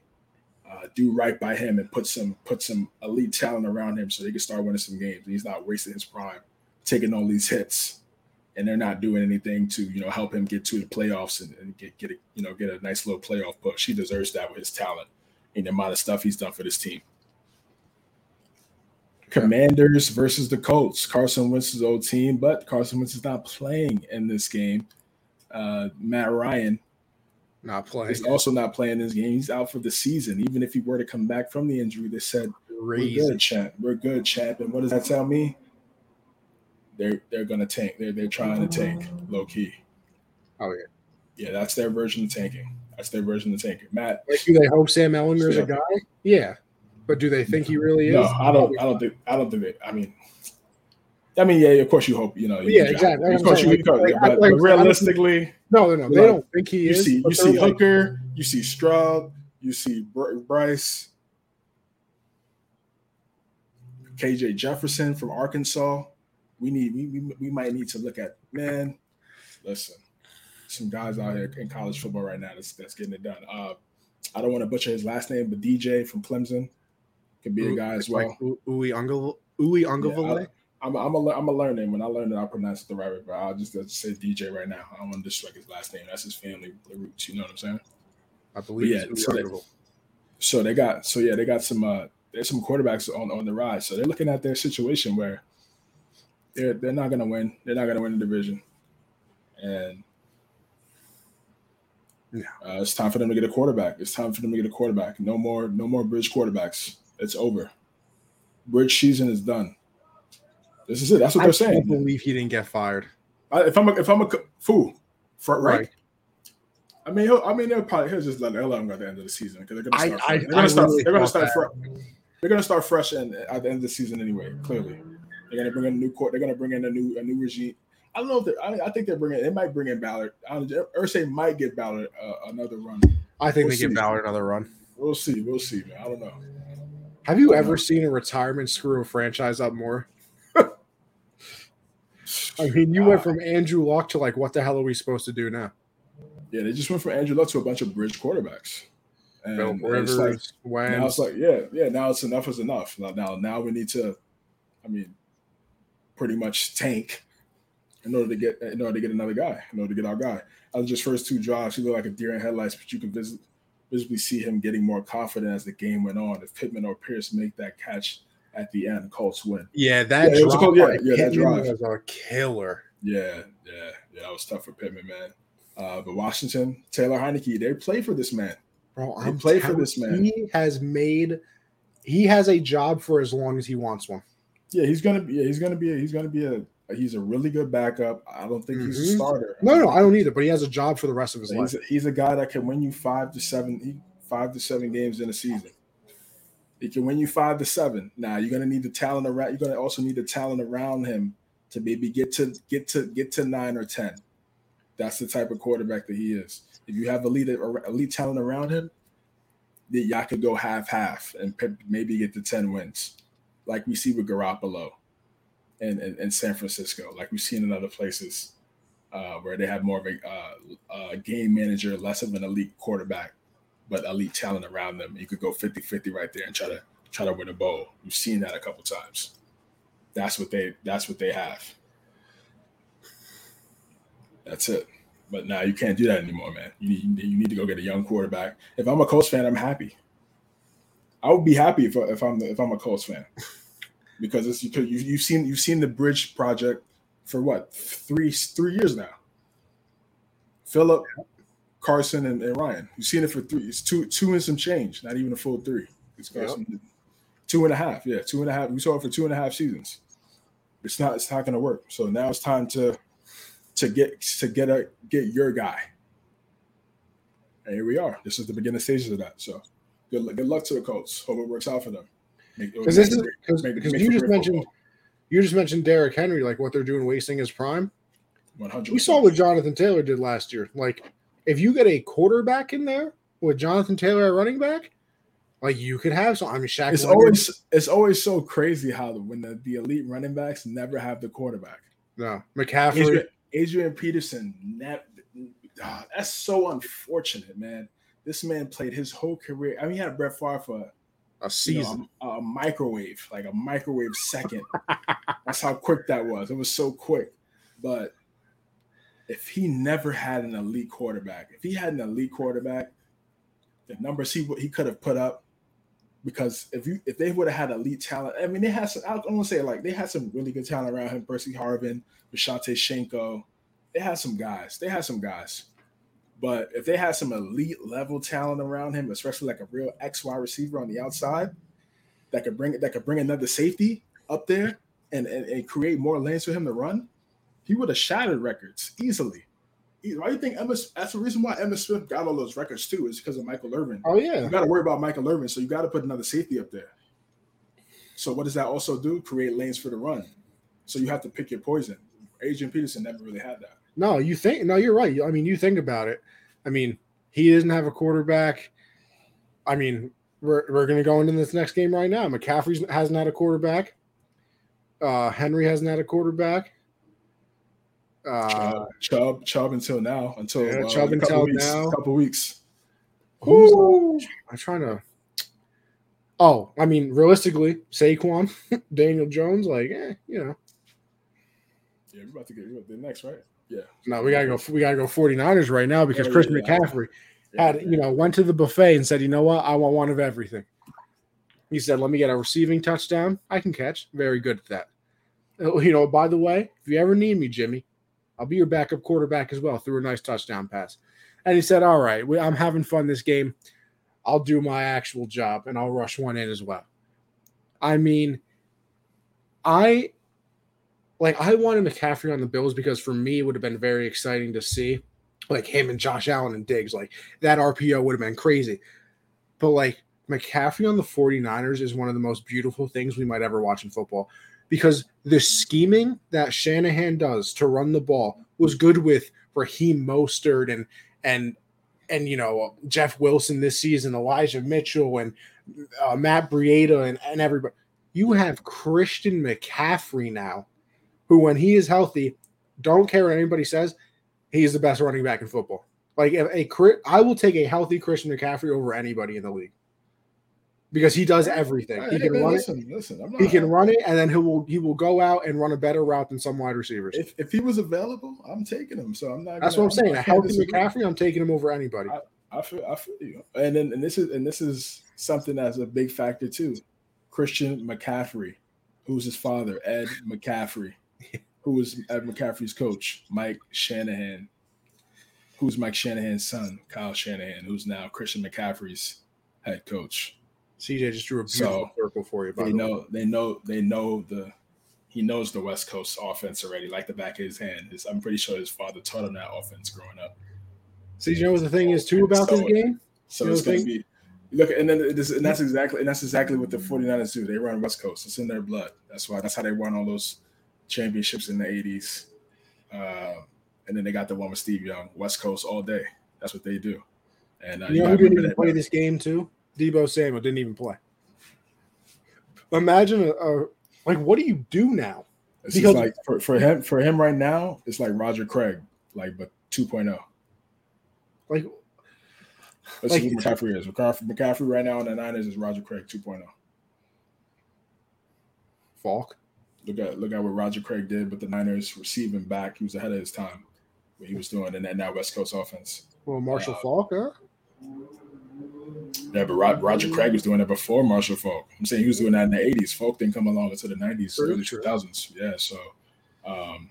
uh, do right by him and put some put some elite talent around him so they can start winning some games. And he's not wasting his prime taking all these hits, and they're not doing anything to you know help him get to the playoffs and, and get get a, you know get a nice little playoff push. He deserves that with his talent and the amount of stuff he's done for this team. Commanders versus the Colts. Carson Wentz's old team, but Carson Wentz is not playing in this game. Uh, Matt Ryan not playing. He's also not playing this game. He's out for the season. Even if he were to come back from the injury, they said we're good, champ. We're good, champ. And what does that tell me? They're they're gonna tank. They're they're trying to tank oh. low key. Oh yeah. Yeah, that's their version of tanking. That's their version of tanking. Matt, Like, do they hope Sam Ehlinger is Yeah. a guy? Yeah, but do they think he really is? no, I don't. I don't think. I don't think they. I mean, I mean, yeah, of course you hope. You know, you Yeah, exactly. Of course you, Like, but, like, but, like, but realistically, No, no, no. They Like, don't think he you is. see, you see they're like- Hooker, you see Stroud, you see Br- Bryce, KJ Jefferson from Arkansas. We need, we, we, we might need to look at man. Listen, some guys out here in college football right now that's that's getting it done. Uh, I don't want to butcher his last name, but DJ from Clemson could be a guy as well. Like Uwe Ungle, Uwe. I'm a, I'm a, I'm a learn. When I learn it, I'll pronounce it the right way. But I'll just, just say DJ right now. I don't want to disrespect his last name. That's his family roots. You know what I'm saying? I believe Yeah, it's so they- So they got so yeah, they got some uh there's some quarterbacks on, on the rise. So they're looking at their situation where they're they're not gonna win. They're not gonna win the division. And No. uh, it's time for them to get a quarterback. It's time for them to get a quarterback. No more, no more bridge quarterbacks. It's over. Bridge season is done. This is it. That's what I they're saying. can't believe he didn't get fired. I, if I'm a, if I'm a fool, for, right? Right. I mean, he'll, I mean, they'll probably he'll just let they'll let him go at the end of the season because they're gonna start. I- fresh. they're gonna start. really they're gonna start. that. Fre- they're gonna start fresh and at the end of the season anyway. Clearly, they're gonna bring in a new court. They're gonna bring in a new a new regime. I don't know if they I, I think they're bringing. They might bring in Ballard. I Irsay might give Ballard uh, another run. I think We'll they give. Ballard another run. We'll see. We'll see, man. I don't know. Have you ever seen a retirement screw a franchise up more? [laughs] I mean, you went from Andrew Luck to like, what the hell are we supposed to do now? Yeah, they just went from Andrew Luck to a bunch of bridge quarterbacks. And Bill it's like, now it's like, yeah, yeah. Now it's enough is enough. Now, now, now we need to, I mean, pretty much tank in order to get in order to get another guy, in order to get our guy. Out of just first two drives, he looked like a deer in headlights, but you can vis- visibly see him getting more confident as the game went on. If Pittman or Pierce make that catch at the end, Colts win. yeah, that Yeah, it was a yeah, yeah, that drive. was a killer. Yeah, yeah, yeah. That was tough for Pittman, man. Uh, but Washington, Taylor Heinicke, they play for this man. Bro, They I'm play for this man. He has made. He has a job for as long as he wants one. Yeah, he's gonna be. Yeah, he's gonna be. A, he's gonna be a. He's a really good backup. I don't think he's a Mhm. starter. No, no, I don't either. But he has a job for the rest of his But life. He's a, he's a guy that can win you five to seven, he- five to seven games in a season. He can win you five to seven. Now you're gonna need the talent around. You're gonna also need the talent around him to maybe get to get to get to nine or ten. That's the type of quarterback that he is. If you have elite elite talent around him, then y'all could go half half and maybe get to ten wins, like we see with Garoppolo, and in, in San Francisco, like we've seen in other places uh, where they have more of a uh, uh, game manager, less of an elite quarterback, but elite talent around them. You could go 50-50 right there and try to try to win a bowl. We've seen that a couple times. That's what they that's what they have. That's it. But now you can't do that anymore, man. You need, you need to go get a young quarterback. If I'm a Colts fan, I'm happy. I would be happy if, if I'm the, if I'm a Colts fan [laughs] because it's because you, you've seen you've seen the bridge project for what three three years now. Philip, Carson, and, and Ryan. You've seen it for three. It's two two and some change, not even a full three. It's Carson, two and a half. Yeah, two and a half. We saw it for two and a half seasons. It's not. It's not going to work. So now it's time to to get to get a get your guy. And here we are. This is the beginning stages of that. So good luck- good luck to the Colts. Hope it works out for them. Because this is because make- because make you just mentioned football. you just mentioned Derrick Henry, like what they're doing, wasting his prime. 100. We saw what Jonathan Taylor did last year. Like, if you get a quarterback in there with Jonathan Taylor at running back, like you could have some. I mean, Shaq. It's Leonard- always it's always so crazy how the, when the, the elite running backs never have the quarterback. no McCaffrey. Adrian, Adrian Peterson, never, ah, that's so unfortunate, man. This man played his whole career. I mean, he had Brett Favre for a you know, season. a, a microwave, like a microwave second. [laughs] That's how quick that was. It was so quick. But if he never had an elite quarterback, if he had an elite quarterback, the numbers he he could have put up, because if you if they would have had elite talent, I mean, they had some. I don't want to say like they had some really good talent around him. Percy Harvin, Visanthe Shiancoe, they had some guys. They had some guys. But if they had some elite level talent around him, especially like a real XY receiver on the outside, that could bring that could bring another safety up there and, and, and create more lanes for him to run, he would have shattered records easily. Why do you think Emmitt? That's the reason why Emmitt Smith got all those records too, is because of Michael Irvin. Oh yeah, You got to worry about Michael Irvin, so you got to put another safety up there. So what does that also do? Create lanes for the run. So you have to pick your poison. Adrian Peterson never really had that. No, you think no, you're right. I mean, you think about it. I mean, he doesn't have a quarterback. I mean, we're we're gonna go into this next game right now. McCaffrey hasn't had a quarterback. Uh, Henry hasn't had a quarterback. Uh, Chubb, Chubb, until now, until Yeah, uh, Chubb a couple until weeks, now. couple weeks. I'm trying to. Oh, I mean, realistically, Saquon, [laughs] Daniel Jones, like, eh, you know, Yeah, we're about to get the next, right? Yeah. no, we gotta go. We gotta go 49ers right now because Yeah, Chris yeah, yeah. McCaffrey had, you know, went to the buffet and said, you know what, I want one of everything. He said, let me get a receiving touchdown. I can catch. Very good at that. Oh, You know, by the way, if you ever need me, Jimmy, I'll be your backup quarterback as well threw a nice touchdown pass. And he said, all right, we- I'm having fun this game. I'll do my actual job and I'll rush one in as well. I mean, I like I wanted McCaffrey on the Bills because for me it would have been very exciting to see like him and Josh Allen and Diggs. Like that RPO would have been crazy. But like McCaffrey on the 49ers is one of the most beautiful things we might ever watch in football because the scheming that Shanahan does to run the ball was good with Raheem Mostert and and and you know Jeff Wilson this season, Elijah Mitchell and uh, Matt Breida and, and everybody. You have Christian McCaffrey now, who when he is healthy, don't care what anybody says, he's the best running back in football. Like a, a I will take a healthy Christian McCaffrey over anybody in the league because he does everything. He can run listen, it. Listen, not, he can run it, and then he will he will go out and run a better route than some wide receivers. If, if he was available, I'm taking him. So I'm not. That's gonna, what I'm, I'm saying. A [laughs] healthy McCaffrey, I'm taking him over anybody. I, I, feel I feel you. And then and this is and this is something that's a big factor too. Christian McCaffrey, who's his father, Ed McCaffrey, who was Ed McCaffrey's coach, Mike Shanahan, who's Mike Shanahan's son, Kyle Shanahan, who's now Christian McCaffrey's head coach. CJ just drew a beautiful so circle for you. they know, they know, they know the. He knows the West Coast offense already, like the back of his hand. His, I'm pretty sure his father taught him that offense growing up. CJ, you know what the thing is too about so, this game? So you know it's going to be look, and then this, and that's exactly, and that's exactly what the 49ers do. They run West Coast. It's in their blood. That's why. That's how they won all those championships in the 80s. Uh, and then they got the one with Steve Young, West Coast all day. That's what they do. And uh, you, you know who didn't even play this game too? Deebo Samuel didn't even play. Imagine a, a like, what do you do now? It's because like for, for him, for him right now, it's like Roger Craig, like but 2.0. Like, let's like, see who McCaffrey is. McCaffrey, McCaffrey right now in the Niners is Roger Craig 2.0. Faulk. Look at look at what Roger Craig did with the Niners receiving back. He was ahead of his time. What he was doing in that now West Coast offense. Well, Marshall uh, Faulk, huh? Yeah, but Roger Craig was doing that before Marshall Faulk. I'm saying he was doing that in the 80s. Faulk didn't come along until the 90s, early 2000s. Yeah, so um,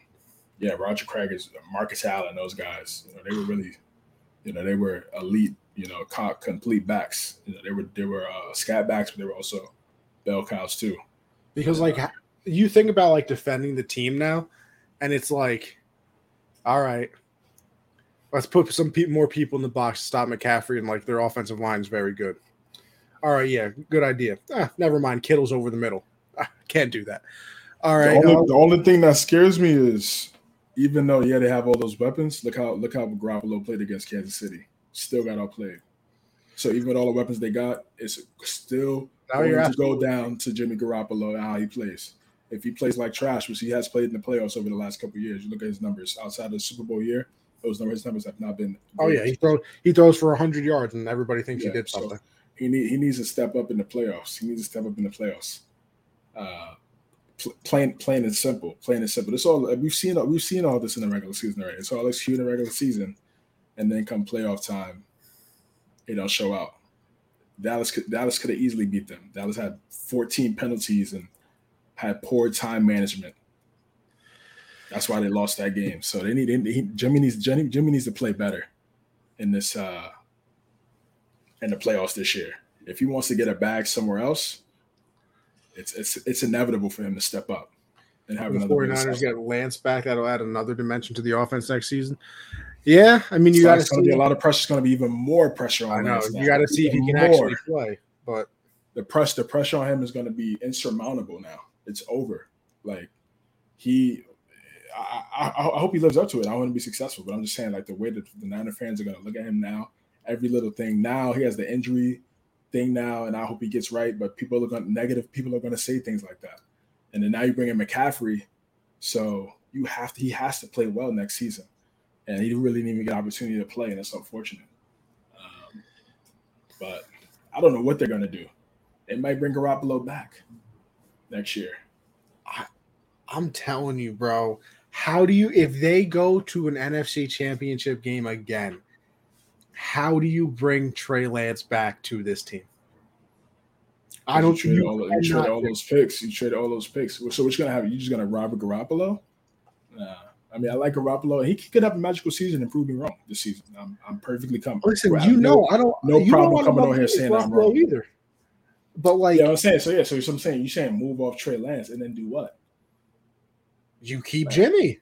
yeah, Roger Craig is Marcus Allen, those guys. You know, they were really, you know, they were elite. You know, complete backs. You know, they were they were uh, scat backs, but they were also bell cows too. Because like you think about like defending the team now, and it's like, all right, let's put some pe- more people in the box to stop McCaffrey, and like their offensive line is very good. All right, yeah, good idea. Ah, never mind. Kittle's over the middle. [laughs] Ah, can't do that. All right. The only, uh, the only, thing that scares me is even though yeah they have all those weapons, look how look how Garoppolo played against Kansas City. Still got outplayed. So even with all the weapons they got, it's still now going to go down to Jimmy Garoppolo and how he plays if he plays like trash, which he has played in the playoffs over the last couple years, you look at his numbers outside of the Super Bowl year, those numbers, his numbers have not been. Oh yeah, he throws he throws for hundred yards, and everybody thinks yeah, he did something. So he need he needs to step up in the playoffs. He needs to step up in the playoffs. Uh, plain plain and simple, plain and simple. It's all we've seen. We've seen all this in the regular season already. It's all executed in the regular season, and then come playoff time, don't show out. Dallas could Dallas could have easily beat them. Dallas had 14 penalties and had poor time management. That's why they lost that game. So they need he, Jimmy needs Jimmy, Jimmy needs to play better in this uh in the playoffs this year. If he wants to get a bag somewhere else, it's it's it's inevitable for him to step up and have the another. 49ers get Lance back. That'll add another dimension to the offense next season. Yeah, I mean you so got to see be a lot of pressure. It's going to be even more pressure on. I know you got to see if he can more. actually play, but the press the pressure on him is going to be insurmountable now it's over. Like he, I, I, I, hope he lives up to it. I want to be successful, but I'm just saying, like the way that the Niner fans are to look at him now, every little thing. Now he has the injury thing now, and I hope he gets right. But people are gonna negative. People are to say things like that, and then now you bring in McCaffrey, so you have to. He has to play well next season, and he really didn't even get an opportunity to play, and it's unfortunate. Um, but I don't know what they're to do. They might bring Garoppolo back next year. I, I'm telling you, bro. How do you, if they go to an NFC championship game again, how do you bring Trey Lance back to this team? I don't trade all, you trade all those picks. You trade all those picks. So what's gonna happen? You just gonna rob a Garoppolo? Nah. I mean, I like Garoppolo. He could have a magical season and prove me wrong this season. I'm, I'm perfectly comfortable. Listen, you know, I don't. No problem coming on here saying I'm wrong either. But like, yeah, I'm saying so. Yeah, so, so I'm saying you're saying move off Trey Lance and then do what? You keep Jimmy.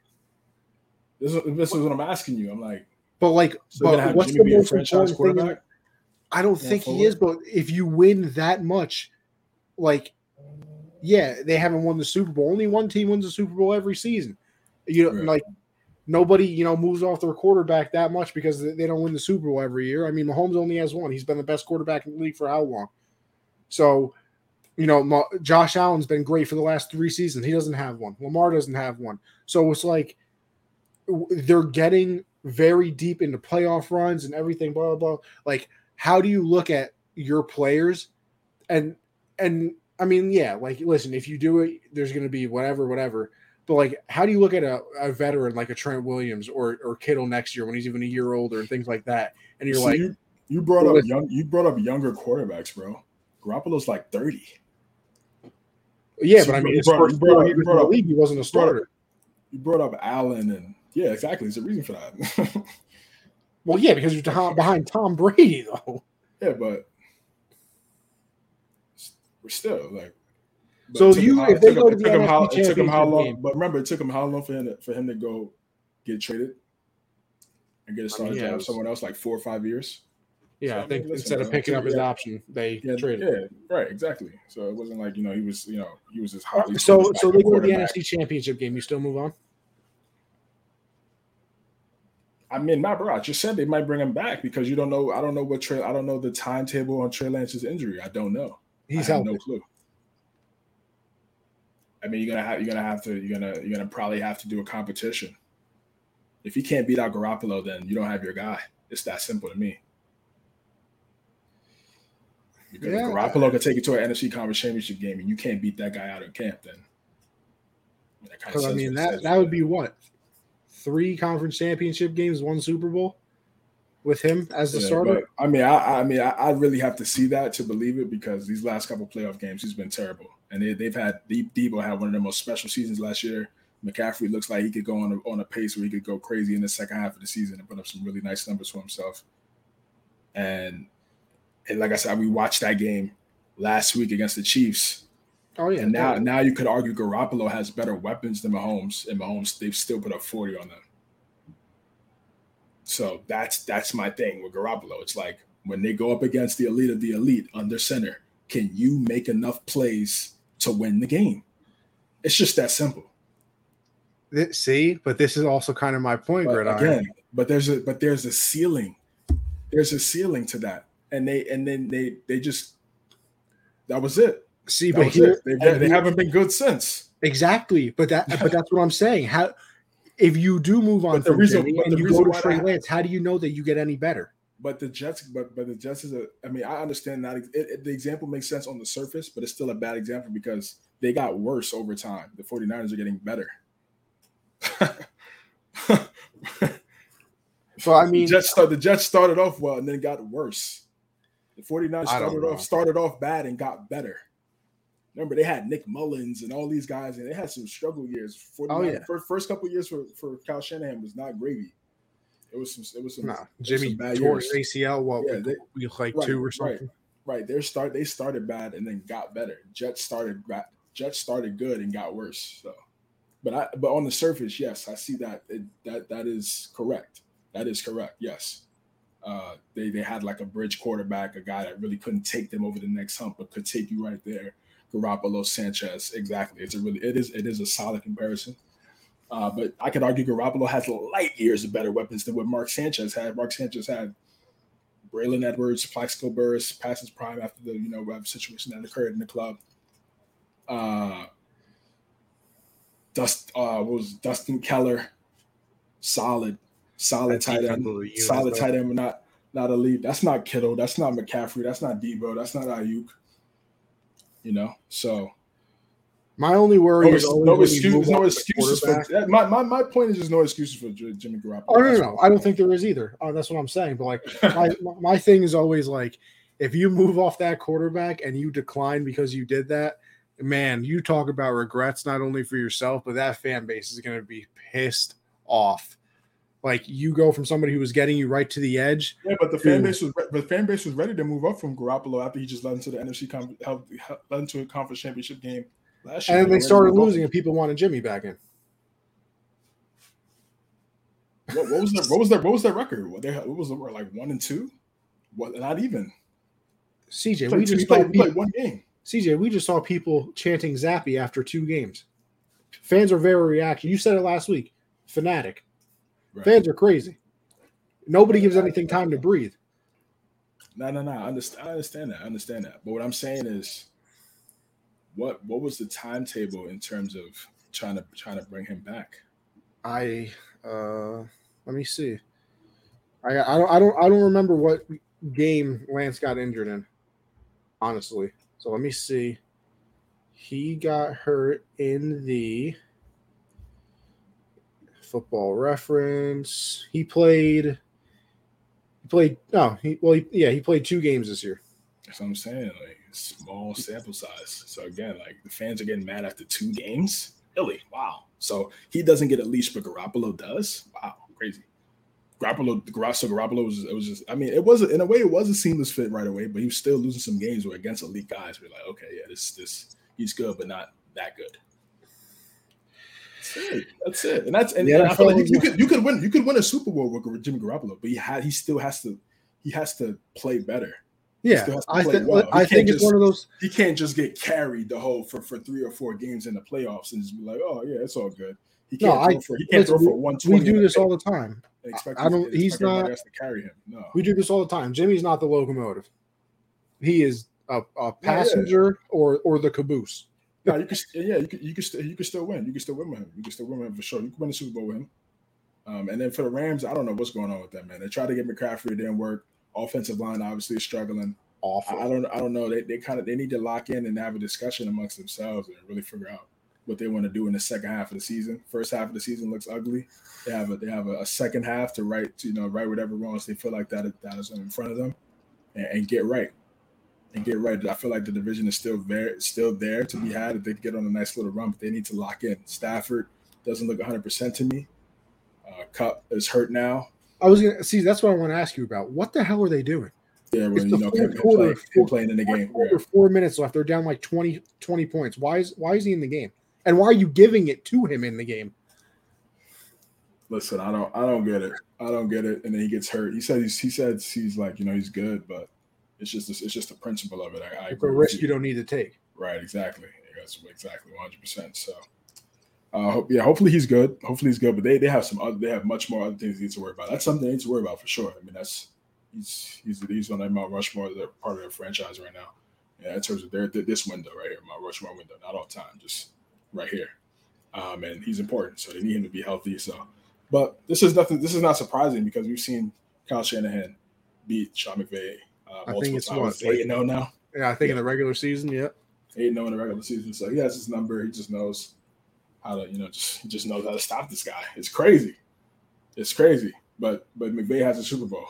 This is, this is what I'm asking you. I'm like, but like, so but what's Jimmy the most important thing? I don't yeah, think he is, but if you win that much, like, yeah, they haven't won the Super Bowl. Only one team wins the Super Bowl every season. You know, right. like nobody, you know, moves off their quarterback that much because they don't win the Super Bowl every year. I mean, Mahomes only has one. He's been the best quarterback in the league for how long? So, you know, Josh Allen's been great for the last three seasons. He doesn't have one. Lamar doesn't have one. So it's like they're getting very deep into playoff runs and everything, blah, blah, blah. Like, how do you look at your players? And, and, I mean, yeah, like, listen, if you do it, there's going to be whatever, whatever. But like, how do you look at a, a veteran like a Trent Williams or or Kittle next year when he's even a year older and things like that? And you're like, you, you brought well, up young, you brought up younger quarterbacks, bro. Garoppolo's like thirty. Yeah, so but I mean, brought, first brought, you brought up, league, he wasn't a starter. You brought up Allen, and yeah, exactly. There's a reason for that. [laughs] well, yeah, because you're behind Tom Brady, though. Yeah, but we're still like so you, how, if they go to the NFC how, it took him how long? Game. But remember, it took him how long for him to, for him to go get traded and get a starting I mean, yeah, job someone else like four or five years. Yeah, so, I think instead of picking up his yeah. option, they yeah, traded. Yeah, right, exactly. So it wasn't like you know he was you know he was as hot. Uh, so so they go to the NFC Championship game. You still move on. I mean, my bro, I just said they might bring him back because you don't know. I don't know what Trey. I don't know the timetable on Trey Lance's injury. I don't know. He's out. No clue. I mean, you're gonna have you're gonna have to you're gonna you're gonna probably have to do a competition. If you can't beat out Garoppolo, then you don't have your guy. It's that simple to me. Because yeah. Garoppolo can take you to an NFC Conference Championship game and you can't beat that guy out of camp, then because I mean that that would be what three conference championship games, one Super Bowl with him as the yeah, starter. I mean, I, I mean, I, I, really have to see that to believe it because these last couple playoff games, he's been terrible and they, have had Deep Deebo had one of the most special seasons last year. McCaffrey looks like he could go on a, on a pace where he could go crazy in the second half of the season and put up some really nice numbers for himself. And and like I said, we watched that game last week against the Chiefs. Oh yeah. And now now you could argue Garoppolo has better weapons than Mahomes, and Mahomes they've still put up 40 on them. So that's that's my thing with Garoppolo. It's like when they go up against the elite of the elite under center, can you make enough plays to win the game. It's just that simple. See, but this is also kind of my point, but Again, but there's a but there's a ceiling. There's a ceiling to that, and they and then they they just that was it. See, that but here they, they haven't been good since. Exactly, but that but that's what I'm saying. How if you do move on from reason, Jimmy and you go to Trey Lance, how do you know that you get any better? But the Jets, but but the Jets is a. I mean, I understand that it, it, the example makes sense on the surface, but it's still a bad example because they got worse over time. The 49ers are getting better. [laughs] so I mean, the Jets, start, the Jets started off well and then got worse. The 49ers started off started off bad and got better. Remember, they had Nick Mullins and all these guys, and they had some struggle years. 49, oh, yeah. first, first couple years for, for Kyle Shanahan was not gravy. It was some. It was some. Nah, Jimmy some bad tore ACL. What? Yeah, they, like right, two or something. Right, right. They start. They started bad and then got better. Jets started. Jets started good and got worse. So, but I. But on the surface, yes, I see that. It, that that is correct. That is correct. Yes. Uh, they they had like a bridge quarterback, a guy that really couldn't take them over the next hump, but could take you right there. Garoppolo, Sanchez, exactly. It's a really it is it is a solid comparison. Uh, but I could argue Garoppolo has light years of better weapons than what Mark Sanchez had. Mark Sanchez had Braylon Edwards, Plaxico Burress, passes prime after the you know situation that occurred in the club. Uh, Dust uh, was Dustin Keller, solid, solid tight end, solid tight end, but not not elite. That's not Kittle. That's not McCaffrey. That's not Deebo. That's not Aiyuk. You know, so my only worry no, is no, excuse, no excuses for my, my my point is there's no excuses for Jimmy Garoppolo. Oh no, no, no. I don't think there is either. Oh, that's what I'm saying. But like [laughs] my my thing is always like if you move off that quarterback and you decline because you did that, man, you talk about regrets not only for yourself, but that fan base is going to be pissed off. Like you go from somebody who was getting you right to the edge. Yeah, but the to, fan base was the fan base was ready to move up from Garoppolo after he just led into the NFC led into a conference championship game last year. and they started losing, and people wanted Jimmy back in. What, what was their what was their what was their record? What they what was the like one and two? What not even? CJ, Played we just saw people, played one game. CJ, we just saw people chanting Zappy after two games. Fans are very reactive. You said it last week. Fanatic. Right. Fans are crazy. Nobody gives anything time to breathe. No, no, no. I understand. I understand that. I understand that. But what I'm saying is, what what was the timetable in terms of trying to trying to bring him back? I uh let me see. I I don't I don't I don't remember what game Lance got injured in. Honestly. So let me see. He got hurt in the football reference. He played he played no, he well he, yeah, he played two games this year. That's what I'm saying. Like small sample size. So again, like the fans are getting mad after two games. Really? Wow. So he doesn't get a leash, but Garoppolo does. Wow, crazy. Garoppolo, Gar- so Garoppolo was it was just. I mean, it was in a way it was a seamless fit right away, but he was still losing some games where against elite guys. We're like, okay, yeah, this this he's good, but not that good. That's it. That's it. And that's and, Yeah, and I feel like you, you could you could win you could win a Super Bowl with Jimmy Garoppolo, but he had he still has to he has to play better. Yeah, I think well. I think it's one of those He can't just get carried the whole for, for three or four games in the playoffs and just be like, oh yeah, it's all good. He can't I- throw for he can't throw for one we do this all the time. I don't- and he's not- else to carry him. No, We do this all the time. Jimmy's not the locomotive. He is a, a yeah. passenger or or the caboose. No, you can yeah, you can you can still you can still win. You can still win with him. You can still win with him for sure. You can win the Super Bowl with him. Um, and then for the Rams, I don't know what's going on with them, man. They tried to get McCaffrey, it didn't work. Offensive line obviously is struggling. I, Awful. I don't I don't know. They they kind of they need to lock in and have a discussion amongst themselves and really figure out what they want to do in the second half of the season. First half of the season looks ugly. They have a they have a, a second half to right to you know right whatever wrongs they feel like that that is in front of them, and, and get right, and get right. I feel like the division is still there still there to be had if they get on a nice little run, but they need to lock in. Stafford doesn't look 100 percent to me. Uh, Kupp is hurt now. I was gonna see. That's what I want to ask you about. What the hell are they doing? Yeah, when you know fourth him, him quarter, playing, him playing in the game. Four, Yeah. four minutes left. They're down like 20, 20 points. Why is why is he in the game? And why are you giving it to him in the game? Listen, I don't, I don't get it. I don't get it. And then he gets hurt. He said he's, he said he's like, you know, he's good, but it's just, it's just the principle of it. I, I It's a risk you. you don't need to take. Right, exactly. That's exactly 100. percent So, uh, hope, yeah, hopefully he's good. Hopefully he's good. But they, they have some, other, they have much more other things they need to worry about. That's something they need to worry about for sure. I mean, that's he's he's he's on that Mount Rushmore, they're part of their franchise right now. Yeah, in terms of their this window right here, Mount Rushmore window, not all time, just right here. Um, and he's important, so they need him to be healthy. So, but this is nothing. This is not surprising because we've seen Kyle Shanahan beat Sean McVay Uh, I think it's times. what, eight and zero now. Yeah, I think in the regular season, yeah. Eight and zero in the regular season. So he has his number. He just knows how to, you know, just he just knows how to stop this guy. It's crazy. It's crazy. But but McVay has a Super Bowl.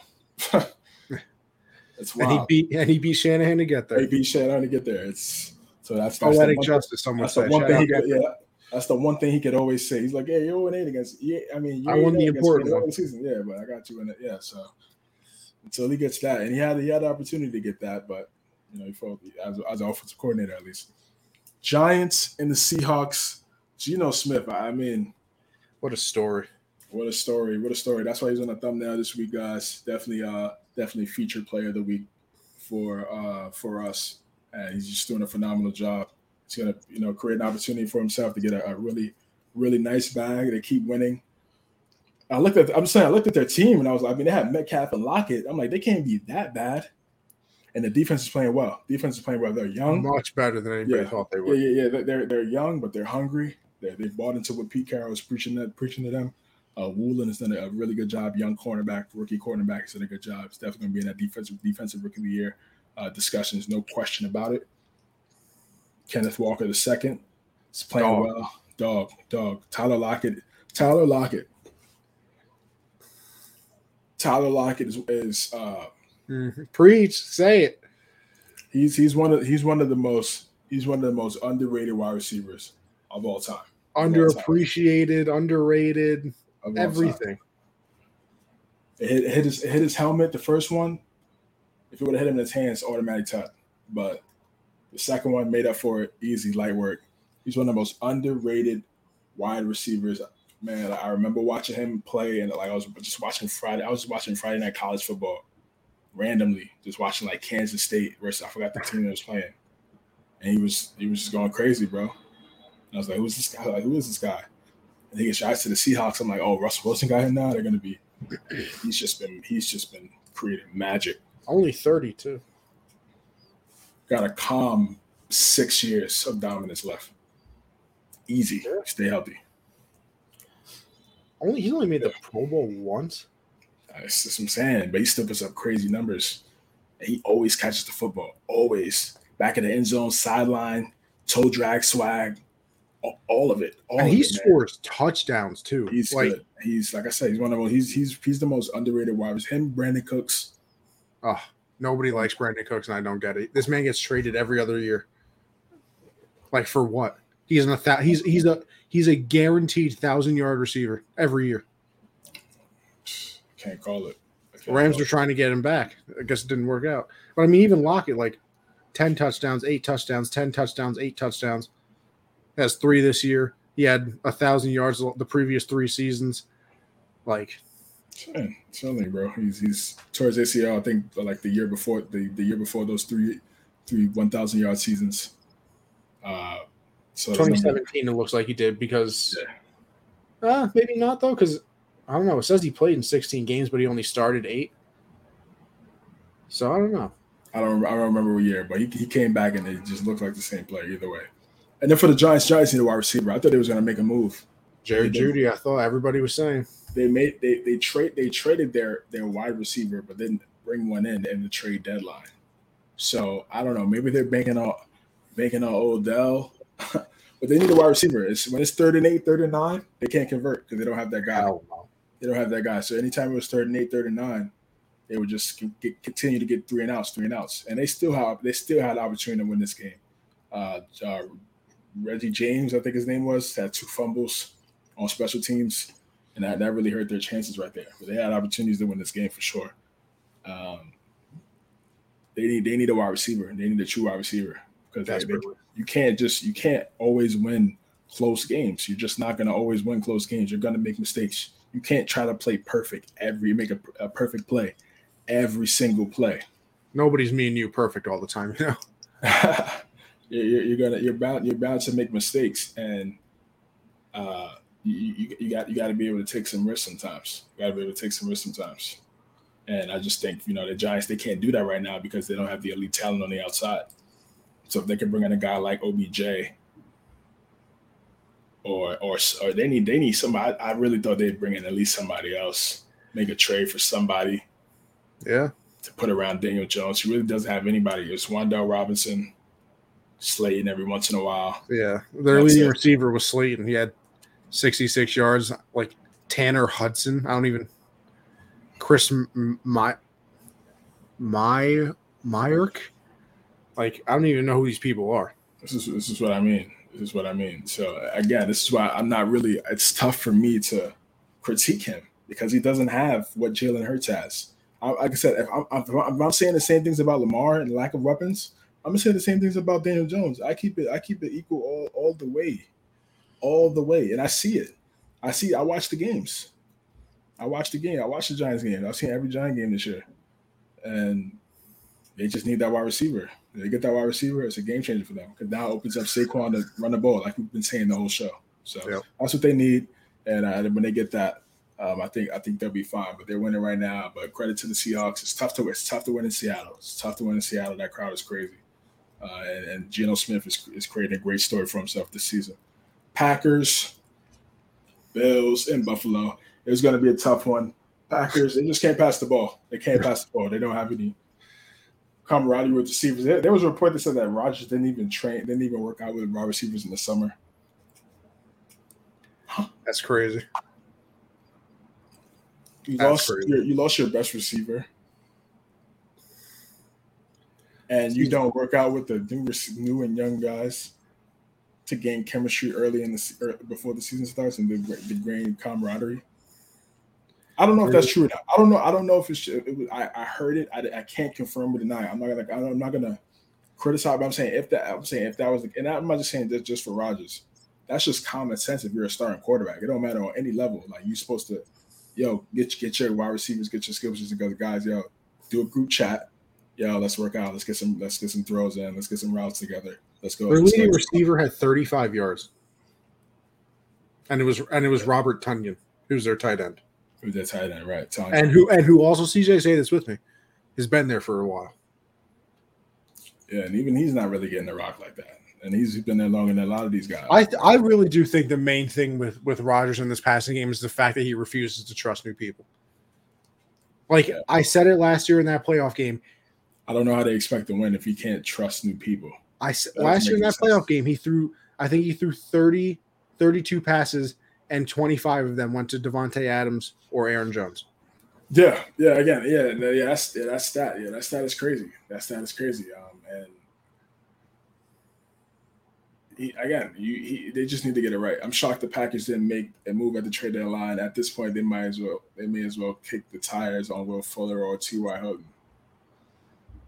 [laughs] it's And he beat and he beat Shanahan to get They He beat Shanahan to get there. It's so that's, oh, that's the Poetic one- justice, some would That's the one thing he could, yeah. That's the one thing he could always say. He's like, "Hey, you're eight against. Yeah, I mean, you're I won the important one. season. Yeah, but I got you in it. Yeah, so until he gets that, and he had he had the opportunity to get that, but you know, he felt as as an offensive coordinator at least. Giants and the Seahawks. Geno Smith. I mean, What a story. what a story! What a story! That's why he's on the thumbnail this week, guys. Definitely, uh, definitely featured player of the week for uh for us, and he's just doing a phenomenal job. He's gonna, you know, create an opportunity for himself to get a, a really, really nice bag. They keep winning. I looked at, I'm saying, I looked at their team, and I was like, I mean, they had Metcalf and Lockett. I'm like, they can't be that bad. And the defense is playing well. Defense is playing well. They're young. Much better than anybody Yeah. thought they were. Yeah, yeah, yeah. They're- They're they're young, but they're hungry. They they bought into what Pete Carroll was preaching that preaching to them. Uh, Woolen has done a really good job. Young cornerback, rookie cornerback, has done a good job. It's definitely going to be in that defensive defensive rookie of the year uh, discussions. No question about it. Kenneth Walker the second is playing Dog. well. Dog, dog. Tyler Lockett. Tyler Lockett. Tyler Lockett is, is uh, Mhm. Preach, say it. he's he's one of he's one of the most he's one of the most underrated wide receivers of all time. Underappreciated, underrated, Of everything. It hit, it hit his it hit his helmet. The first one, if it would have hit him in his hands, automatic tut. But the second one made up for it. Easy, light work. He's one of the most underrated wide receivers, man, I remember watching him play, and like I was just watching Friday. I was watching Friday night college football randomly, just watching like Kansas State versus I forgot the team that was playing, and he was he was just going crazy, bro. And I was like, who's this guy? Like, who is this guy? And he gets shots to the Seahawks. I'm like, oh, Russell Wilson got him now. They're gonna be. He's just been he's just been creating magic. Only 32. Got a calm six years of dominance left. Easy. Yeah. Stay healthy. Only he only made the Pro Bowl once. Uh, that's, that's what I'm saying. But he still puts up crazy numbers. And he always catches the football. Always. Back in the end zone, sideline, toe drag swag, all, all of it. All And he it, man. scores touchdowns too. He's like, good. He's like I said, he's one of the he's he's he's the most underrated wide receivers. Him, Brandin Cooks. oh, nobody likes Brandin Cooks, and I don't get it. This man gets traded every other year. Like for what? He's a thou- he's he's a he's a guaranteed thousand yard receiver every year. Can't call it. Can't Rams it. trying to get him back. I guess it didn't work out. But I mean, even Lockett, like 10 touchdowns, eight touchdowns, 10 touchdowns, eight touchdowns. Has three this year. He had a thousand yards the previous three seasons. Like, certainly, bro. He's he's towards ACL. I think like the year before the, the year before those three three one thousand yard seasons. Uh, so 2017, it looks like he did because, uh, maybe not though, because I don't know. It says he played in 16 games, but he only started eight. So I don't know. I don't I don't remember what year, but he, he came back and it just looked like the same player either way. And then for the Giants, Giants need a wide receiver. I thought they was gonna make a move. Jerry. Jeudy, I thought everybody was saying. They made they they trade they traded their their wide receiver, but didn't bring one in in the trade deadline. So I don't know. Maybe they're banking on banking on Odell, [laughs] but they need a wide receiver. It's when it's third and eight, third and nine, they can't convert because they don't have that guy. No. They don't have that guy. So anytime it was third and eight, third and nine, they would just get, continue to get three and outs, three and outs, and they still have they still had an opportunity to win this game. Uh, uh, Reggie James, I think his name was, had two fumbles on special teams, and that, that really hurt their chances right there. But they had opportunities to win this game for sure. Um, they need they need a wide receiver. They need a true wide receiver because they, they. You can't just you can't always win close games. You're just not going to always win close games. You're going to make mistakes. You can't try to play perfect every make a, a perfect play every single play. Nobody's me and you perfect all the time, you know. [laughs] you're, you're gonna you're bound you're bound to make mistakes, and uh, you, you you got you got to be able to take some risks sometimes. You got to be able to take some risks sometimes. And I just think you know the Giants they can't do that right now because they don't have the elite talent on the outside. So if they can bring in a guy like OBJ, or or or they need they need somebody. I, I really thought they'd bring in at least somebody else, make a trade for somebody Yeah. to put around Daniel Jones. He really doesn't have anybody. It's Wan'Dale Robinson, Slayton every once in a while. Yeah. Their That's leading it. receiver was Slayton. He had 66 yards. Like Tanner Hudson. I don't even. Chris My My Myarick. Like I don't even know who these people are. This is this is what I mean. This is what I mean. So again, this is why I'm not really. It's tough for me to critique him because he doesn't have what Jalen Hurts has. I, like I said, if I'm, if I'm, saying the same things about Lamar and lack of weapons, I'm gonna say the same things about Daniel Jones. I keep it. I keep it equal all all the way, all the way, and I see it. I see. I watch the games. I watch the game. I watch the Giants game. I've seen every Giant game this year, and they just need that wide receiver. They get that wide receiver, it's a game changer for them because now it opens up Saquon to run the ball, like we've been saying the whole show. So Yep. that's what they need, and uh, when they get that, um, I think I think they'll be fine. But they're winning right now. But credit to the Seahawks. It's tough to it's tough to win in Seattle. It's tough to win in Seattle. That crowd is crazy, uh, and, and Geno Smith is, is creating a great story for himself this season. Packers, Bills, and Buffalo. It was going to be a tough one. Packers, they just can't pass the ball. They can't pass the ball. They don't have any camaraderie with receivers. There, there was a report that said that Rodgers didn't even train, didn't even work out with wide receivers in the summer. That's crazy. You That's lost crazy. your, you lost your best receiver, and you don't work out with the new, new and young guys to gain chemistry early in the er, before the season starts and the, the gain camaraderie. I don't know if that's true or not. I don't know. I don't know if it's. It was, I, I heard it. I, I can't confirm or deny. I'm not gonna. I'm not gonna criticize. But I'm saying if that. I'm saying if that was. The, and I'm not just saying this just for Rodgers. that's just common sense if you're a starting quarterback. It don't matter on any level. Like you're supposed to, yo, get get your wide receivers, get your skill positions together, guys. Yo, do a group chat. Yo, let's work out. Let's get some let's get some throws in. Let's get some routes together. Let's go. Their leading receiver had 35 yards, and it was and it was Robert Tonyan, who's their tight end, Who's that tight end, right? And who and who also CJ say this with me, has been there for a while. Yeah, and even he's not really getting the rock like that. And he's been there longer than a lot of these guys. I I really do think the main thing with with Rodgers in this passing game is the fact that he refuses to trust new people. Like Yeah. I said it last year in that playoff game. I don't know how they expect to win if he can't trust new people. I That last year in that make playoff game he threw I think he threw 30 32 passes and 25 of them went to Davante Adams or Aaron Jones. Yeah, yeah, again, yeah, no, yeah, that's yeah, that's stat. Yeah, that stat is crazy. That stat is crazy. Um, and he, again, you, he, they just need to get it right. I'm shocked the Packers didn't make a move at the trade deadline. At this point, they might as well they may as well kick the tires on Will Fuller or T.Y. Hilton.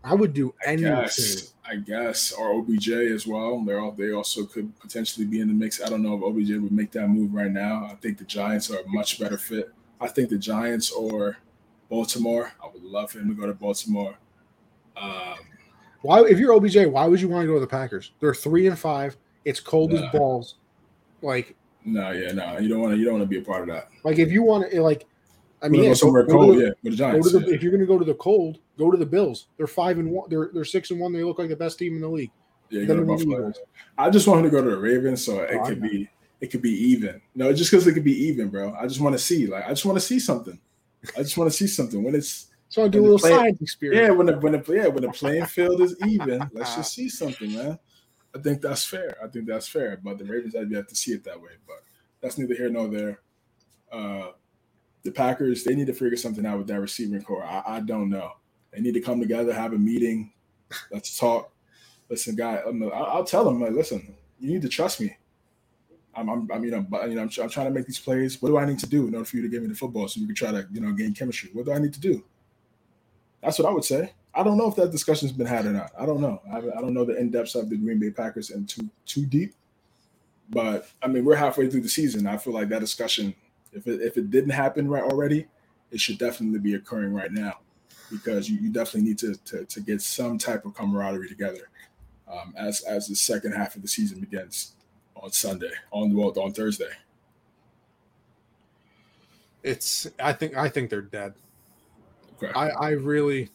I would do I anything. guess, I guess, or OBJ as well. They're all, they also could potentially be in the mix. I don't know if OBJ would make that move right now. I think the Giants are a much better fit. I think the Giants or Baltimore. I would love for him to go to Baltimore. Um, Why if you're OBJ, why would you want to go to the Packers? They're 3 and 5. It's cold Nah. as balls. Like no, yeah, no, you don't want to. You don't want to be a part of that. like if you want to like I mean yeah, somewhere cold, the- yeah, with the Go Giants. the, yeah. if you're going to go to the cold, go to the Bills. They're five and one. They're they're six and one. They look like the best team in the league. Yeah, you Them go the I just want him to go to the Ravens, so it Oh, I could know. be it could be even. No, just because it could be even, bro. I just want to see, like, I just want to see something. I just want to see something when it's So I do a little play- science experiment. yeah, when the when the yeah when the playing field is even. [laughs] Let's just see something, man. I think that's fair. I think that's fair. But the Ravens, I'd have to see it that way. But that's neither here nor there. Uh, the Packers, they need to figure something out with that receiving core. I, I don't know. They need to come together, have a meeting. Let's talk. Listen, guy, I'm, I'll I'll tell them like, listen, you need to trust me. I'm, I'm, I mean, I'm, you know, I'm, I'm trying to make these plays. What do I need to do in order for you to give me the football so we can try to, you know, gain chemistry? What do I need to do? That's what I would say. I don't know if that discussion's been had or not. I don't know. I, I don't know the in depths of the Green Bay Packers and too too deep. But I mean, we're halfway through the season. I feel like that discussion, if it, if it didn't happen right already, it should definitely be occurring right now because you, you definitely need to, to to get some type of camaraderie together um, as as the second half of the season begins on Sunday on well on Thursday. It's I think I think they're dead. Okay. I I really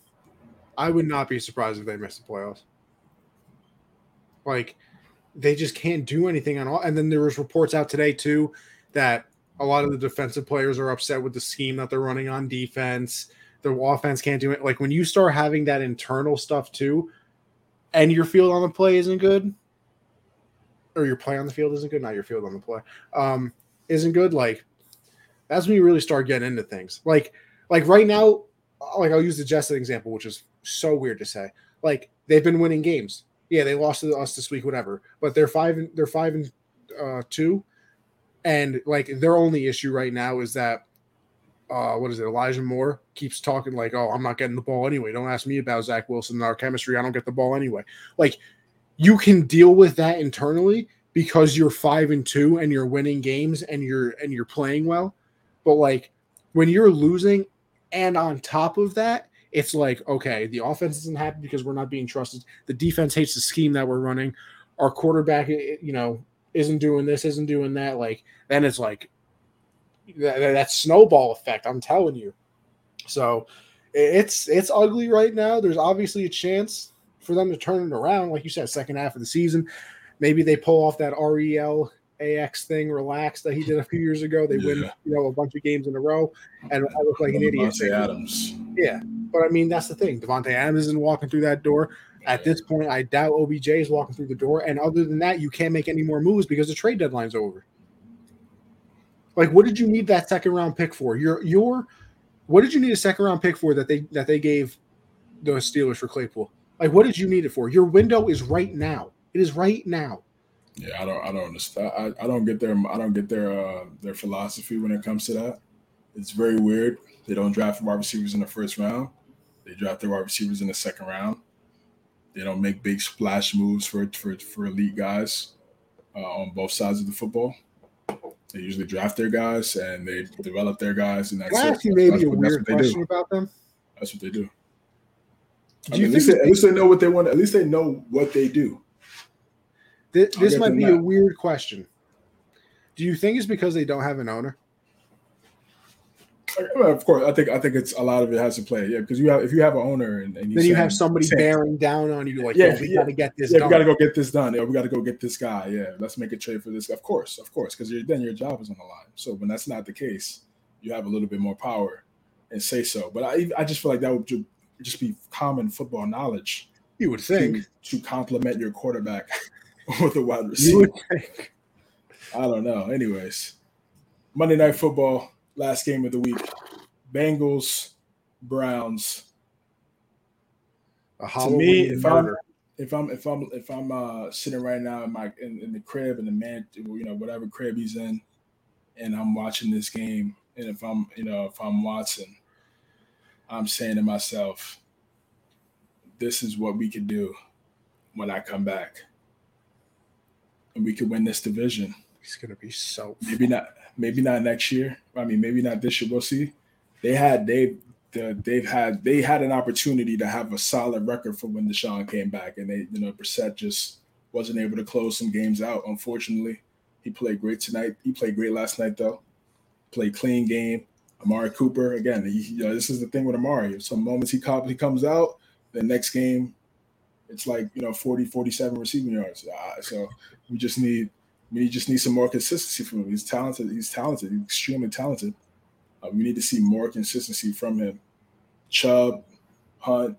I would not be surprised if they miss the playoffs. Like they just can't do anything on all. And then there was reports out today too that a lot of the defensive players are upset with the scheme that they're running on defense. The offense can't do it. Like when you start having that internal stuff too, and your field on the play isn't good, or your play on the field isn't good, not your field on the play, um, isn't good. Like that's when you really start getting into things. Like like right now, like I'll use the Jets example, which is so weird to say. Like they've been winning games. Yeah, they lost to us this week, whatever. But they're five and they're five and uh, two, and like their only issue right now is that uh, what is it? Elijah Moore keeps talking like, "Oh, I'm not getting the ball anyway. Don't ask me about Zach Wilson and our chemistry. I don't get the ball anyway." Like you can deal with that internally because you're five and two and you're winning games and you're and you're playing well. But like when you're losing, and on top of that, it's like okay, the offense isn't happy because we're not being trusted. The defense hates the scheme that we're running. Our quarterback, you know, isn't doing this, isn't doing that. Like then it's like that, that snowball effect. I'm telling you. So it's it's ugly right now. There's obviously a chance for them to turn it around, like you said, second half of the season. Maybe they pull off that REL AX thing, relax that he did a few years ago. They win, you know, a bunch of games in a row, and I look like an idiot. Davante Adams. Yeah, but I mean that's the thing. Davante Adams isn't walking through that door. At this point, I doubt OBJ is walking through the door. And other than that, you can't make any more moves because the trade deadline's over. Like, what did you need that second round pick for? Your your what did you need a second round pick for that they that they gave the Steelers for Claypool? Like, what did you need it for? Your window is right now. It is right now. Yeah, I don't, I don't understand. I, I don't get their, I don't get their, uh, their philosophy when it comes to that. It's very weird. They don't draft wide receivers in the first round. They draft their wide receivers in the second round. They don't make big splash moves for for, for elite guys. uh, on both sides of the football. They usually draft their guys and they develop their guys, and that's Can I ask you maybe That's a what- weird what they do. question about them? That's what they do. Do I you mean, at, least think they, at least they know what they want. At least they know what they do. This, this might be that. a weird question. Do you think it's because they don't have an owner? Of course, I think I think it's a lot of it has to play. Yeah, because you have if you have an owner and, and Then you have somebody bearing down on you, like, Yeah, we yeah. got to get this Yeah, done. we got to go get this done. Yeah, we got to go get this guy. Yeah, let's make a trade for this. Of course, of course, because then your job is on the line. So when that's not the case, you have a little bit more power and say so. But I I just feel like that would ju- just be common football knowledge you would think. to, to complement your quarterback [laughs] with a wide You receiver. I don't know. Anyways, Monday Night Football, last game of the week. Bengals, Browns. A To me, if I'm if I'm if I'm if I'm uh, sitting right now in my in, in the crib in the man you know whatever crib he's in, and I'm watching this game, and if I'm you know if I'm Watson, I'm saying to myself, this is what we could do when I come back, and we could win this division. He's gonna be so. maybe not maybe not next year. I mean maybe not this year. We'll see. They had they the, they've had they had an opportunity to have a solid record for when Deshaun came back and they you know Brissett just wasn't able to close some games out unfortunately. He played great tonight. He played great last night though. Played clean game. Amari Cooper again he, you know this is the thing with Amari. Some moments he comes he comes out the next game it's like you know 40 47 receiving yards. Uh, so we just need we just need some more consistency from him. He's talented. He's talented. He's extremely talented. We need to see more consistency from him. Chubb, Hunt.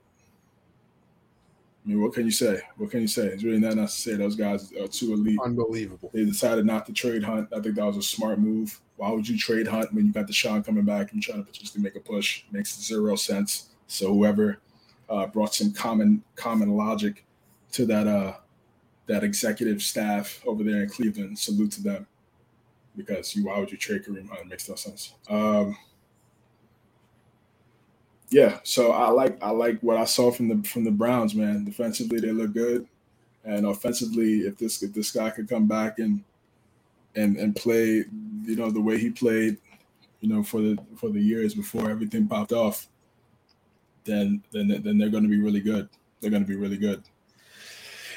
I mean, what can you say? What can you say? It's really not enough to say those guys are too elite. Unbelievable. They decided not to trade Hunt. I think that was a smart move. Why would you trade Hunt when you got the Deshaun coming back and trying to potentially make a push? Makes zero sense. So whoever uh, brought some common common logic to that uh, that executive staff over there in Cleveland, salute to them. Because you, why would you trade Kareem Hunt? It makes no sense. Um, yeah, so I like I like what I saw from the from the Browns, man. Defensively, they look good, and offensively, if this if this guy could come back and and and play, you know, the way he played, you know, for the for the years before everything popped off, then then then they're going to be really good. They're going to be really good.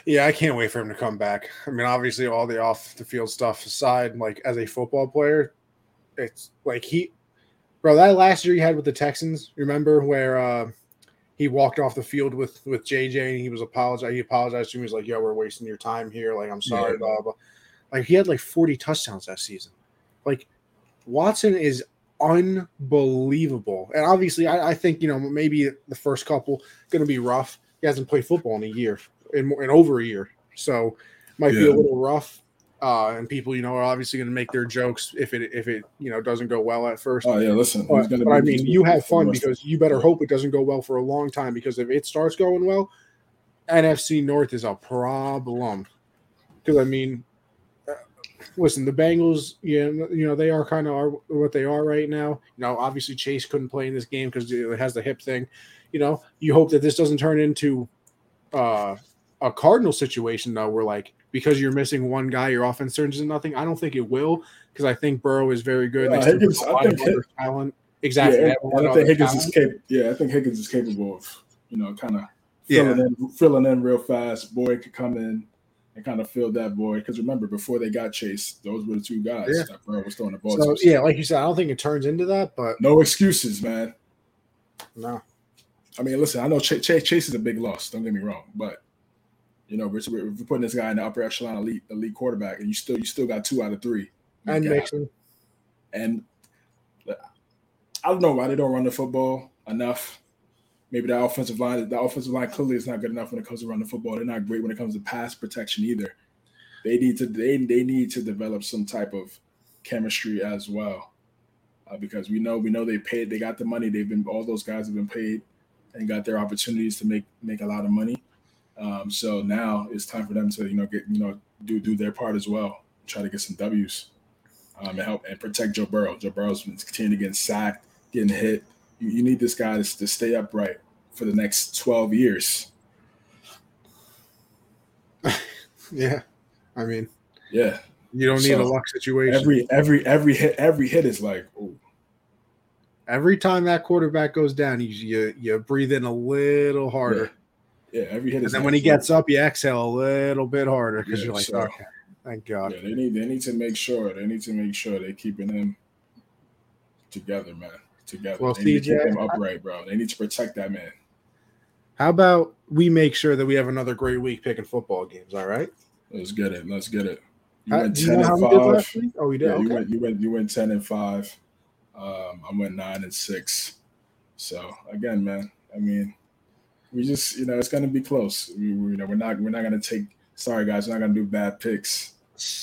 Yeah, I can't wait for him to come back. I mean, obviously, all the off the field stuff aside, like as a football player, it's like he, bro. That last year he had with the Texans, remember where uh, he walked off the field with with JJ and he was apologized. He apologized to him. He was like, "Yo, we're wasting your time here. Like, I'm sorry." Yeah. Blah blah. Like he had like 40 touchdowns that season. Like Watson is unbelievable, and obviously, I, I think you know maybe the first couple going to be rough. He hasn't played football in a year, in, in over a year, so might be a little rough. Uh, and people, you know, are obviously going to make their jokes if it if it you know doesn't go well at first. Oh yeah, listen. But, but I mean, you have fun the rest of- because you better hope it doesn't go well for a long time. Because if it starts going well, NFC North is a problem. Because I mean, uh, listen, the Bengals, yeah, you know, they are kind of are what they are right now. You know, obviously Chase couldn't play in this game because it has the hip thing. You know, you hope that this doesn't turn into uh, a Cardinal situation though, where like because you're missing one guy, your offense turns into nothing. I don't think it will because I think Burrow is very good. Uh, Higgins- I think other talent. Exactly. Yeah, and I think Higgins talent. is capable. Yeah, I think Higgins is capable of, you know, kind of Yeah. filling in, filling in real fast. Boyd could come in and kind of fill that void. Because remember, before they got Chase, those were the two guys Yeah. that Burrow was throwing the ball So yeah, like you said, I don't think it turns into that, but No excuses, man. no. I mean, listen, I know Ch- Chase, Chase is a big loss. Don't get me wrong, but you know, we're, we're putting this guy in the upper echelon elite elite quarterback, and you still you still got two out of three. And. Mixon. And I don't know why they don't run the football enough. Maybe the offensive line, the offensive line clearly is not good enough when it comes to running the football. They're not great when it comes to pass protection either. They need to they, they need to develop some type of chemistry as well, uh, because we know we know they paid they got the money they've been all those guys have been paid and got their opportunities to make make a lot of money. Um, so now it's time for them to you know get you know do do their part as well, try to get some W's um, and help and protect Joe Burrow. Joe Burrow's been continuing to get sacked, getting hit. You, you need this guy to, to stay upright for the next 12 years. [laughs] Yeah. I mean, Yeah. You don't need So, a luck situation. Every every every hit every hit is like, ooh, Every time that quarterback goes down, you you, you breathe in a little harder. yeah, every hit And then when he gets up, you exhale a little bit harder because Yeah, you're like, so- okay, thank God. Yeah, they need they need to make sure they need to make sure they're keeping him together, man. Together. Well, they need to keep CJ, him upright, bro. They need to protect that man. How about we make sure that we have another great week picking football games? All right. Let's get it. Let's get it. You went ten and five. Oh, we did. Yeah, you okay. went you went you went ten and five. Um, I went nine and six. So again, man, I mean, we just you know it's gonna be close. We, we you know we're not we're not gonna take. Sorry guys, we're not gonna do bad picks.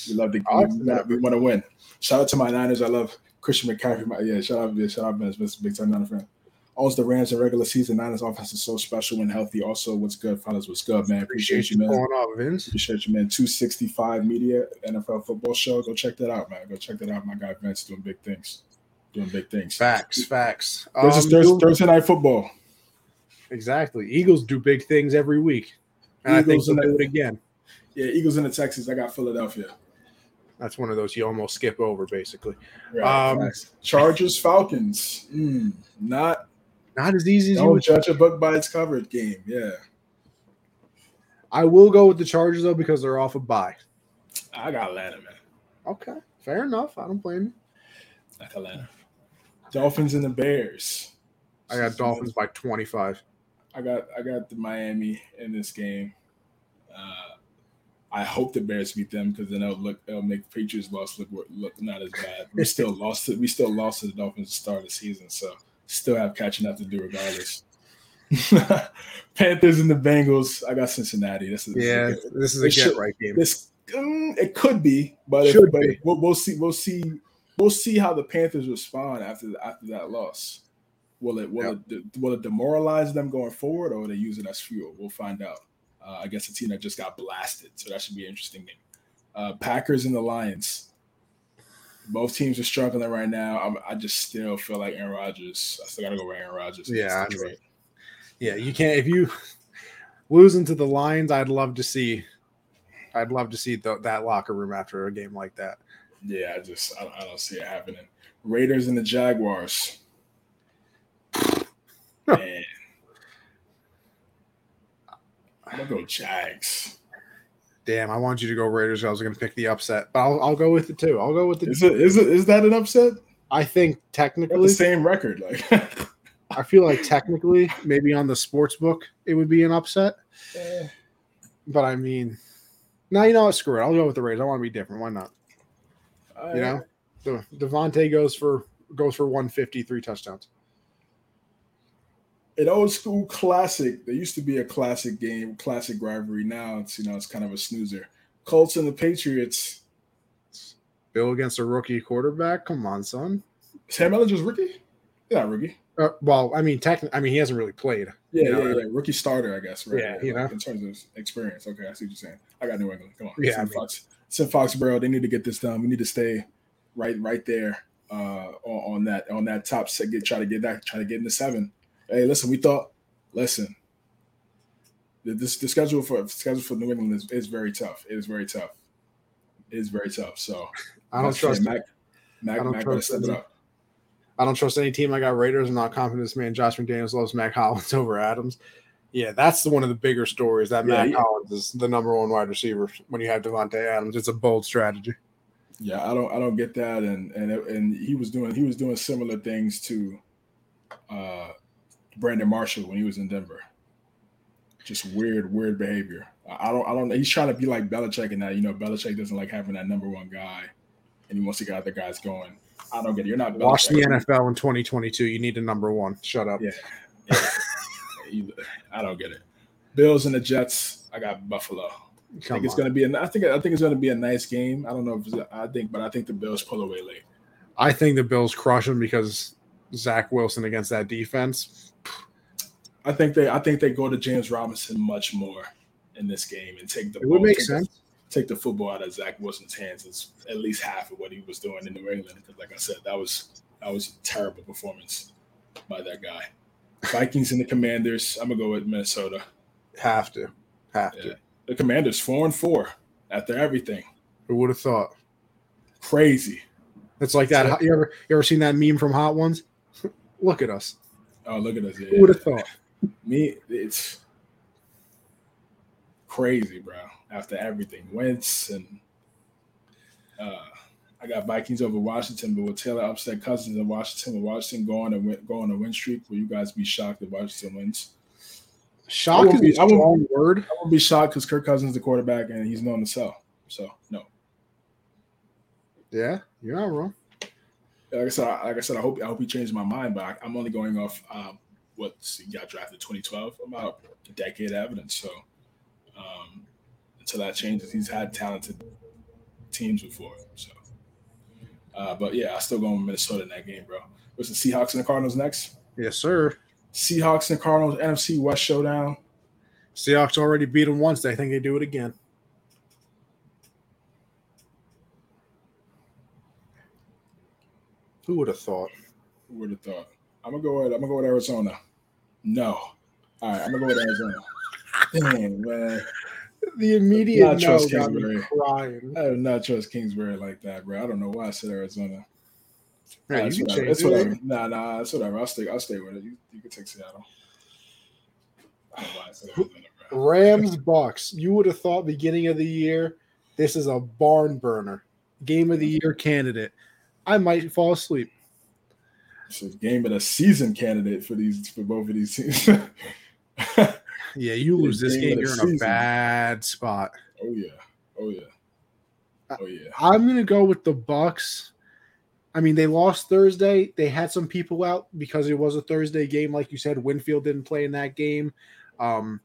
We love the game. we, we want to win. Shout out to my Niners. I love Christian McCaffrey. My, yeah, shout out, yeah, shout out, man. Mr. Big time Niner fan. Also, the Rams in regular season. Niners offense is so special when healthy. Also, what's good, fellas? What's good, man? Appreciate you man. pulling up, Vince. Appreciate you, man. 265 Media NFL football show. Go check that out, man. Go check that out. My guy Vince doing big things. Doing big things. Facts, facts. This is Um, Thursday, Thursday night football. Exactly. Eagles do big things every week, and I think do it again. Yeah, Eagles in the Texas. I got Philadelphia. That's one of those you almost skip over, basically. Right, Um. Chargers Falcons. Mm, not Not as easy as you would. judge a book by its cover game. Yeah, I will go with the Chargers though because they're off a bye. I got Atlanta, man. Okay, fair enough. I don't blame you. I got Atlanta. Dolphins and the Bears. I got Dolphins by 25. I got I got the Miami in this game. Uh, I hope the Bears beat them because then it'll look it'll make the Patriots loss look look not as bad. We still [laughs] lost it. We still lost to the Dolphins to start of the season, so still have catching up to do regardless. [laughs] Panthers and the Bengals. I got Cincinnati. This is Yeah, this is this is a get should- right game. this mm, it could be, but if, but be. We'll, we'll see. We'll see. We'll see how the Panthers respond after after that loss. Will it will it will it demoralize them going forward, or will they use it as fuel? We'll find out. Uh, I guess the team that just got blasted, so that should be an interesting game. Uh, Packers and the Lions. Both teams are struggling right now. I'm, I just still feel like Aaron Rodgers. I still gotta go with Aaron Rodgers. Yeah. Yeah, you can't if you losing to the Lions. I'd love to see. I'd love to see the, that locker room after a game like that. yeah. I just I, I don't see it happening. Raiders and the Jaguars. Man. I'm gonna go Jags. Damn, I want you to go Raiders. I was going to pick the upset, but I'll, I'll go with it too. I'll go with the. Is it is it is that an upset? I think technically, the same record. Like [laughs] I feel like technically, maybe on the sports book, it would be an upset. eh, But I mean, now you know what? Screw it. I'll go with the Raiders. I want to be different. Why not? I- You know, the Davante goes for goes for 150, three touchdowns. An old school classic. There used to be a classic game, classic rivalry. Now it's you know it's kind of a snoozer. Colts and the Patriots. Bill against a rookie quarterback. Come on, son. Sam Ehlinger's rookie? Yeah, rookie. Uh, well, I mean, technically, I mean, he hasn't really played. Yeah, You know, yeah, yeah. Rookie starter, I guess. Right. Yeah, you know. in terms of experience. Okay, I see what you're saying. I got New England. Come on. Yeah, It's in I mean- Fox. It's in Foxborough. They need to get this done. We need to stay right, right there uh, on, on that on that top set. Get try to get that. Try to get in the seven. Hey, listen. We thought. Listen. The, this, the schedule for schedule for New England is, is very tough. It is very tough. It is very tough. So I don't trust. Mac. Mac, I don't Mac trust step it any- up. I don't trust any team. I got Raiders. I'm not confident this man Josh McDaniels loves Mack [laughs] Hollins over Adams. Yeah, that's the, one of the bigger stories. That Yeah, Mack yeah. Hollins is the number one wide receiver when you have Davante Adams. It's a bold strategy. Yeah, I don't I don't get that, and and and he was doing he was doing similar things to uh Brandon Marshall when he was in Denver. Just weird, weird behavior. I don't I don't he's trying to be like Belichick and that, you know, Belichick doesn't like having that number one guy and he wants to get other guys going. I don't get it. You're not Watch the NFL in 2022. You need a number one. Shut up. Yeah. You- I don't get it. Bills and the Jets, I got Buffalo. I Come think it's on. gonna be a, I think I think it's gonna be a nice game. I don't know if I think, but I think the Bills pull away late. I think the Bills crush them because Zach Wilson against that defense. I think they I think they go to James Robinson much more in this game and take the It would make take the- sense. take the football out of Zach Wilson's hands is at least half of what he was doing in New England. Because like I said, that was that was a terrible performance by that guy. Vikings and the Commanders. I'm gonna go with Minnesota. Have to. Have Yeah. to. The Commanders four and four after everything. Who would have thought? Crazy. It's like that. You ever you ever seen that meme from Hot Ones? [laughs] Look at us. Oh, look at us. Yeah. Who would have thought? Me, it's crazy, bro. After everything, Wentz and uh, I got Vikings over Washington, but with Taylor upset Cousins in Washington, with Washington going and win, going a win streak, will you guys be shocked if Washington wins? Shock is be, a strong word. I won't be shocked because Kirk Cousins is the quarterback and he's known to sell. So no. Yeah, you're not wrong. Like I said, like I said, I hope I hope he changed my mind, but I, am only going off um, what he got drafted 2012, about a decade of evidence. So um, until that changes, he's had talented teams before. So, uh, but yeah, I still going with Minnesota in that game, bro. What's the Seahawks and the Cardinals next? Yes, sir. Seahawks and Cardinals NFC West showdown. Seahawks already beat them once. They think they do it again. Who would have thought? Who would have thought? I'm gonna go with I'm gonna go with Arizona. No. All right, I'm gonna go with Arizona. Dang, man. The immediate not no got me crying. I do not trust Kingsbury like that, bro. I don't know why I said Arizona. Yeah, you whatever. It's whatever. Nah, nah, it's whatever. I'll stay. I'll stay with it. You, you can take Seattle. Rams Bucs. You would have thought beginning of the year this is a barn burner, game of the year candidate. I might fall asleep. It's a game of the season candidate for these for both of these teams. [laughs] yeah, you lose this game, you're in season. a bad spot. Oh yeah. Oh yeah. Oh yeah. I'm gonna go with the Bucs. I mean, they lost Thursday. They had some people out because it was a Thursday game, like you said. Winfield didn't play in that game. Um,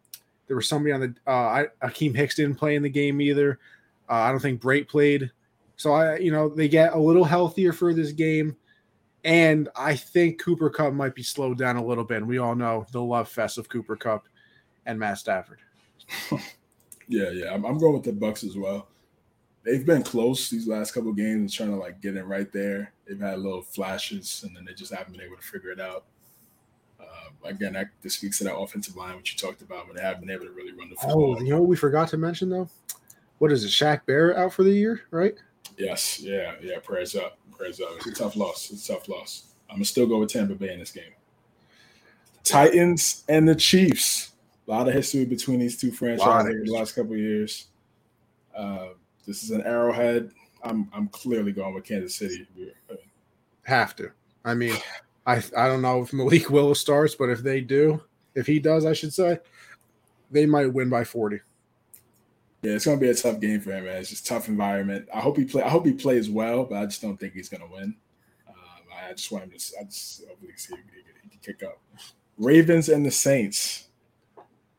there was somebody on the uh, Akiem Hicks didn't play in the game either. Uh, I don't think Brate played. So I, you know, they get a little healthier for this game, and I think Cooper Kupp might be slowed down a little bit. And we all know the love fest of Cooper Kupp and Matt Stafford. [laughs] yeah, yeah, I'm, I'm, going with the Bucs as well. They've been close these last couple games, trying to like get it right there. They've had little flashes, and then they just haven't been able to figure it out. Uh, again, that this speaks to that offensive line, which you talked about, but they haven't been able to really run the football. Oh, you know what we forgot to mention though? What is it? Shaq Barrett out for the year, right? Yes, yeah, yeah. Prayers up, prayers up. It's a tough loss. It's a tough loss. I'm gonna still go with Tampa Bay in this game. Titans and the Chiefs. A lot of history between these two franchises over the last couple of years. Uh, this is an arrowhead. I'm I'm clearly going with Kansas City. Have to. I mean, I I don't know if Malik Willis starts, but if they do, if he does, I should say, they might win by 40. Yeah, it's gonna be a tough game for him, man. It's just tough environment. I hope he play. I hope he plays well, but I just don't think he's gonna win. Um, I just want him to. I just hopefully see he, he can kick up. Ravens and the Saints.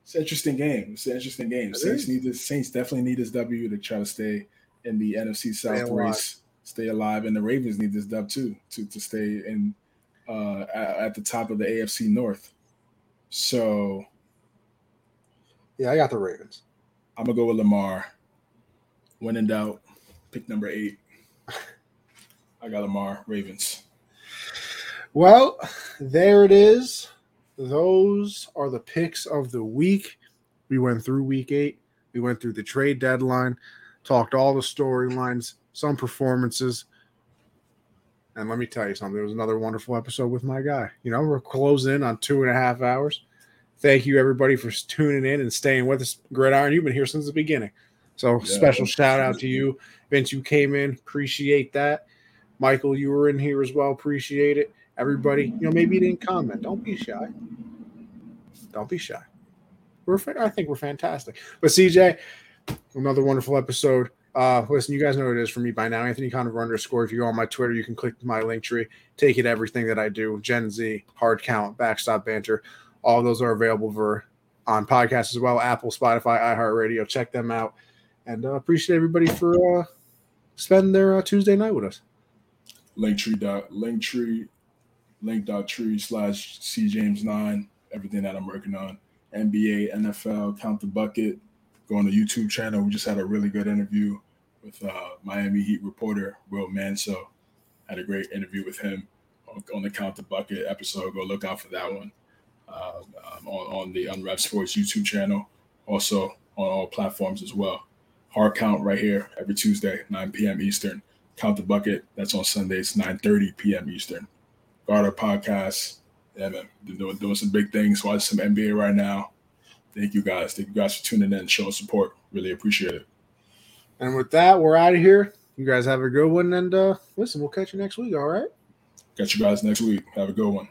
It's an interesting game. It's an interesting game. It Saints is. need this. Saints definitely need this W to try to stay in the NFC South stay race, stay alive, and the Ravens need this dub too to to stay in uh, at the top of the AFC North. So, yeah, I got the Ravens. I'm gonna go with Lamar. When in doubt, pick number eight. I got Lamar Ravens. Well, there it is. Those are the picks of the week. We went through week eight. We went through the trade deadline, talked all the storylines, some performances. And let me tell you something. It was another wonderful episode with my guy. You know, we're closing in on two and a half hours. Thank you, everybody, for tuning in and staying with us. Gridiron, you've been here since the beginning. So, yeah, special shout out to you. Vince, you came in. Appreciate that. Michael, you were in here as well. Appreciate it. Everybody, you know, maybe you didn't comment. Don't be shy. Don't be shy. We're, I think we're fantastic. But CJ, another wonderful episode. Uh, listen, you guys know what it is for me by now. Anthony Conover underscore. If you go on my Twitter, you can click my link tree. Take it everything that I do. Gen Z, hard count, backstop banter. All those are available for on podcasts as well. Apple, Spotify, iHeartRadio. Check them out. And uh, appreciate everybody for uh, spending their uh, Tuesday night with us. Linktree dot linktree link dot tree slash C James nine. Everything that I'm working on. NBA, NFL, count the bucket. Go on the YouTube channel. We just had a really good interview with uh, Miami Heat reporter Will Manso. Had a great interview with him on the Count the Bucket episode. Go look out for that one uh, um, on, on the Unwrapped Sports YouTube channel, also on all platforms as well. Hard count right here every Tuesday, 9 p.m. Eastern. Count the bucket. That's on Sundays, 9:30 p.m. Eastern. Guard our podcast. Yeah, man. Doing, doing some big things. Watching some NBA right now. Thank you guys. Thank you guys for tuning in and showing support. Really appreciate it. And with that, we're out of here. You guys have a good one. And uh listen, we'll catch you next week. All right. Catch you guys next week. Have a good one.